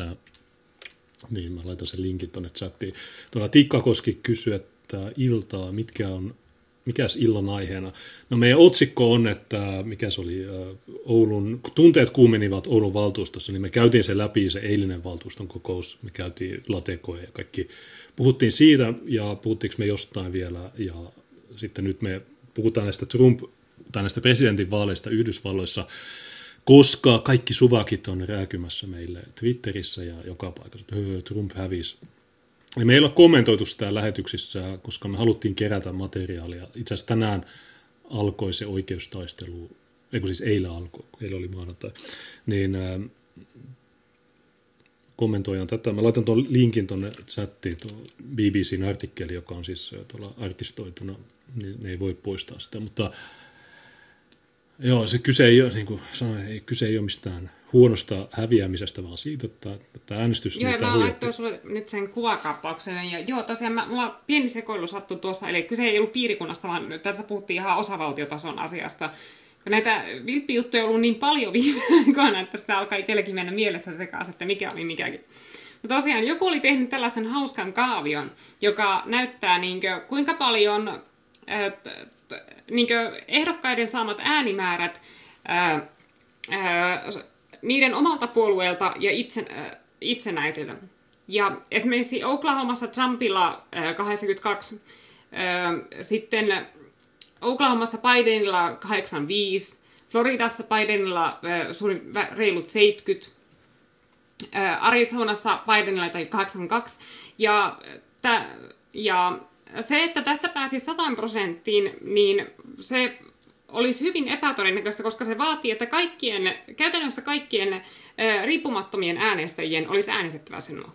Niin mä laitan sen linkin tuonne chattiin. Tuolla Tikkakoski kysyy, että iltaa, mitkä on mikäs illan aiheena? No meidän otsikko on, että mikä se oli, Oulun, kun tunteet kuumenivat Oulun valtuustossa, niin me käytiin se läpi, se eilinen valtuuston kokous, me käytiin latekoja ja kaikki. Puhuttiin siitä ja puhuttiinko me jostain vielä ja sitten nyt me puhutaan näistä Trump, tai näistä presidentinvaaleista Yhdysvalloissa, koska kaikki suvakit on rääkymässä meille Twitterissä ja joka paikassa, että Trump hävisi. Ja meillä on kommentoitu sitä lähetyksissä, koska me haluttiin kerätä materiaalia. Itse asiassa tänään alkoi se oikeustaistelu, eikö siis eilen alkoi, eilen oli maanantai, niin äh, kommentoijan tätä. Mä laitan tuon linkin tuonne chattiin, tuon BBCn artikkeli, joka on siis tuolla arkistoituna, niin ne ei voi poistaa sitä, mutta joo, se kyse ei ole, niin kuin sanoin, ei, kyse ei ole mistään huonosta häviämisestä, vaan siitä, että, että äänestys...
Joo, mä laittoin sulle nyt sen kuvakaappauksen. Ja joo, tosiaan mä, mulla pieni sekoilu sattui tuossa, eli kyse ei ollut piirikunnasta, vaan tässä puhuttiin ihan osavaltiotason asiasta. Kun näitä vilppijuttuja on ollut niin paljon viime aikoina, että sitä alkaa itsellekin mennä mielessä sekaisin, että mikä oli mikäkin. Mutta tosiaan joku oli tehnyt tällaisen hauskan kaavion, joka näyttää niinkö, kuinka paljon et, niinkö ehdokkaiden saamat äänimäärät ää, ää, niiden omalta puolueelta ja itsen, äh, itsenäisiltä. Ja esimerkiksi Oklahomassa Trumpilla äh, 82, äh, sitten Oklahomassa Bidenilla 85, Floridassa Bidenilla suurin, reilut 70, äh, Arizonassa Bidenilla tai 82, ja, tä, ja se, että tässä pääsi 100 prosenttiin, niin se olisi hyvin epätodennäköistä, koska se vaatii, että kaikkien, käytännössä kaikkien riippumattomien äänestäjien olisi äänestettävä sinua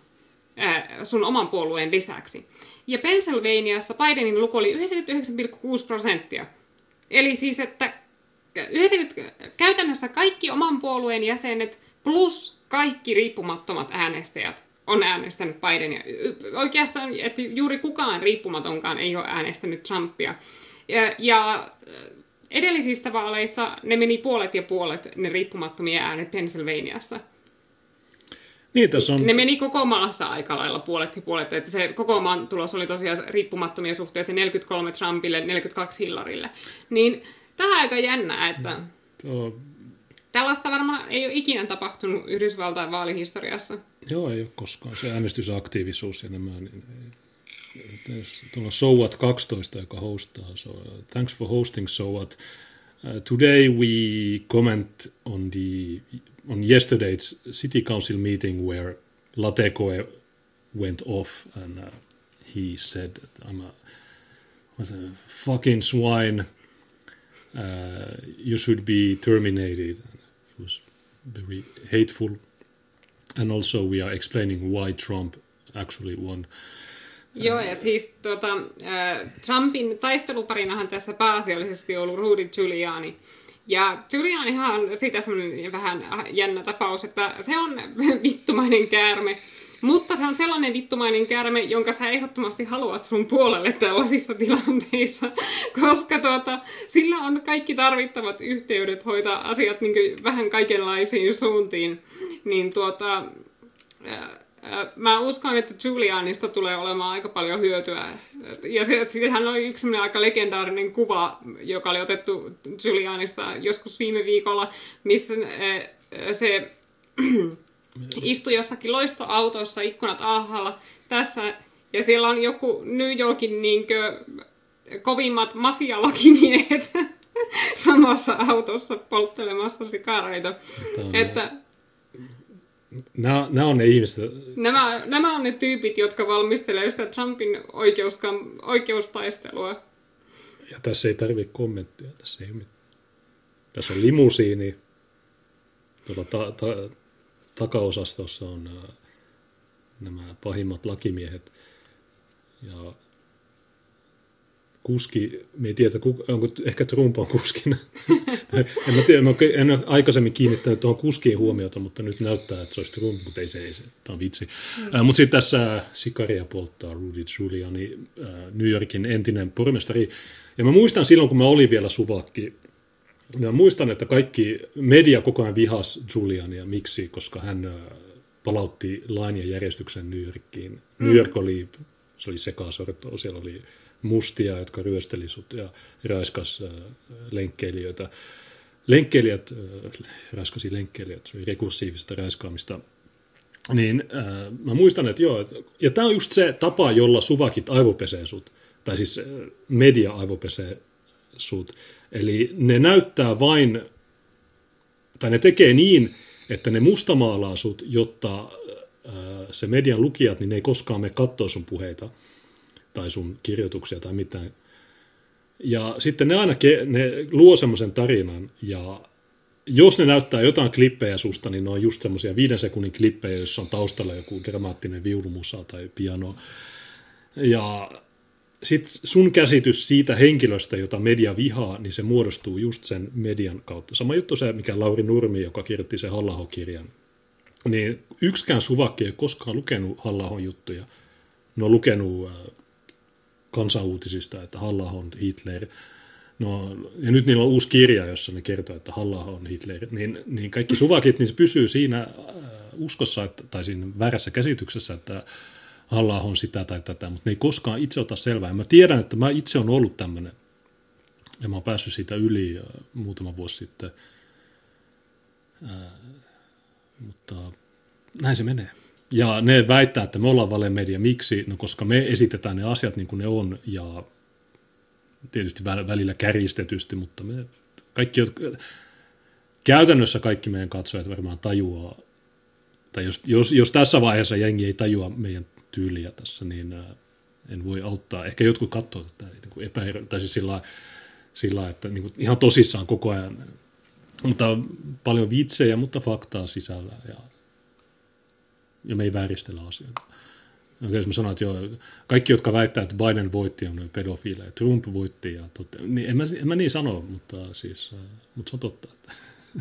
sun oman puolueen lisäksi. Ja Pennsylvaniassa Bidenin luku oli 99,6 prosenttia. Eli siis, että 90, käytännössä kaikki oman puolueen jäsenet plus kaikki riippumattomat äänestäjät on äänestänyt Bidenia. Oikeastaan, että juuri kukaan riippumatonkaan ei ole äänestänyt Trumpia. Ja, ja Edellisistä vaaleissa ne meni puolet ja puolet, ne riippumattomia äänet Pennsylvaniassa.
Niin, tässä on...
Ne meni koko maassa aika lailla puolet ja puolet. Että se koko maan tulos oli tosiaan riippumattomia suhteessa 43 Trumpille, 42 Hillarille. Niin tämä on aika jännää, että Tuo... tällaista varmaan ei ole ikinä tapahtunut Yhdysvaltain vaalihistoriassa.
Joo, ei ole koskaan. Se äänestysaktiivisuus ja nämä, niin tuolla Sowat 12, joka hostaa. So, uh, thanks for hosting Sowat. Uh, today we comment on the on yesterday's city council meeting where Latecoe went off and uh, he said that I'm a, was a fucking swine. Uh, you should be terminated. Was very hateful. And also we are explaining why Trump actually won.
Joo, ja siis tuota, äh, Trumpin taisteluparinahan tässä pääasiallisesti ollut Rudy Giuliani. Ja Giulianihan on siitä semmoinen vähän jännä tapaus, että se on vittumainen käärme. Mutta se on sellainen vittumainen käärme, jonka sä ehdottomasti haluat sun puolelle tällaisissa tilanteissa, koska tuota, sillä on kaikki tarvittavat yhteydet hoitaa asiat niin vähän kaikenlaisiin suuntiin. Niin tuota, äh, Mä uskon, että Julianista tulee olemaan aika paljon hyötyä. Ja se, sehän oli yksi aika legendaarinen kuva, joka oli otettu Julianista joskus viime viikolla, missä se istui jossakin loistoautossa, ikkunat ahalla tässä, ja siellä on joku New Yorkin niinkö, kovimmat mafialakimiehet samassa autossa polttelemassa sikareita. Että
Nämä, nämä on ne ihmiset.
Nämä, nämä on ne tyypit, jotka valmistelevat sitä Trumpin oikeustaistelua.
Ja tässä ei tarvitse kommenttia. Tässä, ei tässä on limusiini. Tuolla ta, ta, takaosastossa on nämä, nämä pahimmat lakimiehet. Ja kuski, me ei tiedä, onko ehkä Trump on kuskina. en mä tiedä, mä en ole aikaisemmin kiinnittänyt tuohon kuskiin huomiota, mutta nyt näyttää, että se olisi Trump, mutta ei se, ei se. Tämä on vitsi. Mm. Äh, mutta sitten tässä Sikaria polttaa Rudy Giuliani, äh, New Yorkin entinen pormestari. Ja mä muistan silloin, kun mä olin vielä suvakki, mä muistan, että kaikki media koko ajan vihas Giuliania. Miksi? Koska hän palautti lain ja järjestyksen New Yorkiin. Mm. New York oli, se oli sekasortoa, siellä oli mustia, jotka ryösteli sut ja raiskas lenkkeilijöitä. Lenkkeilijät, raiskasi lenkkeilijät, se oli rekursiivista raiskaamista. Niin äh, mä muistan, että joo, ja tämä on just se tapa, jolla suvakit aivopesee sut, tai siis media aivopesee sut. Eli ne näyttää vain, tai ne tekee niin, että ne mustamaalaa sut, jotta se median lukijat, niin ne ei koskaan me katsoa sun puheita tai sun kirjoituksia tai mitään. Ja sitten ne aina ke- ne luo semmoisen tarinan ja jos ne näyttää jotain klippejä susta, niin ne on just semmoisia viiden sekunnin klippejä, joissa on taustalla joku dramaattinen viulumusa tai piano. Ja sitten sun käsitys siitä henkilöstä, jota media vihaa, niin se muodostuu just sen median kautta. Sama juttu se, mikä Lauri Nurmi, joka kirjoitti sen halla kirjan Niin yksikään suvakki ei koskaan lukenut halla juttuja. Ne on lukenut äh, kansanuutisista, että halla on Hitler. No, ja nyt niillä on uusi kirja, jossa ne kertoo, että halla on Hitler. Niin, niin kaikki suvakit, niin se pysyy siinä äh, uskossa, että, tai siinä väärässä käsityksessä, että halla on sitä tai tätä, mutta ne ei koskaan itse ota selvää. Ja mä tiedän, että mä itse on ollut tämmöinen, ja mä oon päässyt siitä yli muutama vuosi sitten. Ää, mutta näin se menee. Ja ne väittää, että me ollaan valemedia. Miksi? No koska me esitetään ne asiat niin kuin ne on, ja tietysti välillä kärjistetysti, mutta me kaikki, jotka, käytännössä kaikki meidän katsojat varmaan tajuaa, tai jos, jos, jos tässä vaiheessa jengi ei tajua meidän tyyliä tässä, niin äh, en voi auttaa. Ehkä jotkut katsoo tätä niin kuin epäherä, tai siis sillä, sillä että niin kuin ihan tosissaan koko ajan. Mutta paljon vitsejä, mutta faktaa sisällä ja, ja me ei vääristellä asioita. Okay, jos mä sanon, että joo, kaikki, jotka väittää, että Biden voitti, on pedofiileja, Trump voitti, ja totta, niin en, mä, en mä niin sano, mutta, siis, äh, mutta se on totta. Että.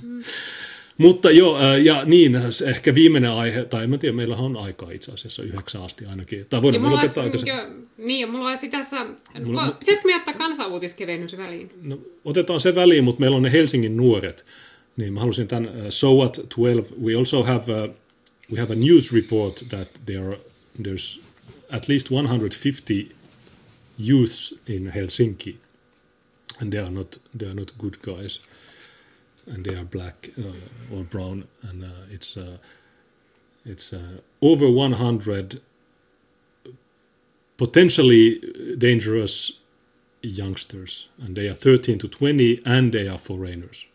Mm. Mutta joo, ja niin, ehkä viimeinen aihe, tai en mä tiedä, meillä on aikaa itse asiassa yhdeksän asti ainakin. Tai voidaan me lopettaa
aikaisin. Niin, ja mulla olisi tässä, mulla, pitäisikö me jättää kansanuutiskevennys väliin?
No, otetaan se väliin, mutta meillä on ne Helsingin nuoret. Niin mä halusin tämän, uh, so what 12, we also have a, we have a news report that there are, there's at least 150 youths in Helsinki, and they are not, they are not good guys and they are black uh, or brown, and uh, it's uh, it's over 100 potentially dangerous youngsters, and they are 13 to 20, and they are foreigners.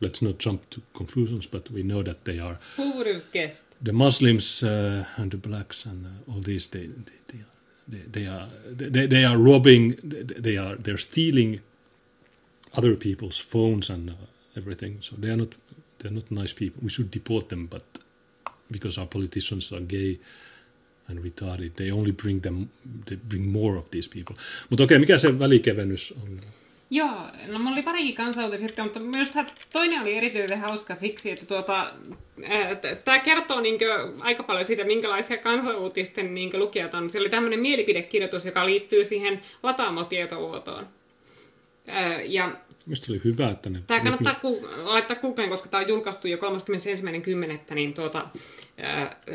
Let's not jump to conclusions, but we know that they are.
Who would have guessed?
The Muslims uh, and the blacks and uh, all these they, they, they, they, they are they, they are robbing. They are they're stealing other people's phones and uh, everything. So they are not they are not nice people. We should deport them, but because our politicians are gay and retarded, they only bring them they bring more of these people. Mutta okei, okay, mikä se välikevennys on?
Joo, no mulla oli parikin kansauutiset, mutta myös toinen oli erityisen hauska siksi, että tuota, tämä kertoo niinkö aika paljon siitä, minkälaisia kansauutisten niinkö lukijat on. Se oli tämmöinen mielipidekirjoitus, joka liittyy siihen lataamotietovuotoon. Ja
Mielestäni oli hyvä, että ne...
Tämä kannattaa ne... ku, laittaa Googleen, koska tämä on julkaistu jo 31.10., niin tuota,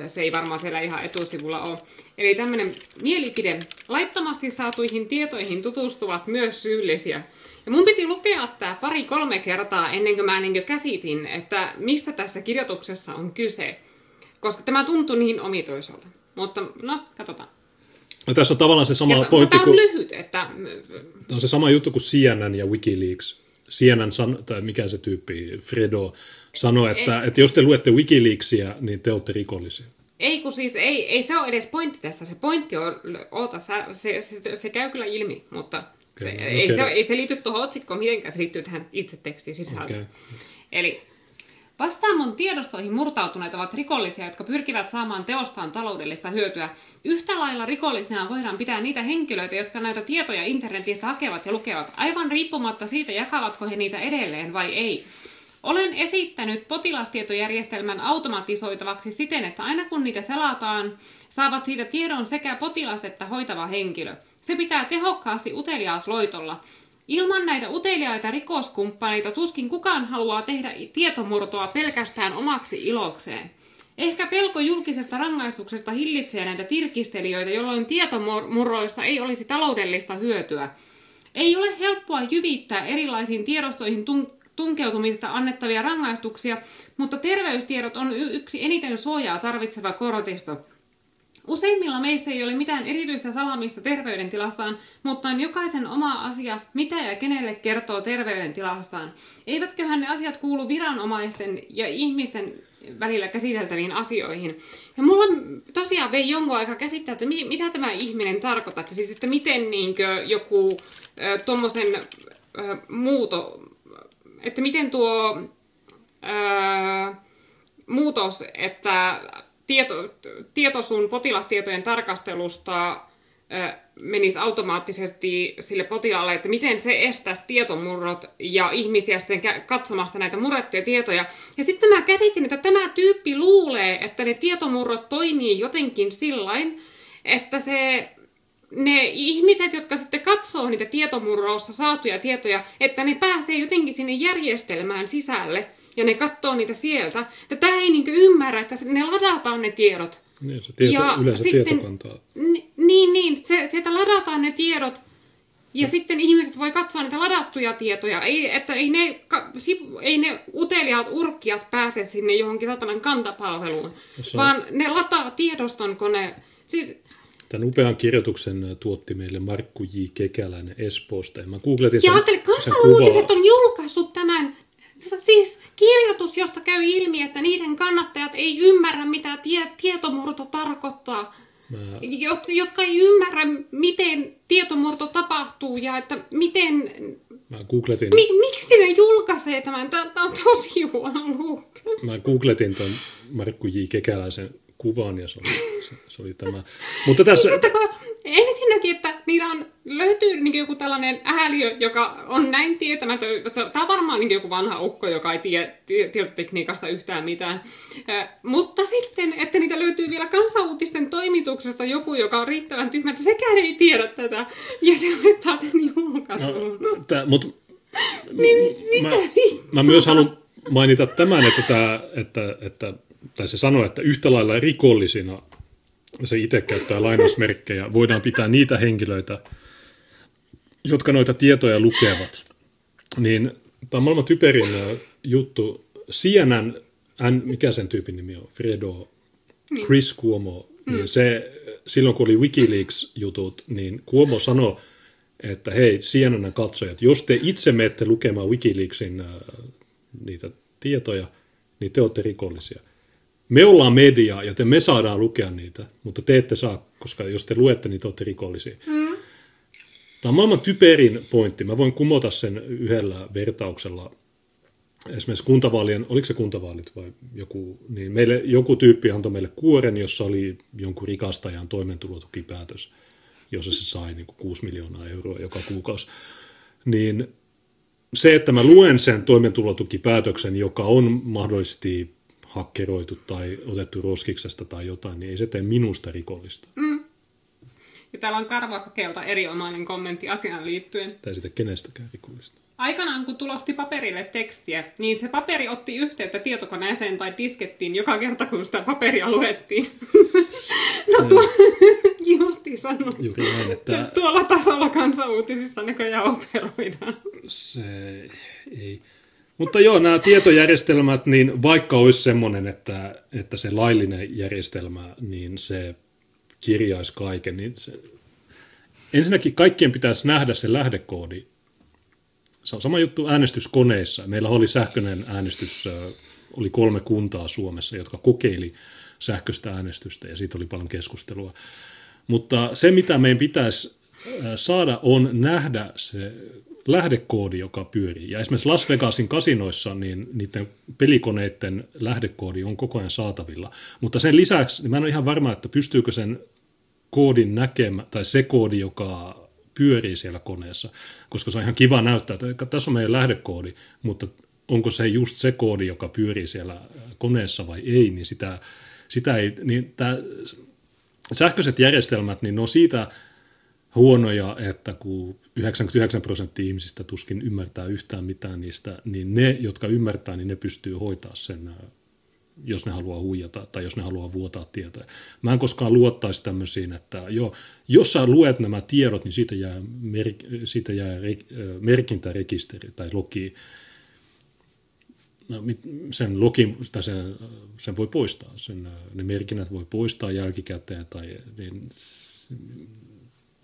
se ei varmaan siellä ihan etusivulla ole. Eli tämmöinen mielipide. Laittomasti saatuihin tietoihin tutustuvat myös syyllisiä. Ja mun piti lukea tämä pari-kolme kertaa ennen kuin mä niin käsitin, että mistä tässä kirjoituksessa on kyse. Koska tämä tuntui niin omituiselta. Mutta no, katsotaan.
No, tässä on tavallaan se sama ja pointti
kuin... lyhyt, että...
Tämä on se sama juttu kuin CNN ja Wikileaks. CNN, san, tai mikä se tyyppi, Fredo, sanoi, että, että jos te luette Wikileaksia, niin te olette rikollisia.
Ei, kun siis ei, ei se ole edes pointti tässä. Se pointti on, oota, se, se, se, se käy kyllä ilmi, mutta okay, se, okay. Ei, se, ei se liity tuohon otsikkoon mitenkään, se liittyy tähän itse tekstiin sisältöön. Okay. Eli Vastaamon tiedostoihin murtautuneet ovat rikollisia, jotka pyrkivät saamaan teostaan taloudellista hyötyä. Yhtä lailla rikollisina voidaan pitää niitä henkilöitä, jotka näitä tietoja internetistä hakevat ja lukevat, aivan riippumatta siitä, jakavatko he niitä edelleen vai ei. Olen esittänyt potilastietojärjestelmän automatisoitavaksi siten, että aina kun niitä selataan, saavat siitä tiedon sekä potilas että hoitava henkilö. Se pitää tehokkaasti uteliaasloitolla. Ilman näitä uteliaita rikoskumppaneita tuskin kukaan haluaa tehdä tietomurtoa pelkästään omaksi ilokseen. Ehkä pelko julkisesta rangaistuksesta hillitsee näitä tirkistelijöitä, jolloin tietomurroista ei olisi taloudellista hyötyä. Ei ole helppoa jyvittää erilaisiin tiedostoihin tunkeutumista annettavia rangaistuksia, mutta terveystiedot on yksi eniten suojaa tarvitseva korotisto. Useimmilla meistä ei ole mitään erityistä salamista terveydentilastaan, mutta on jokaisen oma asia, mitä ja kenelle kertoo terveydentilastaan. Eivätköhän ne asiat kuulu viranomaisten ja ihmisten välillä käsiteltäviin asioihin. Ja mulla tosiaan vei jonkun aika käsittää, että mitä tämä ihminen tarkoittaa. Että siis, että miten niinkö joku tuommoisen muuto, että miten tuo ää, muutos, että tieto, tieto sun potilastietojen tarkastelusta menisi automaattisesti sille potilaalle, että miten se estäisi tietomurrot ja ihmisiä sitten katsomasta näitä murrettuja tietoja. Ja sitten mä käsitin, että tämä tyyppi luulee, että ne tietomurrot toimii jotenkin sillain, että se ne ihmiset, jotka sitten katsoo niitä tietomurroissa saatuja tietoja, että ne pääsee jotenkin sinne järjestelmään sisälle ja ne katsoo niitä sieltä. Että tämä ei niinku ymmärrä, että ne ladataan ne tiedot.
Niin, se tieto, ja yleensä sitten, tietokantaa.
Niin, niin, se, sieltä ladataan ne tiedot ja se. sitten ihmiset voi katsoa niitä ladattuja tietoja. Ei, että ei ne, ei ne uteliaat urkkiat pääse sinne johonkin satanan kantapalveluun, Tässä vaan on... ne lataa tiedoston kone. Siis,
Tämän upean kirjoituksen tuotti meille Markku J. Kekäläinen Espoosta. Ja mä googletin
sen, ja ajattelin, kansanuutiset on julkaissut tämän Siis kirjoitus, josta käy ilmi, että niiden kannattajat ei ymmärrä, mitä tie- tietomurto tarkoittaa. Mä... Jotka ei ymmärrä, miten tietomurto tapahtuu ja että miten...
Mä googletin...
Mi- miksi ne julkaisee tämän? Tämä on tosi huono luku.
Mä googletin ton Markku J. Kekäläisen kuvan ja se oli, se, se oli tämä. Mutta tässä...
Siis, että ensinnäkin, että niillä on, löytyy niin joku tällainen ääliö, joka on näin tietämätön. Tämä on varmaan niin joku vanha ukko, joka ei tiedä tietotekniikasta yhtään mitään. Mutta sitten, että niitä löytyy vielä kansanuutisten toimituksesta joku, joka on riittävän tyhmä, että sekään ei tiedä tätä. Ja se laittaa tämän julkaisuun. No,
tää, mut, niin, mä, mä myös haluan mainita tämän, että, tämä, että, että tai se sanoo, että yhtä lailla rikollisina, se itse käyttää lainausmerkkejä, voidaan pitää niitä henkilöitä, jotka noita tietoja lukevat. Niin tämä on maailman typerin juttu. CNN, hän, mikä sen tyypin nimi on? Fredo, niin. Chris Cuomo, mm. niin se, silloin kun oli Wikileaks-jutut, niin Cuomo sanoi, että hei, CNN katsojat, jos te itse menette lukemaan Wikileaksin niitä tietoja, niin te olette rikollisia me ollaan media, joten me saadaan lukea niitä, mutta te ette saa, koska jos te luette, niin te olette rikollisia. Mm. Tämä on maailman typerin pointti. Mä voin kumota sen yhdellä vertauksella. Esimerkiksi kuntavaalien, oliko se kuntavaalit vai joku, niin meille, joku tyyppi antoi meille kuoren, jossa oli jonkun rikastajan toimeentulotukipäätös, jossa se sai niin kuin 6 miljoonaa euroa joka kuukausi. Niin se, että mä luen sen toimeentulotukipäätöksen, joka on mahdollisesti hakkeroitu tai otettu roskiksesta tai jotain, niin ei se tee minusta rikollista. Mm.
Ja täällä on Karvakakelta erinomainen kommentti asiaan liittyen.
Tai sitä kenestäkään rikollista.
Aikanaan kun tulosti paperille tekstiä, niin se paperi otti yhteyttä tietokoneeseen tai diskettiin joka kerta, kun sitä paperia luettiin. no tuo, justi sanoi.
Juuri näin, että...
Tuolla tasolla kansauutisissa näköjään operoidaan.
Se ei. Mutta joo, nämä tietojärjestelmät, niin vaikka olisi semmoinen, että, että se laillinen järjestelmä, niin se kirjaisi kaiken, niin se, ensinnäkin kaikkien pitäisi nähdä se lähdekoodi. Se on sama juttu äänestyskoneissa. Meillä oli sähköinen äänestys, oli kolme kuntaa Suomessa, jotka kokeili sähköistä äänestystä ja siitä oli paljon keskustelua. Mutta se, mitä meidän pitäisi saada, on nähdä se lähdekoodi, joka pyörii. Ja esimerkiksi Las Vegasin kasinoissa niin niiden pelikoneiden lähdekoodi on koko ajan saatavilla. Mutta sen lisäksi niin mä en ole ihan varma, että pystyykö sen koodin näkemään, tai se koodi, joka pyörii siellä koneessa, koska se on ihan kiva näyttää, että tässä on meidän lähdekoodi, mutta onko se just se koodi, joka pyörii siellä koneessa vai ei, niin sitä, sitä ei, niin tämä, sähköiset järjestelmät, niin ne on siitä huonoja, että kun 99 prosenttia ihmisistä tuskin ymmärtää yhtään mitään niistä, niin ne, jotka ymmärtää, niin ne pystyy hoitaa sen, jos ne haluaa huijata tai jos ne haluaa vuotaa tietoja. Mä en koskaan luottaisi tämmöisiin, että jo, jos sä luet nämä tiedot, niin siitä jää, mer, siitä jää re, merkintärekisteri tai logi. No, sen login, tai sen, sen voi poistaa, sen, ne merkinnät voi poistaa jälkikäteen, tai niin,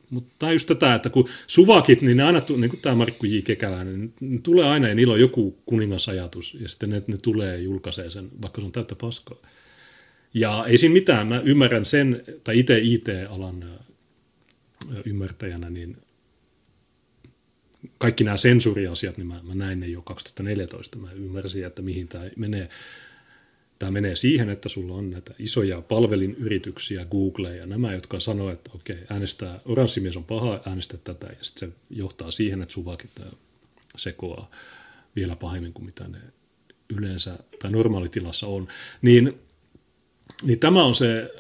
mutta tämä just tätä, että kun suvakit, niin ne aina, niin kuin tämä Markku J. Kekäläinen, niin tulee aina ja niillä on joku kuningasajatus, ja sitten ne, ne tulee ja julkaisee sen, vaikka se on täyttä paskaa. Ja ei siinä mitään, mä ymmärrän sen, tai itse IT-alan ymmärtäjänä, niin kaikki nämä sensuuriasiat, niin mä, mä näin ne jo 2014. Mä ymmärsin, että mihin tämä menee. Tämä menee siihen, että sulla on näitä isoja palvelinyrityksiä, Google ja nämä, jotka sanoo, että okei, äänestää, oranssimies on paha, äänestä tätä, ja sitten se johtaa siihen, että suvakit sekoaa vielä pahemmin kuin mitä ne yleensä tai normaalitilassa on. Niin, niin tämä on se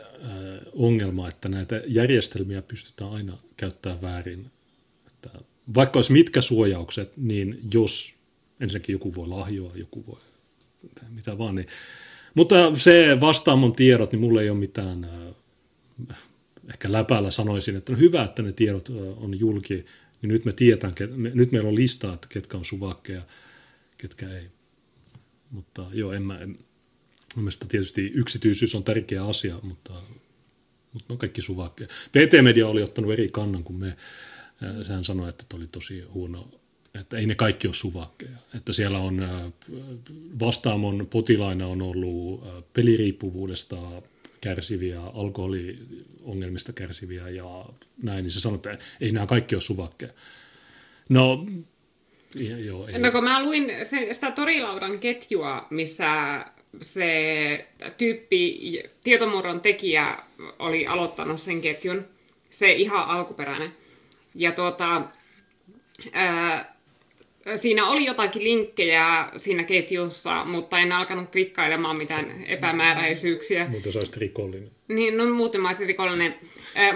ongelma, että näitä järjestelmiä pystytään aina käyttämään väärin. Että vaikka olisi mitkä suojaukset, niin jos ensinnäkin joku voi lahjoa, joku voi mitä vaan, niin mutta se vastaamon tiedot, niin mulla ei ole mitään, äh, ehkä läpällä sanoisin, että on hyvä, että ne tiedot äh, on julki, niin nyt me tiedetään, nyt meillä on listaa, että ketkä on suvakkeja, ketkä ei. Mutta joo, en mä, en, mielestäni tietysti yksityisyys on tärkeä asia, mutta, mutta no kaikki suvakkeja. PT-media oli ottanut eri kannan kuin me. Äh, sehän sanoi, että oli tosi huono että ei ne kaikki ole suvakkeja. Että siellä on vastaamon potilaina on ollut peliriippuvuudesta kärsiviä, alkoholiongelmista kärsiviä ja näin, niin se sanoo, että ei nämä kaikki ole suvakkeja. No, joo, ei.
No kun mä luin sen, sitä torilaudan ketjua, missä se tyyppi, tietomurron tekijä oli aloittanut sen ketjun, se ihan alkuperäinen. Ja tuota, ää, siinä oli jotakin linkkejä siinä ketjussa, mutta en alkanut klikkailemaan mitään epämääräisyyksiä.
Mutta sä olisit rikollinen.
Niin, no muuten mä olisin rikollinen.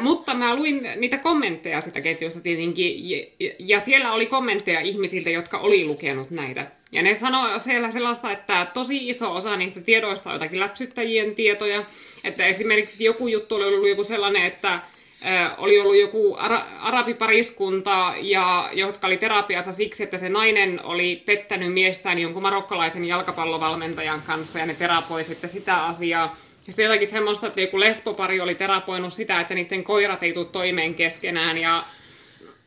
Mutta mä luin niitä kommentteja sitä ketjusta tietenkin, ja, ja siellä oli kommentteja ihmisiltä, jotka oli lukenut näitä. Ja ne sanoi siellä sellaista, että tosi iso osa niistä tiedoista on jotakin läpsyttäjien tietoja. Että esimerkiksi joku juttu oli ollut joku sellainen, että oli ollut joku ara- arabipariskunta, ja, jotka oli terapiassa siksi, että se nainen oli pettänyt miestään jonkun marokkalaisen jalkapallovalmentajan kanssa, ja ne terapoi sitten sitä asiaa. Ja sitten jotakin semmoista, että joku lesbopari oli terapoinut sitä, että niiden koirat ei tule toimeen keskenään, ja,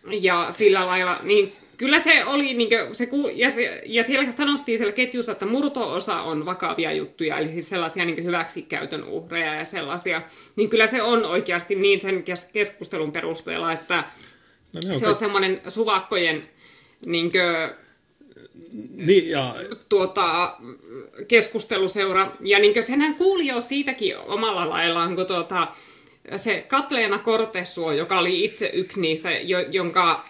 ja sillä lailla, niin kyllä se oli, niin kuin, se, ja, se, ja siellä sanottiin siellä ketjussa, että murto-osa on vakavia juttuja, eli siis sellaisia niin hyväksikäytön uhreja ja sellaisia, niin kyllä se on oikeasti niin sen keskustelun perusteella, että no, se on, se on semmoinen suvakkojen niin kuin,
niin, ja...
tuota, keskusteluseura. Ja niin senhän kuuli jo siitäkin omalla laillaan, kun tuota, se Katleena Kortesuo, joka oli itse yksi niistä, jo, jonka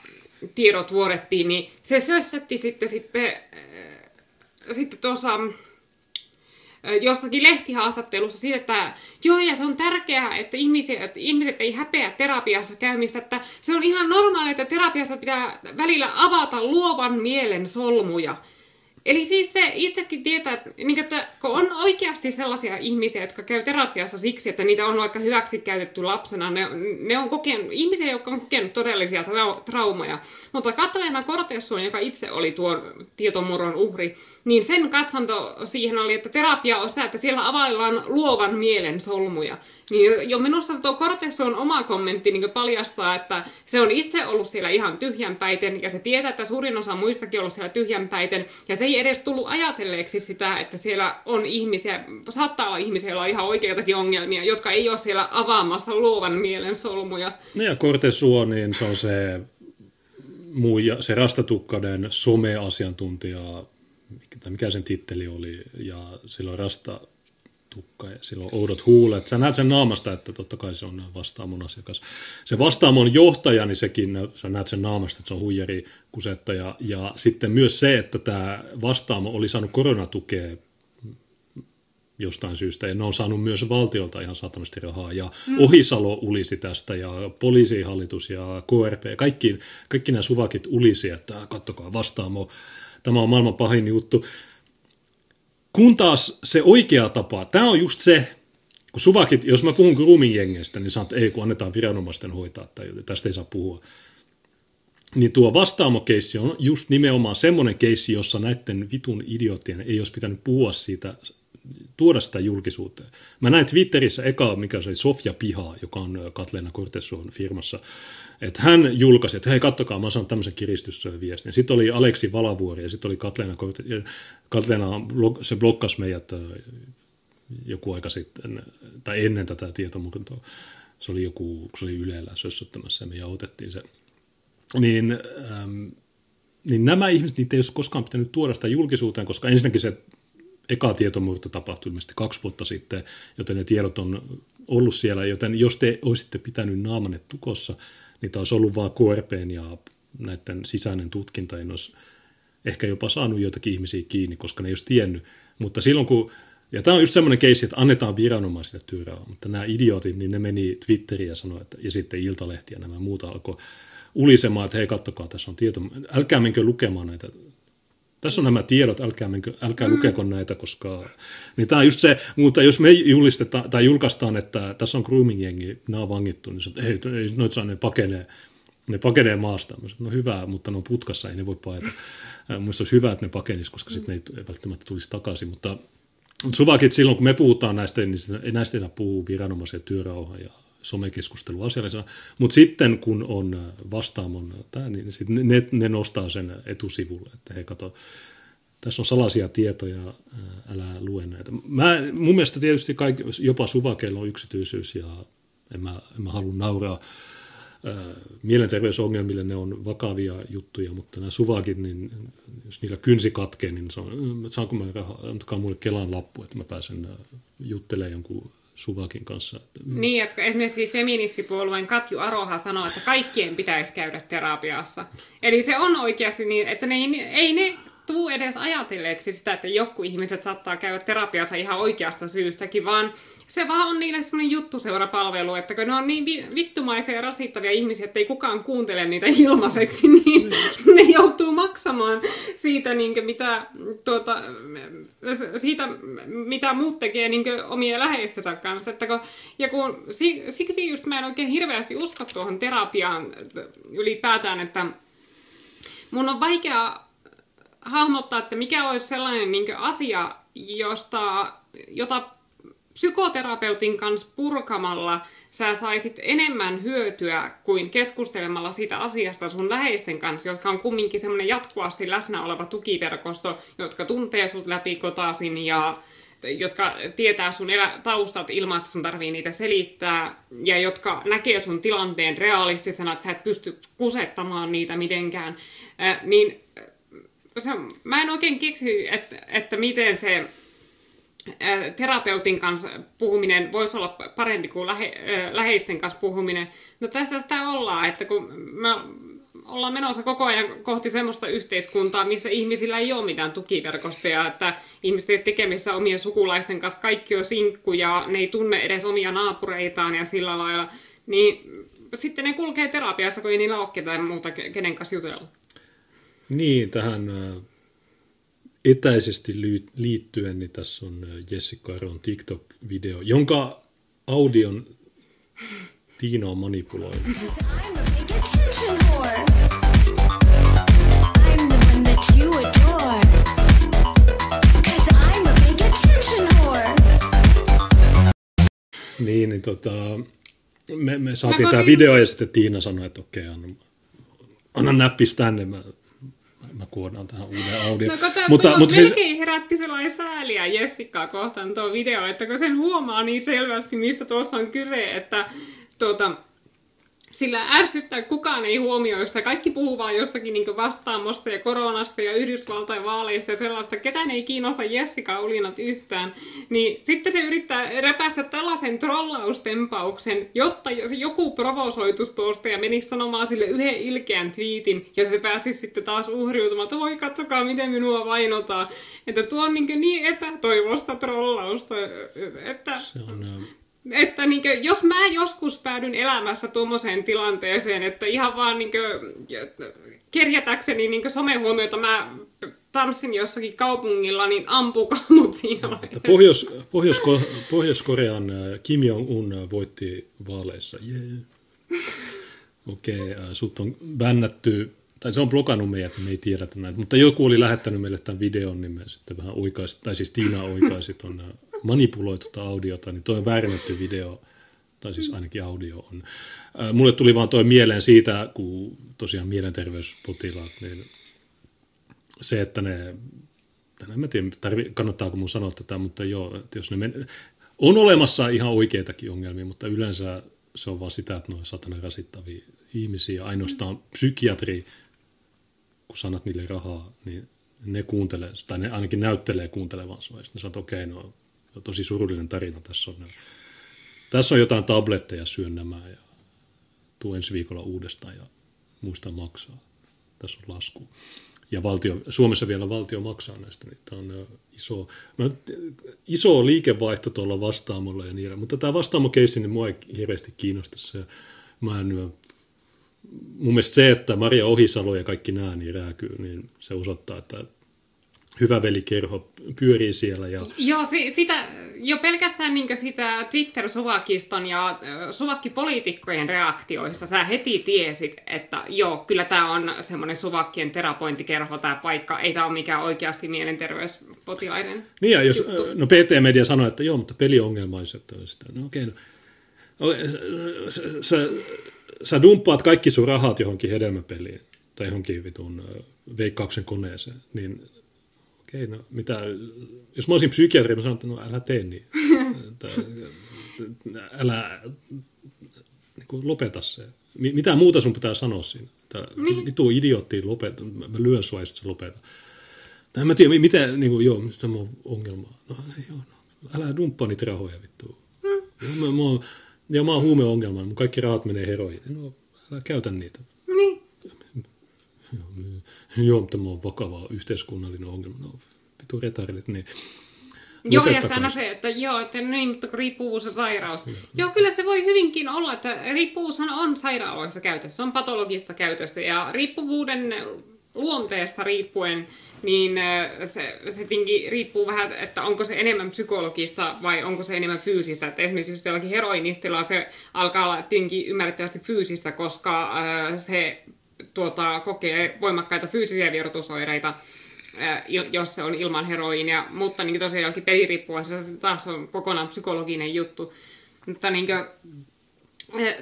tiedot vuodettiin, niin se sössötti sitten, sitten, äh, sitten tuossa äh, jossakin lehtihaastattelussa siitä, että joo, ja se on tärkeää, että ihmiset, että ihmiset ei häpeä terapiassa käymistä, että se on ihan normaalia, että terapiassa pitää välillä avata luovan mielen solmuja. Eli siis se itsekin tietää, että, niin, että kun on oikeasti sellaisia ihmisiä, jotka käy terapiassa siksi, että niitä on vaikka hyväksi käytetty lapsena, ne, ne on kokenut, ihmisiä, jotka on kokenut todellisia trau- traumaja. Mutta Katleena Kortesuon, joka itse oli tuon tietomurron uhri, niin sen katsanto siihen oli, että terapia on sitä, että siellä availlaan luovan mielen solmuja. Niin jo minusta tuo Corteson oma kommentti niin paljastaa, että se on itse ollut siellä ihan tyhjänpäiten ja se tietää, että suurin osa muistakin on ollut siellä tyhjänpäiten ja se ei edes tullut ajatelleeksi sitä, että siellä on ihmisiä, saattaa olla ihmisiä, joilla on ihan oikeitakin ongelmia, jotka ei ole siellä avaamassa luovan mielen solmuja.
No ja Cortesuo, niin se on se muu, ja se rastatukkainen some-asiantuntija, mikä sen titteli oli, ja silloin rasta tukka ja sillä on oudot huulet. Sä näet sen naamasta, että totta kai se on vastaamon asiakas. Se vastaamon johtaja, niin sekin, sä näet sen naamasta, että se on huijari kusettaja. Ja sitten myös se, että tämä vastaamo oli saanut koronatukea jostain syystä, ja ne on saanut myös valtiolta ihan satanasti rahaa, ja mm. Ohisalo ulisi tästä, ja poliisihallitus ja KRP, kaikki, kaikki nämä suvakit ulisi, että kattokaa vastaamo, tämä on maailman pahin juttu. Kun taas se oikea tapa, tämä on just se, kun suvakit, jos mä puhun grooming-jengeistä, niin sanot, ei kun annetaan viranomaisten hoitaa, tai tästä ei saa puhua. Niin tuo vastaamokeissi on just nimenomaan semmoinen keissi, jossa näiden vitun idiotien ei olisi pitänyt puhua siitä, tuoda sitä julkisuuteen. Mä näin Twitterissä eka, mikä se oli Sofia Piha, joka on Katleena Cortesuon firmassa, että hän julkaisi, että hei kattokaa, mä saan tämmöisen kiristysviestin. Sitten oli Aleksi Valavuori ja sitten oli Katleena, Katleena se blokkasi meidät äh, joku aika sitten, tai ennen tätä tietomurtoa. Se oli joku, se oli Ylellä sössöttämässä ja me otettiin se. Niin, ähm, niin nämä ihmiset, niitä ei olisi koskaan pitänyt tuoda sitä julkisuuteen, koska ensinnäkin se eka tietomurto tapahtui ilmeisesti kaksi vuotta sitten, joten ne tiedot on ollut siellä, joten jos te olisitte pitänyt naamanne tukossa, niin tämä olisi ollut vain KRPn ja näiden sisäinen tutkinta, en olisi ehkä jopa saanut joitakin ihmisiä kiinni, koska ne ei olisi tiennyt. Mutta silloin kun, ja tämä on just semmoinen keissi, että annetaan viranomaisille työrauha, mutta nämä idiotit, niin ne meni Twitteriin ja sanoi, että, ja sitten Iltalehti ja nämä muut alkoi ulisemaan, että hei kattokaa, tässä on tieto, älkää menkö lukemaan näitä tässä on nämä tiedot, älkää, menkö, älkää mm. lukeko näitä, koska... Niin tämä on just se, mutta jos me julistetaan tai julkaistaan, että tässä on grooming-jengi, nämä on vangittu, niin se, ei, ei noit saa, ne pakenee, ne pakenee maasta. No hyvä, mutta ne on putkassa, ei ne voi paeta. Mielestäni olisi hyvä, että ne pakenisi, koska sitten ne ei välttämättä tulisi takaisin, mutta mutta suvakit silloin, kun me puhutaan näistä, niin näistä ei saa puhua viranomaisen työrauha ja somekeskustelu asiallisena. Mutta sitten kun on vastaamon tämä, niin sit ne, ne nostaa sen etusivulle, että hei kato, tässä on salaisia tietoja, älä lue näitä. Mä, mun mielestä tietysti kaikki, jopa suvakeilla on yksityisyys ja en mä, en mä halua nauraa mielenterveysongelmille, ne on vakavia juttuja, mutta nämä suvakit, niin jos niillä kynsi katkee, niin se on, saanko mä antakaa mulle Kelan lappu, että mä pääsen juttelemaan jonkun Suvakin kanssa.
Niin, ja esimerkiksi feministipuolueen Katju Aroha sanoo, että kaikkien pitäisi käydä terapiassa. Eli se on oikeasti niin, että ne ei ne tuu edes ajatelleeksi sitä, että joku ihmiset saattaa käydä terapiassa ihan oikeasta syystäkin, vaan se vaan on niille semmoinen juttuseurapalvelu, että kun ne on niin vittumaisia ja rasittavia ihmisiä, että ei kukaan kuuntele niitä ilmaiseksi, niin ne joutuu maksamaan siitä, niin mitä, tuota, siitä, mitä muut tekee niin omien läheistensä kanssa. Että kun, ja kun, siksi just mä en oikein hirveästi usko tuohon terapiaan ylipäätään, että mun on vaikea hahmottaa, että mikä olisi sellainen niin asia, josta, jota psykoterapeutin kanssa purkamalla sä saisit enemmän hyötyä kuin keskustelemalla siitä asiasta sun läheisten kanssa, jotka on kumminkin semmoinen jatkuvasti läsnä oleva tukiverkosto, jotka tuntee sut läpi kotasin ja jotka tietää sun elä- taustat ilman, että sun tarvii niitä selittää, ja jotka näkee sun tilanteen realistisena, että sä et pysty kusettamaan niitä mitenkään, äh, niin se, mä en oikein keksi, että, että miten se terapeutin kanssa puhuminen voisi olla parempi kuin lähe, läheisten kanssa puhuminen. No tässä sitä ollaan, että kun me ollaan menossa koko ajan kohti semmoista yhteiskuntaa, missä ihmisillä ei ole mitään tukiverkostoja, että ihmiset ei tekemissä omien sukulaisten kanssa, kaikki on sinkkuja, ne ei tunne edes omia naapureitaan ja sillä lailla, niin sitten ne kulkee terapiassa, kun ei niillä ole ketään muuta kenen kanssa jutella.
Niin, tähän etäisesti liittyen, niin tässä on Jessica Aron TikTok-video, jonka audion Tiina on manipuloinut. Niin, niin tota, me, me saatiin tämä video ja sitten Tiina sanoi, että okei, okay, anna, anna näppis tänne. Mä mä kuodaan tähän uuden audio.
No kato, mutta, tuo mutta melkein siis... herätti sellainen sääliä Jessicaa kohtaan tuo video, että kun sen huomaa niin selvästi, mistä tuossa on kyse, että tuota, sillä ärsyttää kukaan ei huomioi sitä. Kaikki puhuu vaan jostakin niin vastaamosta ja koronasta ja Yhdysvaltain vaaleista ja sellaista. Ketään ei kiinnosta Jessica Ulinat yhtään. Niin sitten se yrittää repästä tällaisen trollaustempauksen, jotta jos joku provosoitus tuosta ja menisi sanomaan sille yhden ilkeän twiitin ja se pääsisi sitten taas uhriutumaan, että voi katsokaa miten minua vainotaan. Että tuo on niin, niin epätoivosta trollausta, että... Se on, että niin kuin, jos mä joskus päädyn elämässä tuommoiseen tilanteeseen, että ihan vaan niin kuin, kerjätäkseni niin somehuomiota mä tanssin jossakin kaupungilla, niin ampukaa mut siinä no,
Pohjois, Pohjois, Pohjois-Korean äh, Kim Jong-un äh, voitti vaaleissa. Yeah. Okei, okay, äh, sut on bännätty, tai se on blokannut meidät, me ei tiedetä näitä, mutta joku oli lähettänyt meille tämän videon, niin me sitten vähän oikaisit, tai siis Tiina oikaisi tuon manipuloitu tuota audiota, niin tuo on väärennetty video, tai siis ainakin audio on. Mulle tuli vaan toi mieleen siitä, kun tosiaan mielenterveyspotilaat, niin se, että ne, en tiedä, tarvi, kannattaako mun sanoa tätä, mutta joo, että jos ne men, on olemassa ihan oikeitakin ongelmia, mutta yleensä se on vaan sitä, että ne on satana rasittavia ihmisiä. Ainoastaan psykiatri, kun sanat niille rahaa, niin ne kuuntelee, tai ne ainakin näyttelee kuuntelevan sua, ja sitten ne sanoo, että okei, okay, no tosi surullinen tarina tässä on. Tässä on jotain tabletteja, syön nämä ja tuu ensi viikolla uudestaan ja muista maksaa. Tässä on lasku. Ja valtio, Suomessa vielä valtio maksaa näistä, niin tämä on iso, mä, iso liikevaihto tuolla vastaamolla ja niin Mutta tämä vastaamo-keissi, niin mua ei hirveästi kiinnosta se. Mä en, mun mielestä se, että Maria Ohisalo ja kaikki nämä niin rääkyy, niin se osoittaa, että hyvä velikerho pyörii siellä. Ja...
Joo, si- sitä, jo pelkästään niin sitä Twitter-suvakiston ja suvakkipoliitikkojen reaktioissa sä heti tiesit, että joo, kyllä tämä on semmoinen suvakkien terapointikerho tämä paikka, ei tämä ole mikään oikeasti mielenterveyspotilainen
Niin ja jos, juttu. no PT-media sanoi, että joo, mutta peliongelmaiset, sitä, no okei, okay, no, sä, sä, sä dumppaat kaikki sun rahat johonkin hedelmäpeliin tai johonkin vitun veikkauksen koneeseen, niin okei, no mitä, jos mä olisin psykiatri, mä sanoin, että no älä tee niin. että, älä niin kuin lopeta se. Mitä muuta sun pitää sanoa siinä? Että niin. vitu idiootti, lopeta, mä lyön sua ja sitten lopeta. Tai en mä tiedä, mitä, niin kuin, joo, tämä on ongelma. No, joo, no, älä dumppaa niitä rahoja vittu. Mm. Joo, mä, mä, oon, ja mä oon huumeongelma, mun kaikki rahat menee heroihin. No, älä käytä niitä.
Niin.
Joo, tämä on vakava yhteiskunnallinen ongelma. No, vitu retarit, niin
Joo, ja sitten se, että joo, että niin, mutta riippuvuus on sairaus. Joo. joo, kyllä se voi hyvinkin olla, että riippuvuus on sairaaloissa käytössä, se on patologista käytöstä, ja riippuvuuden luonteesta riippuen, niin se, se tinkin riippuu vähän, että onko se enemmän psykologista vai onko se enemmän fyysistä. Että esimerkiksi jos jollakin heroinistilla se alkaa olla tinkin ymmärrettävästi fyysistä, koska se tuota, kokee voimakkaita fyysisiä vierotusoireita, jos se on ilman heroiinia, mutta niin tosiaan jollakin peliriippuvaisella se taas on kokonaan psykologinen juttu. Mutta niin kuin,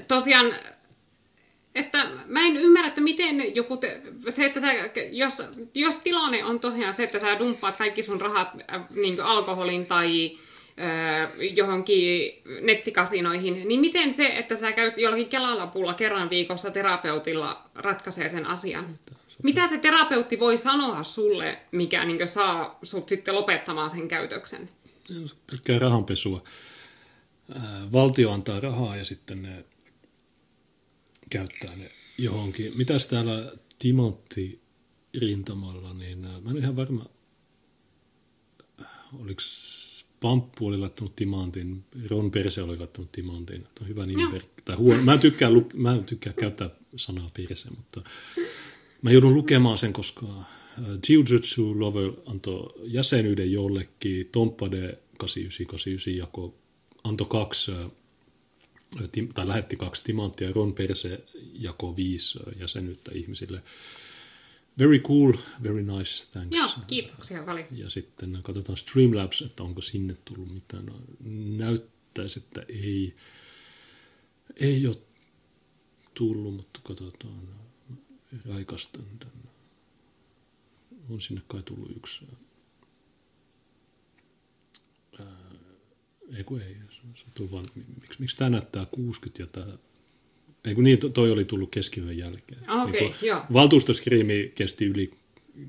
tosiaan, että mä en ymmärrä, että miten joku, te, se, että sä, jos, jos tilanne on tosiaan se, että sä dumppaat kaikki sun rahat niin alkoholin tai johonkin nettikasinoihin, niin miten se, että sä käyt jollakin kelalapulla kerran viikossa terapeutilla ratkaisee sen asian? Mitä se terapeutti voi sanoa sulle, mikä niin saa sut sitten lopettamaan sen käytöksen?
Pelkkää rahanpesua. Valtio antaa rahaa ja sitten ne käyttää ne johonkin. Mitäs täällä Timantti rintamalla, niin mä en ihan varma, oliko Pamppu oli laittanut timantin, Ron Perse oli laittanut timantin. Tämä on hyvä nimi. Tai huono. Mä, en tykkää, mä en tykkää käyttää sanaa Perse, mutta mä joudun lukemaan sen, koska äh, Jiu-Jitsu Lover antoi jäsenyyden jollekin, Tompade 8989 jako antoi kaksi, äh, tai lähetti kaksi timanttia, Ron Perse jako viisi äh, jäsenyyttä ihmisille. Very cool, very nice, thanks.
Joo, kiitoksia paljon.
Ja sitten katsotaan Streamlabs, että onko sinne tullut mitään. No, näyttäisi, että ei, ei ole tullut, mutta katsotaan. Raikastan tänne. On sinne kai tullut yksi. Ää, ei kun ei, se, se vaan, miksi, miksi tämä näyttää 60 ja tämä Ei kun niin, toi oli tullut keskiyön jälkeen.
Ah, okay,
niin
joo.
Valtuustoskriimi kesti yli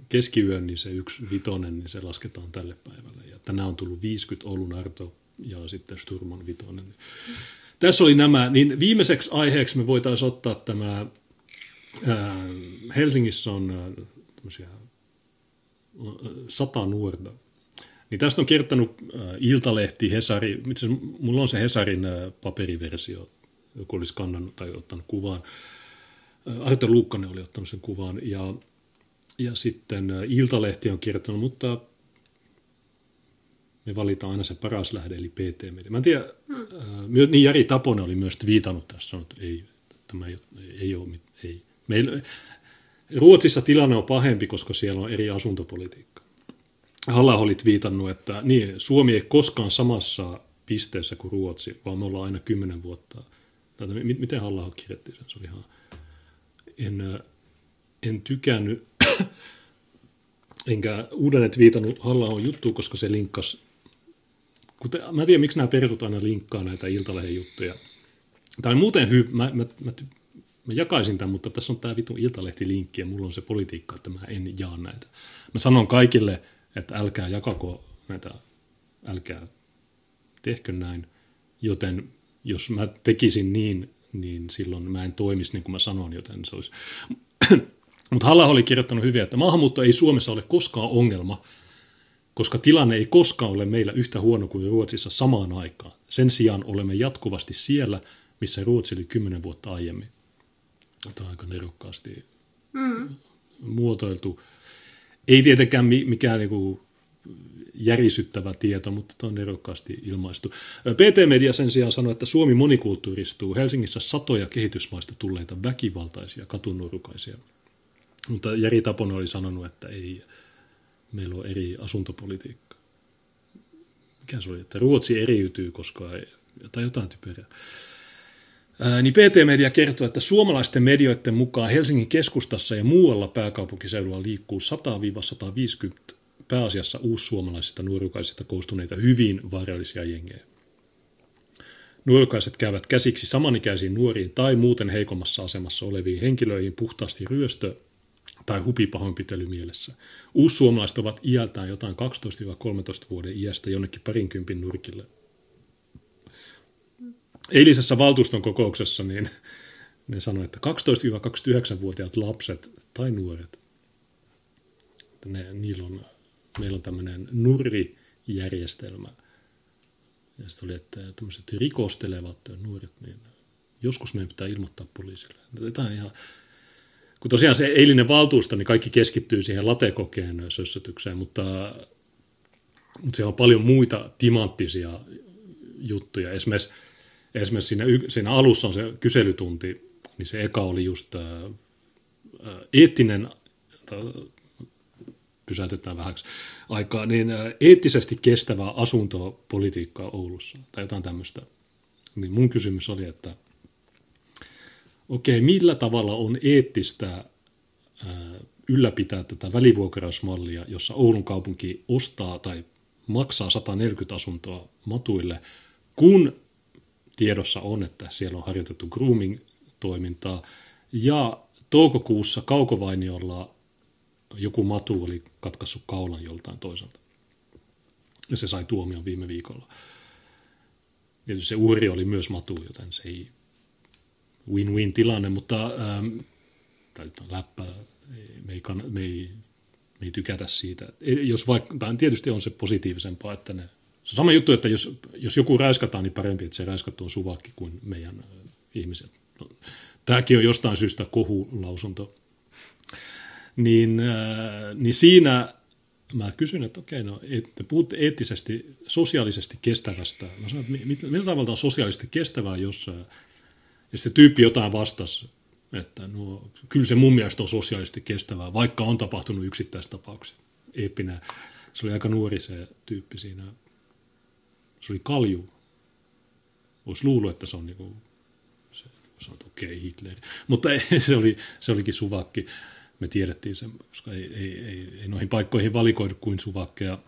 keskiyön, niin se yksi vitonen, niin se lasketaan tälle päivälle. Ja tänään on tullut 50 Oulun Arto ja sitten Sturman vitonen. Mm. Tässä oli nämä, niin viimeiseksi aiheeksi me voitaisiin ottaa tämä, ää, Helsingissä on ää, tämmöisiä sata nuorta. Niin tästä on kertonut äh, Iltalehti, Hesari, itse mulla on se Hesarin äh, paperiversio, joku olisi kannannut tai ottanut kuvaan. Äh, Arto Luukkanen oli ottanut sen kuvaan ja, ja sitten äh, Iltalehti on kertonut, mutta me valitaan aina se paras lähde, eli PT Media. Mä en tiedä, hmm. äh, niin Jari Taponen oli myös viitannut tässä, että ei, tämä ei, ei ole, ei. Meillä, Ruotsissa tilanne on pahempi, koska siellä on eri asuntopolitiikka. halla olit viitannut, että niin, Suomi ei koskaan samassa pisteessä kuin Ruotsi, vaan me ollaan aina kymmenen vuotta. Tätä, miten halla kirjoitti sen? Se oli ihan, en, en tykännyt, enkä uudelleen viitannut halla juttu, koska se linkkasi kuten, mä en tiedä, miksi nämä persut aina linkkaa näitä Iltalehden juttuja. Tai muuten hy, mä, mä, mä, mä jakaisin tämän, mutta tässä on tämä vitun Iltalehti-linkki ja mulla on se politiikka, että mä en jaa näitä. Mä sanon kaikille, että älkää jakako näitä, älkää tehkö näin, joten jos mä tekisin niin, niin silloin mä en toimisi niin kuin mä sanon, joten se olisi... Mutta Halla oli kirjoittanut hyvin, että maahanmuutto ei Suomessa ole koskaan ongelma, koska tilanne ei koskaan ole meillä yhtä huono kuin Ruotsissa samaan aikaan. Sen sijaan olemme jatkuvasti siellä, missä Ruotsi oli kymmenen vuotta aiemmin. Tämä on aika nerokkaasti mm. muotoiltu. Ei tietenkään mikään niin järisyttävä tieto, mutta tämä on nerokkaasti ilmaistu. PT-media sen sijaan sanoi, että Suomi monikulttuuristuu. Helsingissä satoja kehitysmaista tulleita väkivaltaisia katunurukaisia. Mutta Jari Taponen oli sanonut, että ei, meillä on eri asuntopolitiikka. Mikä se oli, että Ruotsi eriytyy, koska ei, tai jotain typerää. Ää, niin PT-media kertoo, että suomalaisten medioiden mukaan Helsingin keskustassa ja muualla pääkaupunkiseudulla liikkuu 100-150 pääasiassa uussuomalaisista nuorukaisista koostuneita hyvin vaarallisia jengejä. Nuorukaiset käyvät käsiksi samanikäisiin nuoriin tai muuten heikommassa asemassa oleviin henkilöihin puhtaasti ryöstö- tai hupipahoinpitely mielessä. Uussuomalaiset ovat iältään jotain 12-13 vuoden iästä jonnekin parinkympin nurkille. Eilisessä valtuuston kokouksessa niin ne sanoivat, että 12-29-vuotiaat lapset tai nuoret, että ne, niillä on, meillä on tämmöinen nurrijärjestelmä. Ja sitten oli, että tämmöiset rikostelevat nuoret, niin joskus meidän pitää ilmoittaa poliisille. Tämä on ihan, kun tosiaan se eilinen valtuusto, niin kaikki keskittyy siihen latekokeen sössötykseen, mutta, mutta siellä on paljon muita timanttisia juttuja. Esimerkiksi, esimerkiksi siinä, siinä alussa on se kyselytunti, niin se eka oli just ää, eettinen, pysäytetään vähäksi aikaa, niin eettisesti kestävää asuntopolitiikkaa Oulussa tai jotain tämmöistä. Niin mun kysymys oli, että okei, millä tavalla on eettistä ylläpitää tätä välivuokrausmallia, jossa Oulun kaupunki ostaa tai maksaa 140 asuntoa matuille, kun tiedossa on, että siellä on harjoitettu grooming-toimintaa, ja toukokuussa Kaukovainiolla joku matu oli katkaissut kaulan joltain toiselta. Ja se sai tuomion viime viikolla. Tietysti se uhri oli myös matu, joten se ei win-win tilanne, mutta ähm, läppä, me ei, kann, me, ei, me ei tykätä siitä. Jos vaikka, tai tietysti on se positiivisempaa, että ne, se sama juttu, että jos, jos joku räiskataan, niin parempi, että se räiskattu on suvakki kuin meidän äh, ihmiset. No, tämäkin on jostain syystä kohulausunto. Niin, äh, niin siinä mä kysyn, että okei, no te puhutte eettisesti, sosiaalisesti kestävästä. Mä sanon, että millä tavalla on sosiaalisesti kestävää, jos äh, ja se tyyppi jotain vastasi, että no, kyllä se mun mielestä on sosiaalisesti kestävää, vaikka on tapahtunut yksittäistapauksia. Eeppinen. Se oli aika nuori se tyyppi siinä. Se oli kalju. Olisi luullut, että se on niinku, se, on okei okay, Hitler. Mutta se, oli, se olikin suvakki. Me tiedettiin sen, koska ei, ei, ei, ei noihin paikkoihin valikoidu kuin suvakkeja.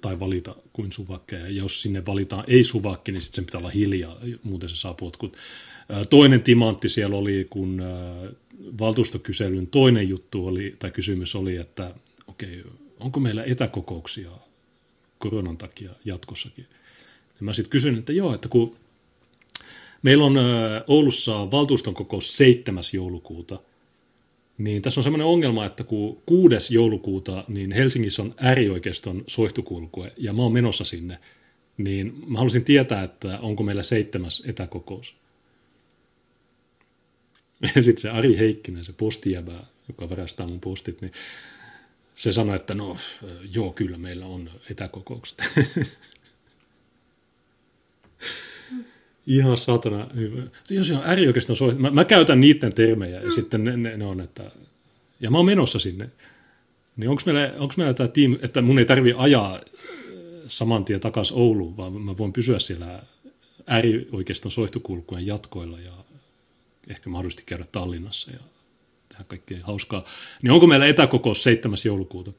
tai valita kuin suvakkeja. Ja jos sinne valitaan ei-suvakki, niin sitten sen pitää olla hiljaa, muuten se saa potkut. Toinen timantti siellä oli, kun valtuustokyselyn toinen juttu oli, tai kysymys oli, että okei, okay, onko meillä etäkokouksia koronan takia jatkossakin. Ja mä sitten kysyn, että joo, että kun meillä on Oulussa valtuuston kokous 7. joulukuuta, niin tässä on semmoinen ongelma, että kun 6. joulukuuta, niin Helsingissä on äärioikeiston soihtukulkue, ja mä oon menossa sinne, niin mä haluaisin tietää, että onko meillä seitsemäs etäkokous. Ja sitten se Ari Heikkinen, se postijäbä, joka varastaa mun postit, niin se sanoi, että no joo, kyllä meillä on etäkokoukset. Ihan satana hyvä. Jos on äärioikeiston soihtu, mä, mä käytän niiden termejä ja mm. sitten ne, ne, ne on, että ja mä oon menossa sinne. Niin onko meillä, onko meillä tämä tiimi, että mun ei tarvi ajaa äh, saman tien takaisin Ouluun, vaan mä voin pysyä siellä äärioikeiston soihtukulkujen jatkoilla ja ehkä mahdollisesti käydä Tallinnassa ja tehdä kaikkea hauskaa. Niin onko meillä etäkokous 7. joulukuuta?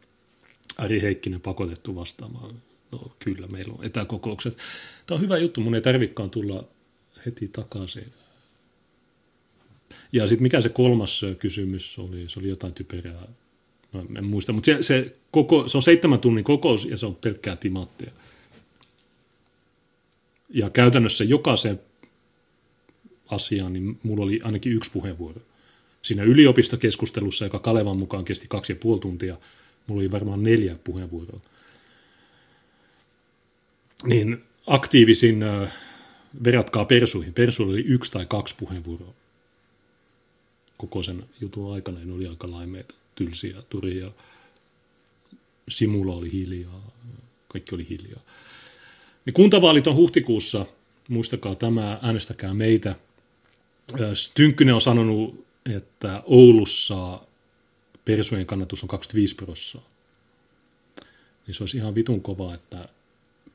Ari Heikkinen pakotettu vastaamaan. No kyllä, meillä on etäkokoukset. Tämä on hyvä juttu, mun ei tarvikaan tulla heti takaisin ja sitten mikä se kolmas kysymys oli, se oli jotain typerää, no, en muista, mutta se, se, koko, se on seitsemän tunnin kokous ja se on pelkkää timattia. Ja käytännössä jokaisen asiaan, niin mulla oli ainakin yksi puheenvuoro. Siinä yliopistokeskustelussa, joka Kalevan mukaan kesti kaksi ja puoli tuntia, mulla oli varmaan neljä puheenvuoroa. Niin aktiivisin, verratkaa persuihin. Persuilla oli yksi tai kaksi puheenvuoroa koko sen jutun aikana ne oli aika laimeita, tylsiä, turhia. Simula oli hiljaa, kaikki oli hiljaa. Niin kuntavaalit on huhtikuussa, muistakaa tämä, äänestäkää meitä. Tynkkynen on sanonut, että Oulussa persujen kannatus on 25 prosenttia. Niin se olisi ihan vitun kova, että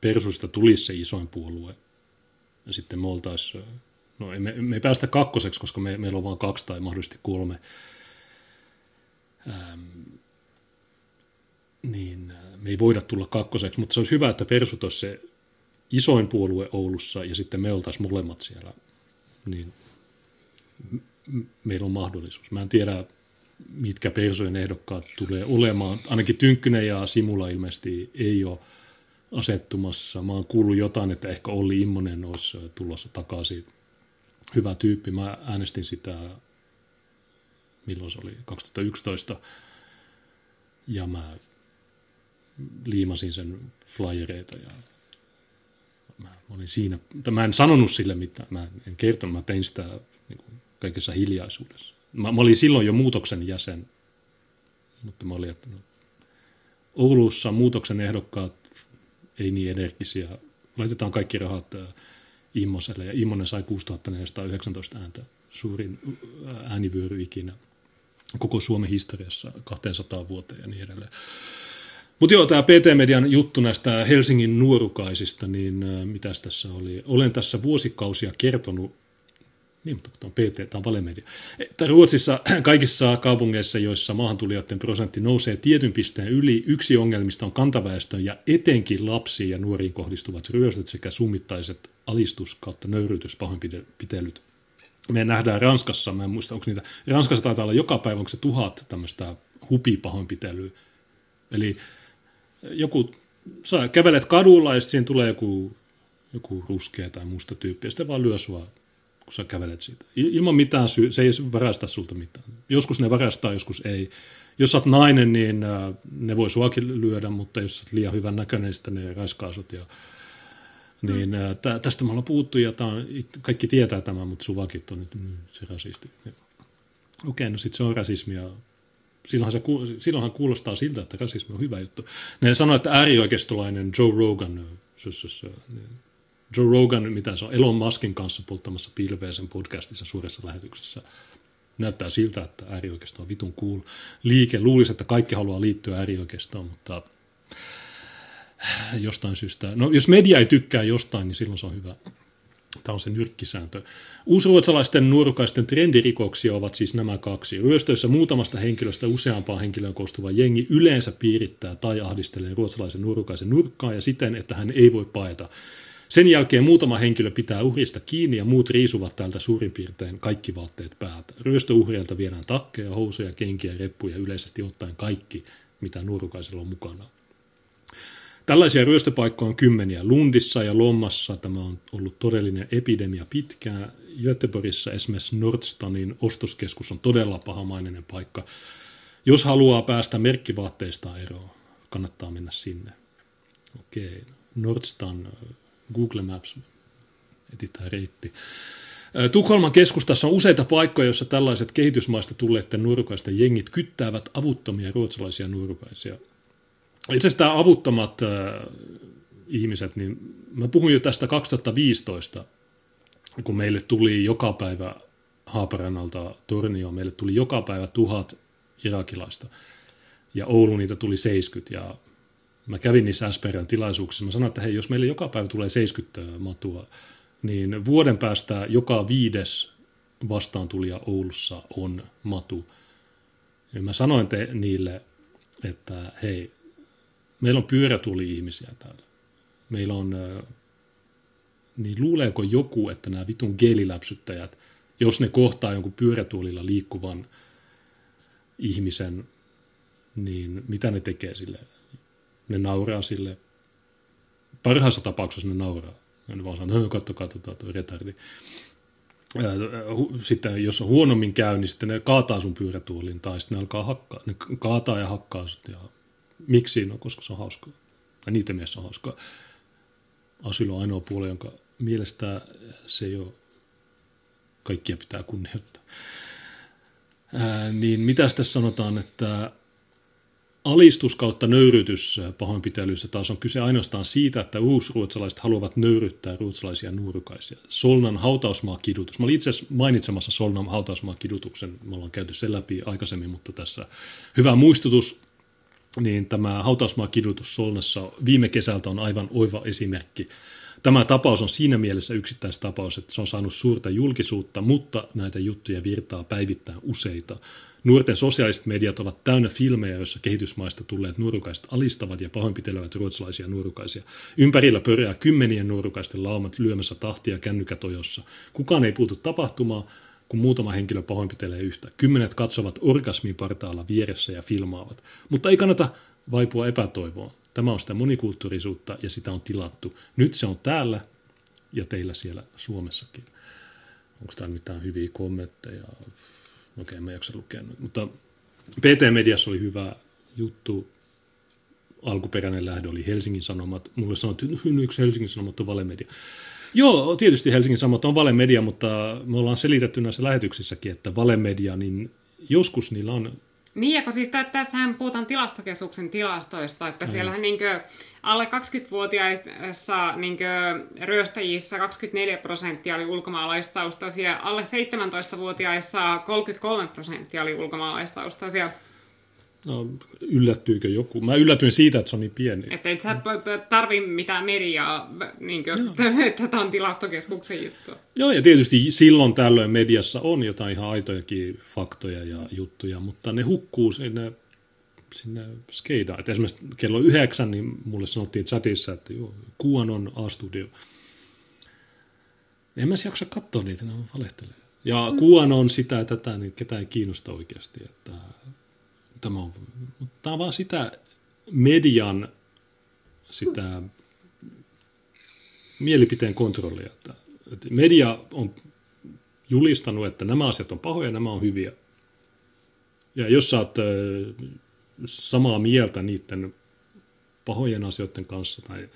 persuista tulisi se isoin puolue. Ja sitten me oltaisiin no me, me ei päästä kakkoseksi, koska me, meillä on vain kaksi tai mahdollisesti kolme. Ähm, niin äh, me ei voida tulla kakkoseksi, mutta se olisi hyvä, että Persut olisi se isoin puolue Oulussa ja sitten me oltaisiin molemmat siellä. Niin meillä on mahdollisuus. Mä en tiedä, mitkä Persojen ehdokkaat tulee olemaan. Ainakin Tynkkynen ja Simula ilmeisesti ei ole asettumassa. Mä oon kuullut jotain, että ehkä Olli Immonen olisi tulossa takaisin hyvä tyyppi. Mä äänestin sitä, milloin se oli, 2011. Ja mä liimasin sen flyereita ja mä, mä olin siinä. Mä en sanonut sille mitään, mä en kertonut, mä tein sitä niin kuin kaikessa hiljaisuudessa. Mä, mä olin silloin jo muutoksen jäsen, mutta mä olin, että no, Oulussa muutoksen ehdokkaat ei niin energisiä. Laitetaan kaikki rahat Immoselle ja Immonen sai 6419 ääntä, suurin äänivyöry ikinä koko Suomen historiassa 200 vuoteen ja niin edelleen. Mutta joo, tämä PT-median juttu näistä Helsingin nuorukaisista, niin mitä tässä oli? Olen tässä vuosikausia kertonut niin, mutta tämä on PT, tämä on valemedia. Että Ruotsissa kaikissa kaupungeissa, joissa maahantulijoiden prosentti nousee tietyn pisteen yli, yksi ongelmista on kantaväestön ja etenkin lapsiin ja nuoriin kohdistuvat ryöstöt sekä summittaiset alistus kautta nöyrytyspahoinpitelyt. Me nähdään Ranskassa, mä en muista, onko niitä, Ranskassa taitaa olla joka päivä, onko se tuhat tämmöistä hupipahoinpitelyä. Eli joku, sä kävelet kadulla ja sitten siinä tulee joku, joku ruskea tai musta tyyppi ja sitten vaan lyö sua kun sä kävelet siitä. Ilman mitään syy, se ei varasta sulta mitään. Joskus ne varastaa, joskus ei. Jos sä oot nainen, niin äh, ne voi suakin lyödä, mutta jos sä oot liian hyvän näköinen, niin sitten ne raiskaa sut. Ja, niin äh, tä, tästä me ollaan puhuttu ja on, kaikki tietää tämän, mutta suvakit on nyt mm, se rasisti. Okei, okay, no sitten se on rasismia. Silloinhan, se, silloinhan kuulostaa siltä, että rasismi on hyvä juttu. Ne sanoo, että äärioikeistolainen Joe Rogan, sössössä, niin Joe Rogan, mitä se on, Elon Muskin kanssa polttamassa pilveä sen podcastissa suuressa lähetyksessä. Näyttää siltä, että äärioikeisto on vitun cool liike. Luulisi, että kaikki haluaa liittyä äärioikeistoon, mutta jostain syystä. No jos media ei tykkää jostain, niin silloin se on hyvä. Tämä on se nyrkkisääntö. Uusruotsalaisten nuorukaisten trendirikoksia ovat siis nämä kaksi. Ryöstöissä muutamasta henkilöstä useampaan henkilöön koostuva jengi yleensä piirittää tai ahdistelee ruotsalaisen nuorukaisen nurkkaa ja siten, että hän ei voi paeta. Sen jälkeen muutama henkilö pitää uhrista kiinni ja muut riisuvat täältä suurin piirtein kaikki vaatteet päältä. Ryöstöuhrielta viedään takkeja, housuja, kenkiä, reppuja yleisesti ottaen kaikki, mitä nuorukaisella on mukana. Tällaisia ryöstöpaikkoja on kymmeniä. Lundissa ja Lommassa tämä on ollut todellinen epidemia pitkään. Göteborgissa esimerkiksi Nordstanin ostoskeskus on todella pahamainen paikka. Jos haluaa päästä merkkivaatteista eroon, kannattaa mennä sinne. Okei, Nordstan, Google Maps, etsitään reitti. Tukholman keskustassa on useita paikkoja, joissa tällaiset kehitysmaista tulleiden nuorukaisten jengit kyttäävät avuttomia ruotsalaisia nuorukaisia – itse asiassa tämä avuttomat äh, ihmiset, niin mä puhun jo tästä 2015, kun meille tuli joka päivä Haaparannalta Tornioon, meille tuli joka päivä tuhat irakilaista. Ja Oulu niitä tuli 70 ja mä kävin niissä SPRn tilaisuuksissa. Mä sanoin, että hei, jos meille joka päivä tulee 70 matua, niin vuoden päästä joka viides vastaan tulija Oulussa on matu. Ja mä sanoin te, niille, että hei, Meillä on pyörätuoli-ihmisiä täällä. Meillä on, niin luuleeko joku, että nämä vitun geeliläpsyttäjät, jos ne kohtaa jonkun pyörätuolilla liikkuvan ihmisen, niin mitä ne tekee sille? Ne nauraa sille. Parhaassa tapauksessa ne nauraa. Ne vaan sanoo, katso, katso, tuo retardi. Sitten jos on huonommin käy, niin sitten ne kaataa sun pyörätuolin tai sitten ne alkaa hakkaa. Ne kaataa ja hakkaa sut ja Miksi? No, koska se on hauskaa. Ja niitä mielessä on hauskaa. Asyl on ainoa puoli, jonka mielestä se ei ole kaikkia pitää kunnioittaa. Ää, niin mitä tässä sanotaan, että alistus kautta nöyrytys pahoinpitelyssä taas on kyse ainoastaan siitä, että uusruotsalaiset haluavat nöyryttää ruotsalaisia nuorukaisia. Solnan hautausmaa-kidutus. Mä olin itse asiassa mainitsemassa Solnan hautausmaa-kidutuksen. Me ollaan käyty sen läpi aikaisemmin, mutta tässä hyvä muistutus niin tämä hautausmaa-kidutus Solnassa viime kesältä on aivan oiva esimerkki. Tämä tapaus on siinä mielessä yksittäistapaus, että se on saanut suurta julkisuutta, mutta näitä juttuja virtaa päivittää useita. Nuorten sosiaaliset mediat ovat täynnä filmejä, joissa kehitysmaista tulleet nuorukaiset alistavat ja pahoinpitelevät ruotsalaisia nuorukaisia. Ympärillä pörjää kymmenien nuorukaisten laumat lyömässä tahtia kännykätojossa. Kukaan ei puutu tapahtumaan, kun muutama henkilö pahoinpitelee yhtä. Kymmenet katsovat orgasmipartaalla vieressä ja filmaavat. Mutta ei kannata vaipua epätoivoon. Tämä on sitä monikulttuurisuutta ja sitä on tilattu. Nyt se on täällä ja teillä siellä Suomessakin. Onko täällä mitään hyviä kommentteja? Okei, okay, mä jaksa lukea nyt. Mutta PT-mediassa oli hyvä juttu. Alkuperäinen lähdö oli Helsingin Sanomat. Mulle sanottiin, että yksi Helsingin Sanomat on valemedia. Joo, tietysti Helsingin Samat on valemedia, mutta me ollaan selitetty näissä lähetyksissäkin, että valemedia, niin joskus niillä on
niin, ja kun siis tässähän puhutaan tilastokeskuksen tilastoista, että siellähän niin alle 20-vuotiaissa niin ryöstäjissä 24 prosenttia oli ulkomaalaistaustaisia, alle 17-vuotiaissa 33 prosenttia oli ulkomaalaistaustaisia.
No, yllättyykö joku? Mä yllätyin siitä, että se on niin pieni.
Että et sä tarvi mitään mediaa, niin kuin, että tämä on tilastokeskuksen juttu.
Joo, ja tietysti silloin tällöin mediassa on jotain ihan aitojakin faktoja ja juttuja, mutta ne hukkuu sinne, sinne skeidaan. Et esimerkiksi kello yhdeksän, niin mulle sanottiin chatissa, että joo, Kuan on A-studio. En mä jaksa katsoa niitä, ne on valehtelee. Ja. Kuan on sitä tätä, niin ketään ei kiinnosta oikeasti. Että tämä on, tämä on vaan sitä median sitä mielipiteen kontrollia. Että media on julistanut, että nämä asiat on pahoja ja nämä on hyviä. Ja jos sä oot samaa mieltä niiden pahojen asioiden kanssa tai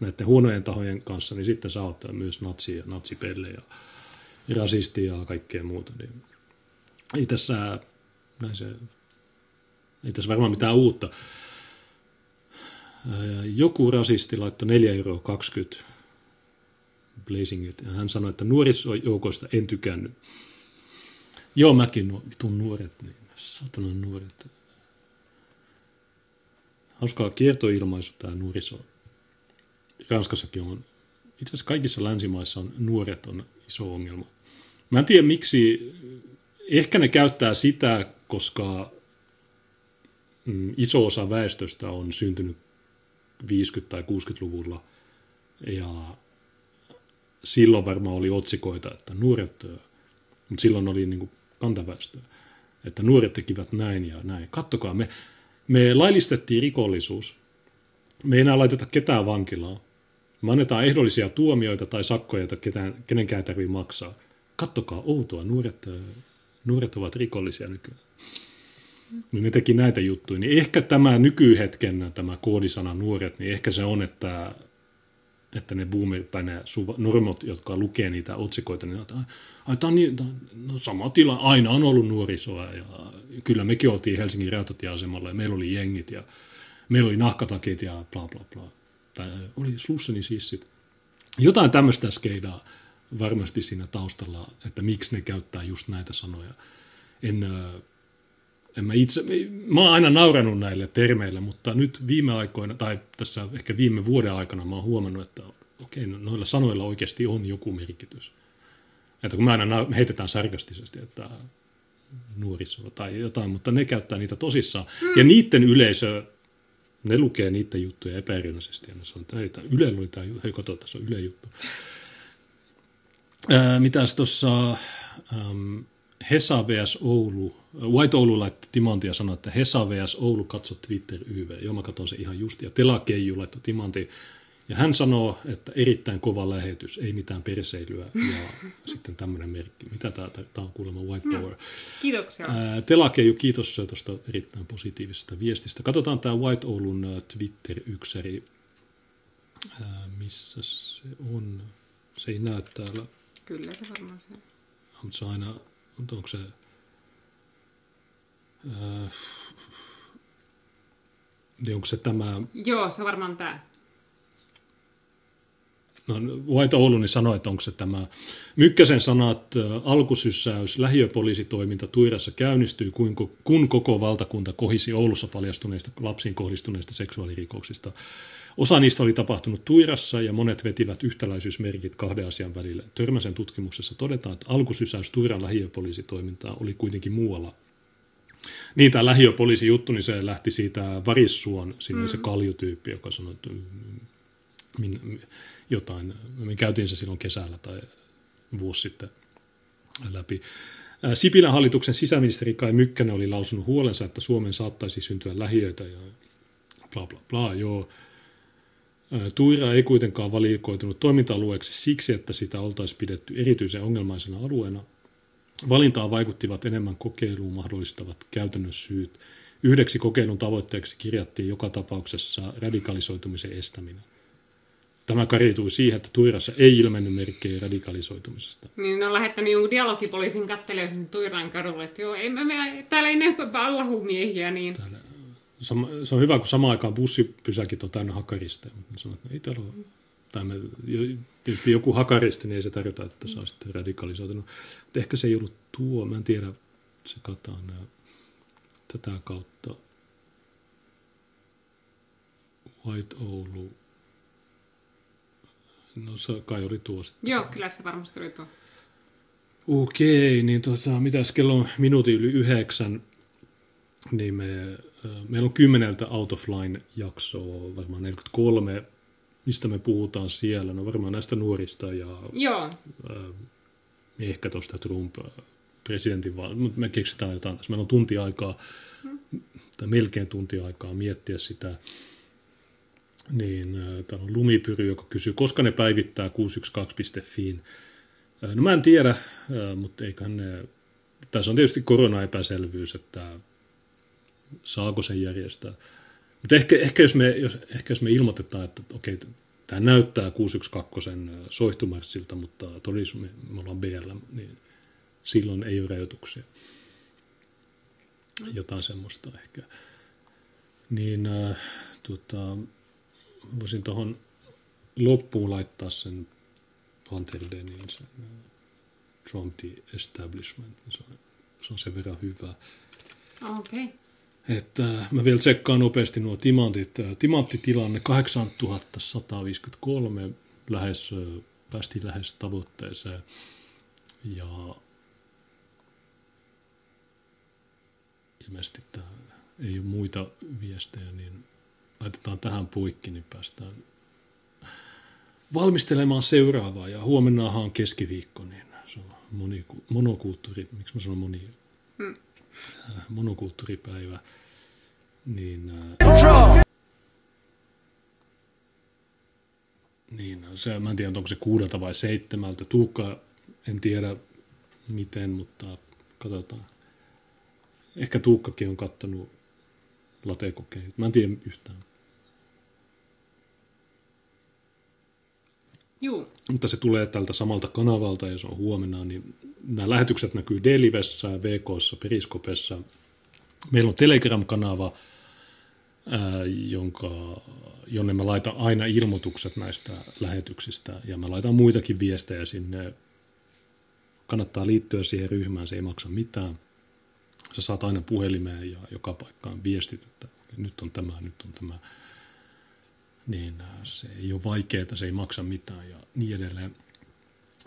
näiden huonojen tahojen kanssa, niin sitten sä oot myös natsi ja natsipelle ja rasisti ja kaikkea muuta. Niin ei tässä näin se ei tässä varmaan mitään uutta. Joku rasisti laittoi 4,20 euroa Blazingit, ja hän sanoi, että nuorisojoukoista en tykännyt. Joo, mäkin vitun nuoret, niin satana nuoret. Hauskaa kiertoilmaisu tämä nuoriso. Ranskassakin on itse asiassa kaikissa länsimaissa on, nuoret on iso ongelma. Mä en tiedä miksi, ehkä ne käyttää sitä, koska iso osa väestöstä on syntynyt 50- tai 60-luvulla ja silloin varmaan oli otsikoita, että nuoret, mutta silloin oli niin kuin kantaväestöä, että nuoret tekivät näin ja näin. Kattokaa, me, me laillistettiin rikollisuus. Me ei enää laiteta ketään vankilaan. Me annetaan ehdollisia tuomioita tai sakkoja, joita ketään, kenenkään tarvitse maksaa. Kattokaa, outoa, nuoret, nuoret ovat rikollisia nykyään. Niin ne teki näitä juttuja. Niin ehkä tämä nykyhetken tämä koodisana nuoret, niin ehkä se on, että että ne boomer tai ne normot, jotka lukee niitä otsikoita, niin että ai, tämä on niin, tämä, no, sama tila, aina on ollut nuorisoa ja kyllä mekin oltiin Helsingin rautatieasemalla ja meillä oli jengit ja meillä oli nahkatakit ja bla bla bla. Tai oli slusseni sissit. Jotain tämmöistä skeidaa varmasti siinä taustalla, että miksi ne käyttää just näitä sanoja. En, en mä itse, mä oon aina nauranut näille termeille, mutta nyt viime aikoina, tai tässä ehkä viime vuoden aikana mä oon huomannut, että okei, no, noilla sanoilla oikeasti on joku merkitys. Että kun me aina heitetään sarkastisesti, että nuoriso tai jotain, mutta ne käyttää niitä tosissaan. Mm. Ja niiden yleisö, ne lukee niiden juttuja epäilyisesti ja ne sanoo, että Yle oli tämä, hei kato, tässä on Yle juttu. Ää, mitäs tuossa ähm, Hesa vs. Oulu, White Oulu laittoi Timanti ja sanoi, että Hesa vs. Oulu katso Twitter YV. Joo, mä katson se ihan just. Ja Tela Keiju laittoi Timanti. Ja hän sanoo, että erittäin kova lähetys, ei mitään perseilyä. Ja sitten tämmöinen merkki. Mitä tämä, tämä on kuulemma White Power.
Kiitoksia.
Ää, Tela Keiju, kiitos tuosta erittäin positiivisesta viestistä. Katsotaan tämä White Oulun Twitter-yksäri. Ää, missä se on? Se ei näy täällä.
Kyllä se varmaan se.
Mutta se on aina mutta onko se... Äh, niin onko se tämä...
Joo, se on varmaan tämä.
No, White Oulu niin sanoi, että onko se tämä Mykkäsen sanat, alkusysäys, lähiöpoliisitoiminta Tuirassa käynnistyy, kun, kun koko valtakunta kohisi Oulussa paljastuneista lapsiin kohdistuneista seksuaalirikoksista. Osa niistä oli tapahtunut Tuirassa ja monet vetivät yhtäläisyysmerkit kahden asian välillä. Törmäsen tutkimuksessa todetaan, että alkusysäys Tuiran lähiöpoliisitoimintaa oli kuitenkin muualla. Niin, tämä lähiöpoliisijuttu, niin se lähti siitä Varissuon, sinne mm. se kaljutyyppi, joka sanoi, että min, jotain. Me käytiin se silloin kesällä tai vuosi sitten läpi. Sipilän hallituksen sisäministeri Kai Mykkänen oli lausunut huolensa, että Suomen saattaisi syntyä lähiöitä ja bla bla bla, joo. Tuira ei kuitenkaan valikoitunut toiminta-alueeksi siksi, että sitä oltaisiin pidetty erityisen ongelmaisena alueena. Valintaa vaikuttivat enemmän kokeiluun mahdollistavat käytännön syyt. Yhdeksi kokeilun tavoitteeksi kirjattiin joka tapauksessa radikalisoitumisen estäminen. Tämä kariutui siihen, että Tuirassa ei ilmennyt merkkejä radikalisoitumisesta.
Niin ne on lähettänyt jonkun dialogipoliisin kattelemaan Tuiran kadulle, että joo, ei, me, me, täällä ei näy allahumiehiä. Niin... Täällä
se on hyvä, kun samaan aikaan bussipysäkit on täynnä hakaristeja. Sanoo, että ei täällä ole. Tai me, tietysti joku hakaristi, niin ei se tarkoita, että se on sitten radikalisoitunut. Mutta ehkä se ei ollut tuo, mä en tiedä, se kataan tätä kautta. White Oulu. No se kai oli tuo sitten.
Joo, kyllä se varmasti oli tuo.
Okei, niin tota, mitäs kello on minuutin yli yhdeksän, niin me Meillä on kymmeneltä Out of Line-jaksoa, varmaan 43. Mistä me puhutaan siellä? No varmaan näistä nuorista ja
Joo.
Äh, ehkä tuosta Trump presidentin vaan, mutta me keksitään jotain tässä. Meillä on tunti aikaa, hmm. tai melkein tunti aikaa miettiä sitä. Niin äh, täällä on Lumipyry, joka kysyy, koska ne päivittää 612.fiin. Äh, no mä en tiedä, äh, mutta eiköhän ne... Tässä on tietysti koronaepäselvyys, että saako sen järjestää. Mutta ehkä, ehkä, jos me, jos, ehkä jos me ilmoitetaan, että okei, tämä näyttää 612 soihtumarssilta, mutta todellisuudessa me, me ollaan BL, niin silloin ei ole rajoituksia. Jotain semmoista ehkä. Niin äh, tota, voisin tuohon loppuun laittaa sen Panteldenin, sen Trump the Establishment. Se on, se on sen verran hyvä.
Okei. Okay.
Että mä vielä tsekkaan nopeasti nuo timantit. Timanttitilanne 8153 lähes, päästiin lähes tavoitteeseen. Ja ilmeisesti tämä ei ole muita viestejä, niin laitetaan tähän poikki, niin päästään valmistelemaan seuraavaa. Ja huomennahan on keskiviikko, niin se on moni, monokulttuuri, miksi mä sanon moni, hmm. Monokulttuuripäivä. Niin, äh, niin se, mä en tiedä, onko se kuudelta vai seitsemältä. Tuukka, en tiedä miten, mutta katsotaan. Ehkä Tuukkakin on kattanut latekokeita. Mä en tiedä yhtään.
Juu.
Mutta se tulee tältä samalta kanavalta ja se on huomenna, niin nämä lähetykset näkyy Delivessä, VKssa, Periskopessa. Meillä on Telegram-kanava, ää, jonka, jonne mä laitan aina ilmoitukset näistä lähetyksistä ja mä laitan muitakin viestejä sinne. Kannattaa liittyä siihen ryhmään, se ei maksa mitään. Sä saat aina puhelimeen ja joka paikkaan viestit, että nyt on tämä, nyt on tämä niin äh, se ei ole vaikeaa, se ei maksa mitään ja niin edelleen.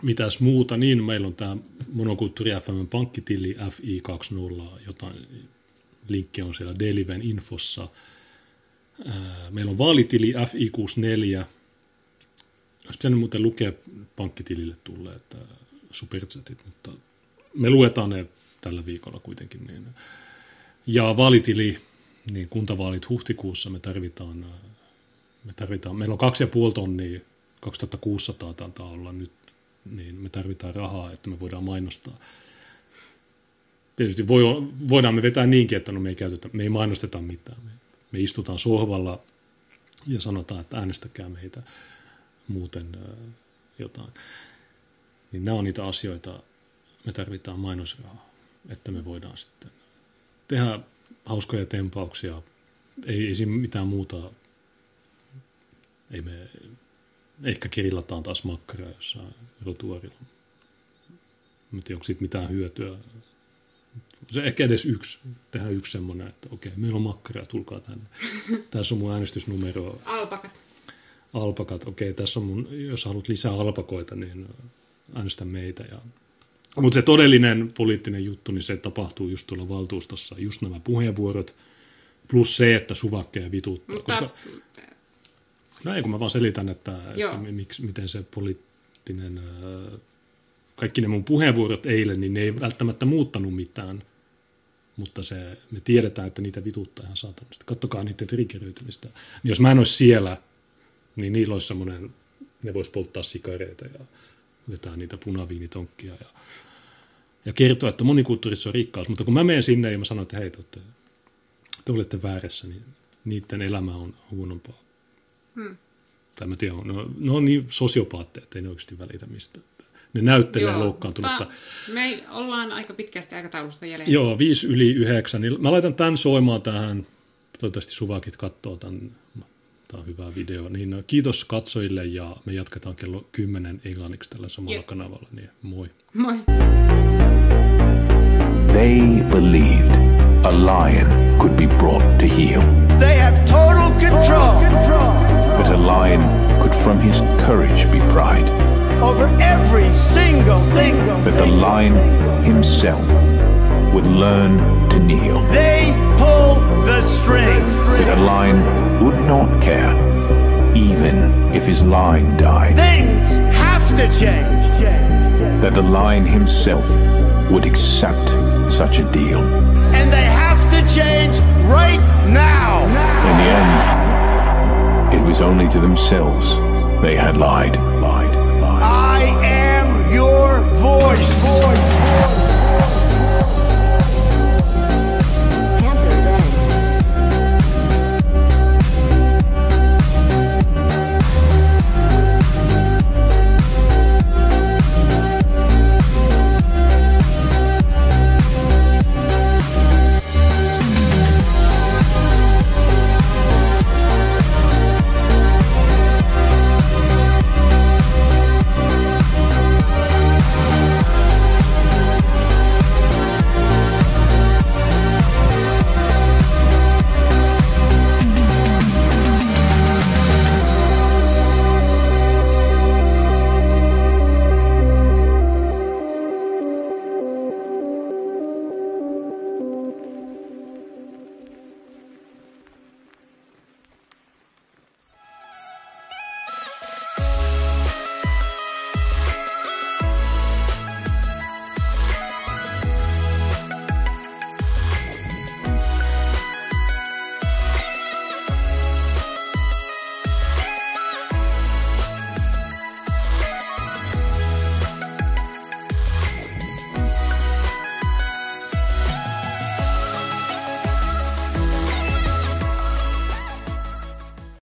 Mitäs muuta, niin meillä on tämä Monokulttuuri FM pankkitili FI20, jotain linkki on siellä Deliven infossa. Äh, meillä on vaalitili FI64. Olisi pitänyt muuten lukea pankkitilille tulleet äh, superchatit, mutta me luetaan ne tällä viikolla kuitenkin. Niin. Ja vaalitili, niin kuntavaalit huhtikuussa me tarvitaan me tarvitaan, meillä on kaksi ja puoli tonnia, 2600 taitaa olla nyt, niin me tarvitaan rahaa, että me voidaan mainostaa. Tietysti voi, voidaan me vetää niinkin, että no me ei, käytetä, me ei mainosteta mitään. Me, me istutaan sohvalla ja sanotaan, että äänestäkää meitä muuten jotain. Niin nämä on niitä asioita, me tarvitaan mainosrahaa, että me voidaan sitten tehdä hauskoja tempauksia. Ei, ei siinä mitään muuta ei me, ehkä grillataan taas makkaraa jossain rotuarilla. Mä tiedä, onko siitä mitään hyötyä. Se ehkä edes yksi, tehdään yksi semmoinen, että okei, meillä on makkaraa, tulkaa tänne. Tässä on mun äänestysnumero.
Alpakat.
Alpakat, okei, tässä on mun, jos haluat lisää alpakoita, niin äänestä meitä. Ja... Mutta se todellinen poliittinen juttu, niin se tapahtuu just tuolla valtuustossa, just nämä puheenvuorot, plus se, että suvakkeja vituttaa. Mutta koska No ei, kun mä vaan selitän, että, että miksi, miten se poliittinen, kaikki ne mun puheenvuorot eilen, niin ne ei välttämättä muuttanut mitään, mutta se, me tiedetään, että niitä vituttaa ihan saatanasti. Kattokaa niiden triggeröitymistä. Niin jos mä en olisi siellä, niin niillä olisi semmoinen, ne vois polttaa sikareita ja vetää niitä punaviinitonkkia ja, ja kertoa, että monikulttuurissa on rikkaus. Mutta kun mä menen sinne ja mä sanon, että hei, te, te olette väärässä, niin niiden elämä on huonompaa Hmm. Tai mä tiedän, no, ne on niin sosiopaatteja, että ei ne oikeasti välitä mistään. Ne näyttelee Joo, loukkaantunutta.
Me ollaan aika pitkästi aikataulusta jäljessä.
Joo, viisi yli yhdeksän. Niin mä laitan tämän soimaan tähän. Toivottavasti Suvakit katsoo tämän. Tämä on hyvä video. Niin, kiitos katsojille ja me jatketaan kello 10 englanniksi tällä samalla yeah. kanavalla. Niin, moi.
Moi.
They believed a lion could be brought to heel. They have total control. Total control. That a lion could from his courage be pride. Over every single thing. That the lion himself would learn to kneel. They pull the strings. That a lion would not care, even if his line died. Things have to change. That the lion himself would accept such a deal. And they have to change right now. In the end, it was only to themselves they had lied. Lied. lied. I am your voice. voice.